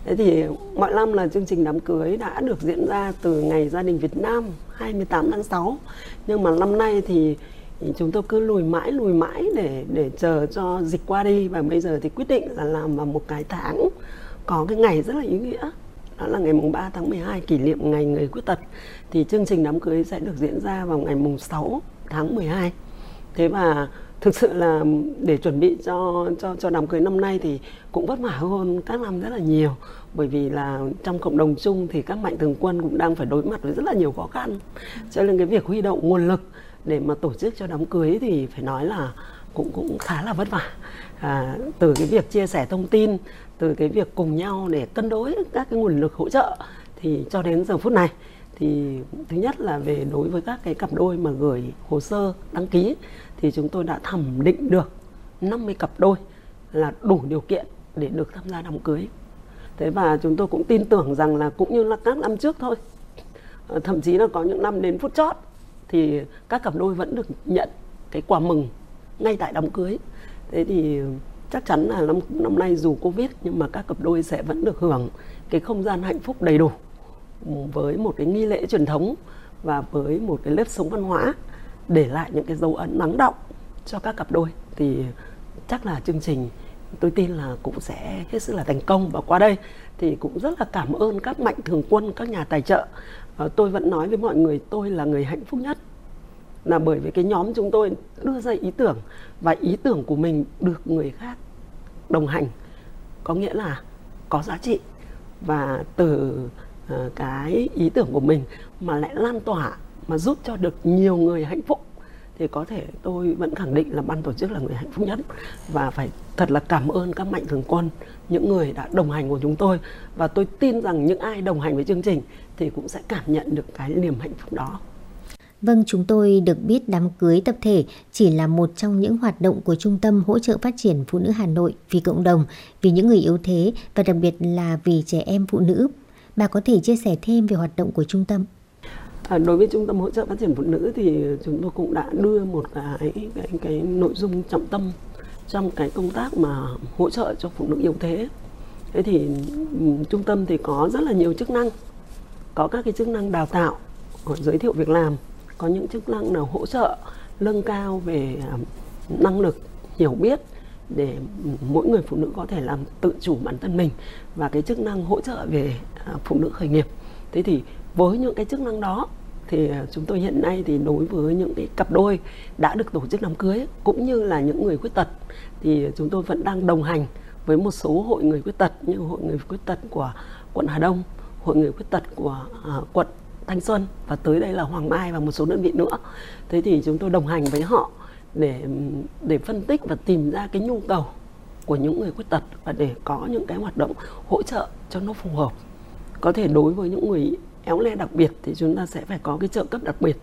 Thế thì mọi năm là chương trình đám cưới đã được diễn ra từ ngày gia đình Việt Nam 28 tháng 6. Nhưng mà năm nay thì, chúng tôi cứ lùi mãi lùi mãi để để chờ cho dịch qua đi và bây giờ thì quyết định là làm vào một cái tháng có cái ngày rất là ý nghĩa đó là ngày mùng 3 tháng 12 kỷ niệm ngày người khuyết tật thì chương trình đám cưới sẽ được diễn ra vào ngày mùng 6 tháng 12. Thế và thực sự là để chuẩn bị cho cho cho đám cưới năm nay thì cũng vất vả hơn các năm rất là nhiều. Bởi vì là trong cộng đồng chung thì các mạnh thường quân cũng đang phải đối mặt với rất là nhiều khó khăn. Cho nên cái việc huy động nguồn lực để mà tổ chức cho đám cưới thì phải nói là cũng cũng khá là vất vả. À, từ cái việc chia sẻ thông tin từ cái việc cùng nhau để cân đối các cái nguồn lực hỗ trợ thì cho đến giờ phút này thì thứ nhất là về đối với các cái cặp đôi mà gửi hồ sơ đăng ký thì chúng tôi đã thẩm định được 50 cặp đôi là đủ điều kiện để được tham gia đám cưới. Thế và chúng tôi cũng tin tưởng rằng là cũng như là các năm trước thôi. Ờ, thậm chí là có những năm đến phút chót thì các cặp đôi vẫn được nhận cái quà mừng ngay tại đám cưới. Thế thì chắc chắn là năm năm nay dù Covid nhưng mà các cặp đôi sẽ vẫn được hưởng cái không gian hạnh phúc đầy đủ với một cái nghi lễ truyền thống và với một cái nếp sống văn hóa để lại những cái dấu ấn nắng động cho các cặp đôi. Thì chắc là chương trình tôi tin là cũng sẽ hết sức là thành công. Và qua đây thì cũng rất là cảm ơn các mạnh thường quân các nhà tài trợ. À, tôi vẫn nói với mọi người tôi là người hạnh phúc nhất. Là bởi vì cái nhóm chúng tôi đưa ra ý tưởng và ý tưởng của mình được người khác đồng hành. Có nghĩa là có giá trị. Và từ uh, cái ý tưởng của mình mà lại lan tỏa mà giúp cho được nhiều người hạnh phúc thì có thể tôi vẫn khẳng định là ban tổ chức là người hạnh phúc nhất và phải thật là cảm ơn các mạnh thường quân những người đã đồng hành của chúng tôi và tôi tin rằng những ai đồng hành với chương trình thì cũng sẽ cảm nhận được cái niềm hạnh phúc đó Vâng, chúng tôi được biết đám cưới tập thể chỉ là một trong những hoạt động của Trung tâm Hỗ trợ Phát triển Phụ nữ Hà Nội vì cộng đồng, vì những người yếu thế và đặc biệt là vì trẻ em phụ nữ. Bà có thể chia sẻ thêm về hoạt động của trung tâm? À, đối với Trung tâm Hỗ trợ Phát triển Phụ nữ thì chúng tôi cũng đã đưa một cái cái, cái nội dung trọng tâm trong cái công tác mà hỗ trợ cho phụ nữ yếu thế. Thế thì trung tâm thì có rất là nhiều chức năng, có các cái chức năng đào tạo, ờ, giới thiệu việc làm, có những chức năng nào hỗ trợ nâng cao về à, năng lực hiểu biết để mỗi người phụ nữ có thể làm tự chủ bản thân mình và cái chức năng hỗ trợ về à, phụ nữ khởi nghiệp thế thì với những cái chức năng đó thì à, chúng tôi hiện nay thì đối với những cái cặp đôi đã được tổ chức đám cưới cũng như là những người khuyết tật thì chúng tôi vẫn đang đồng hành với một số hội người khuyết tật như hội người khuyết tật của quận Hà Đông, hội người khuyết tật của uh, quận Thanh Xuân và tới đây là Hoàng Mai và một số đơn vị nữa. Thế thì chúng tôi đồng hành với họ để để phân tích và tìm ra cái nhu cầu của những người khuyết tật và để có những cái hoạt động hỗ trợ cho nó phù hợp. Có thể đối với những người éo le đặc biệt thì chúng ta sẽ phải có cái trợ cấp đặc biệt.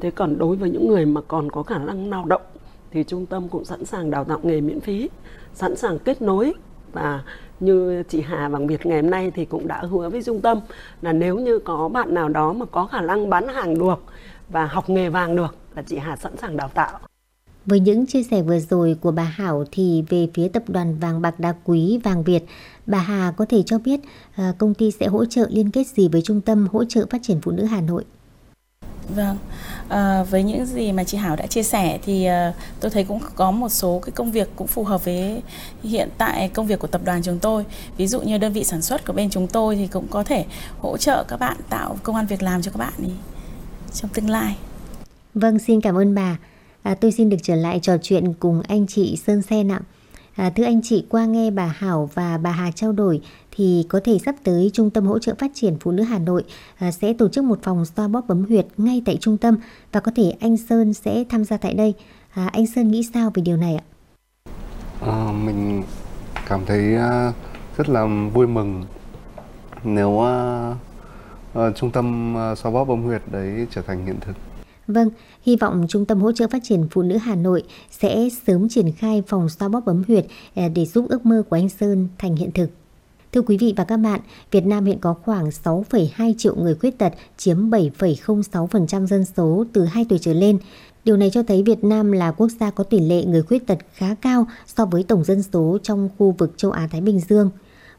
Thế còn đối với những người mà còn có khả năng lao động thì trung tâm cũng sẵn sàng đào tạo nghề miễn phí, sẵn sàng kết nối và như chị Hà bằng Việt ngày hôm nay thì cũng đã hứa với trung tâm là nếu như có bạn nào đó mà có khả năng bán hàng được và học nghề vàng được là chị Hà sẵn sàng đào tạo. Với những chia sẻ vừa rồi của bà Hảo thì về phía tập đoàn vàng bạc đá quý vàng Việt, bà Hà có thể cho biết à, công ty sẽ hỗ trợ liên kết gì với Trung tâm hỗ trợ phát triển phụ nữ Hà Nội? Vâng, à, với những gì mà chị Hảo đã chia sẻ thì à, tôi thấy cũng có một số cái công việc cũng phù hợp với hiện tại công việc của tập đoàn chúng tôi. Ví dụ như đơn vị sản xuất của bên chúng tôi thì cũng có thể hỗ trợ các bạn tạo công an việc làm cho các bạn ý trong tương lai. Vâng, xin cảm ơn bà. À, tôi xin được trở lại trò chuyện cùng anh chị Sơn Sen ạ. À, thưa anh chị, qua nghe bà Hảo và bà Hà trao đổi thì có thể sắp tới Trung tâm Hỗ trợ Phát triển Phụ nữ Hà Nội à, sẽ tổ chức một phòng xoa bóp bấm huyệt ngay tại trung tâm và có thể anh Sơn sẽ tham gia tại đây. À, anh Sơn nghĩ sao về điều này ạ? À, mình cảm thấy à, rất là vui mừng nếu uh, uh, trung tâm uh, xoa bóp bấm huyệt đấy trở thành hiện thực. Vâng, hy vọng Trung tâm Hỗ trợ Phát triển Phụ nữ Hà Nội sẽ sớm triển khai phòng xoa bóp bấm huyệt à, để giúp ước mơ của anh Sơn thành hiện thực. Thưa quý vị và các bạn, Việt Nam hiện có khoảng 6,2 triệu người khuyết tật, chiếm 7,06% dân số từ 2 tuổi trở lên. Điều này cho thấy Việt Nam là quốc gia có tỷ lệ người khuyết tật khá cao so với tổng dân số trong khu vực châu Á-Thái Bình Dương.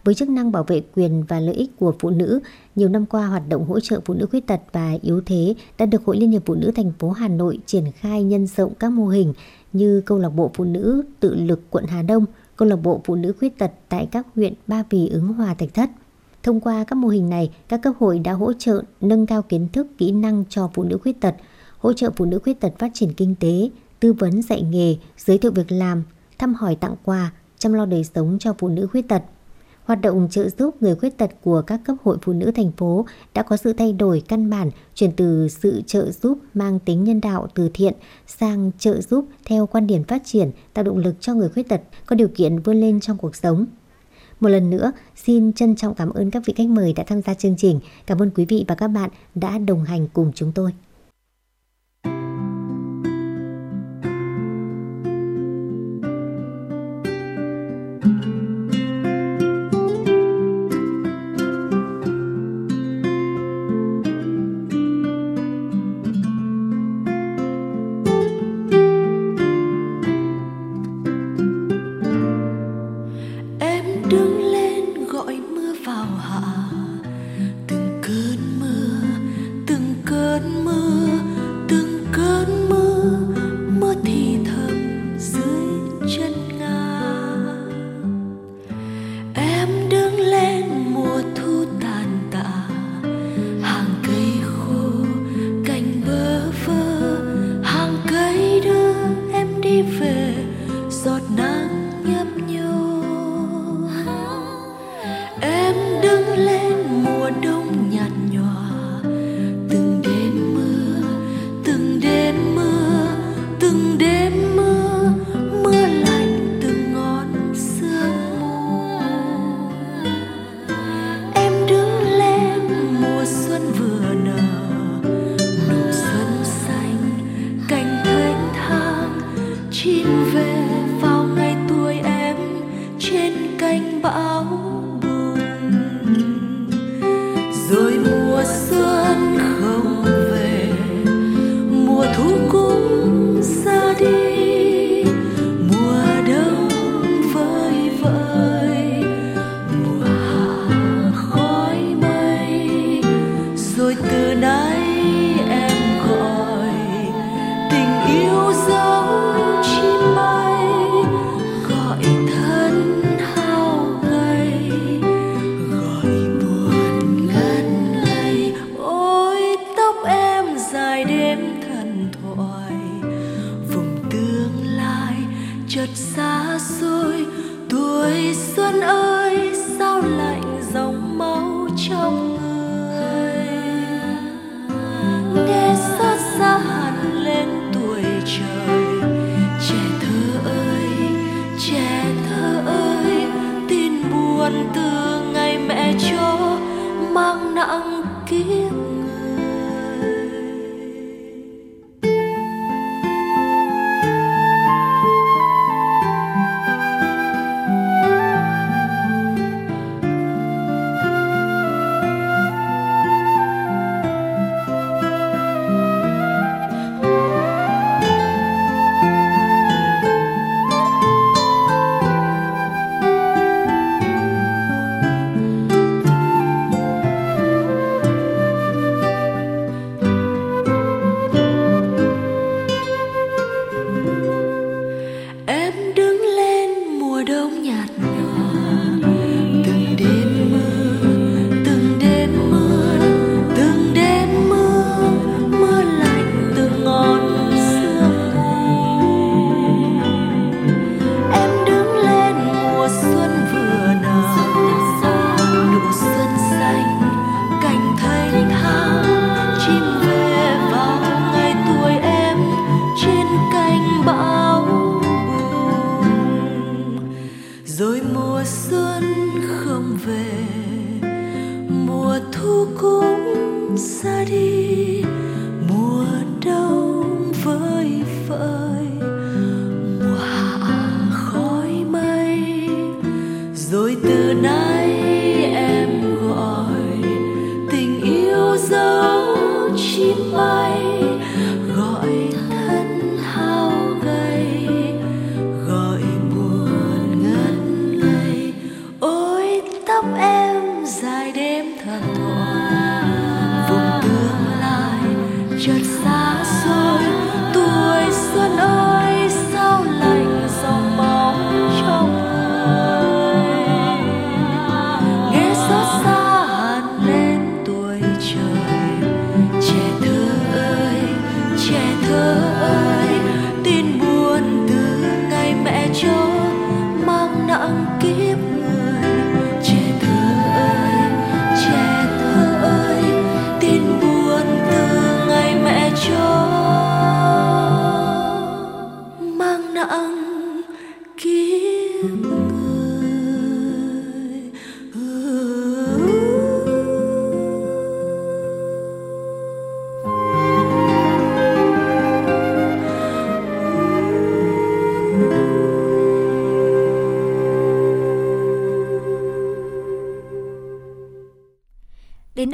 Với chức năng bảo vệ quyền và lợi ích của phụ nữ, nhiều năm qua hoạt động hỗ trợ phụ nữ khuyết tật và yếu thế đã được Hội Liên hiệp Phụ nữ thành phố Hà Nội triển khai nhân rộng các mô hình như câu lạc bộ phụ nữ tự lực quận Hà Đông – câu lạc bộ phụ nữ khuyết tật tại các huyện Ba Vì, Ứng Hòa, Thạch Thất. Thông qua các mô hình này, các cấp hội đã hỗ trợ nâng cao kiến thức, kỹ năng cho phụ nữ khuyết tật, hỗ trợ phụ nữ khuyết tật phát triển kinh tế, tư vấn dạy nghề, giới thiệu việc làm, thăm hỏi tặng quà, chăm lo đời sống cho phụ nữ khuyết tật. Hoạt động trợ giúp người khuyết tật của các cấp hội phụ nữ thành phố đã có sự thay đổi căn bản chuyển từ sự trợ giúp mang tính nhân đạo từ thiện sang trợ giúp theo quan điểm phát triển tạo động lực cho người khuyết tật có điều kiện vươn lên trong cuộc sống. Một lần nữa, xin trân trọng cảm ơn các vị khách mời đã tham gia chương trình. Cảm ơn quý vị và các bạn đã đồng hành cùng chúng tôi.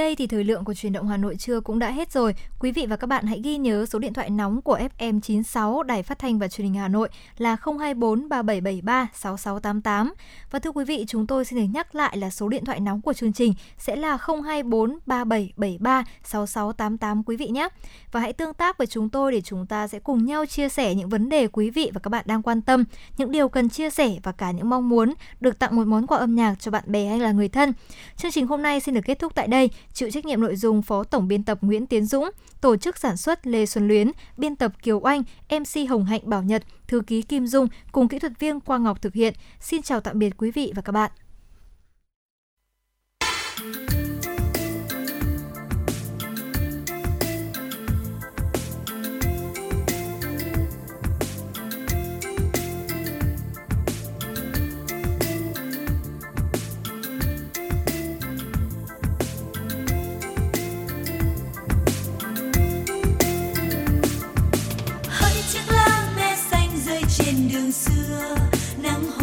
Đây thì thời lượng của truyền động Hà Nội trưa cũng đã hết rồi. Quý vị và các bạn hãy ghi nhớ số điện thoại nóng của FM96 Đài Phát thanh và Truyền hình Hà Nội là 024 3773 6688. Và thưa quý vị, chúng tôi xin được nhắc lại là số điện thoại nóng của chương trình sẽ là 024 3773 6688 quý vị nhé. Và hãy tương tác với chúng tôi để chúng ta sẽ cùng nhau chia sẻ những vấn đề quý vị và các bạn đang quan tâm, những điều cần chia sẻ và cả những mong muốn được tặng một món quà âm nhạc cho bạn bè hay là người thân. Chương trình hôm nay xin được kết thúc tại đây. Chịu trách nhiệm nội dung Phó Tổng biên tập Nguyễn Tiến Dũng, tổ chức sản xuất Lê Xuân Luyến, biên tập Kiều Anh, MC Hồng Hạnh Bảo Nhật, thư ký Kim Dung cùng kỹ thuật viên Quang Ngọc thực hiện. Xin chào tạm biệt quý vị và các bạn. Đường xưa nắng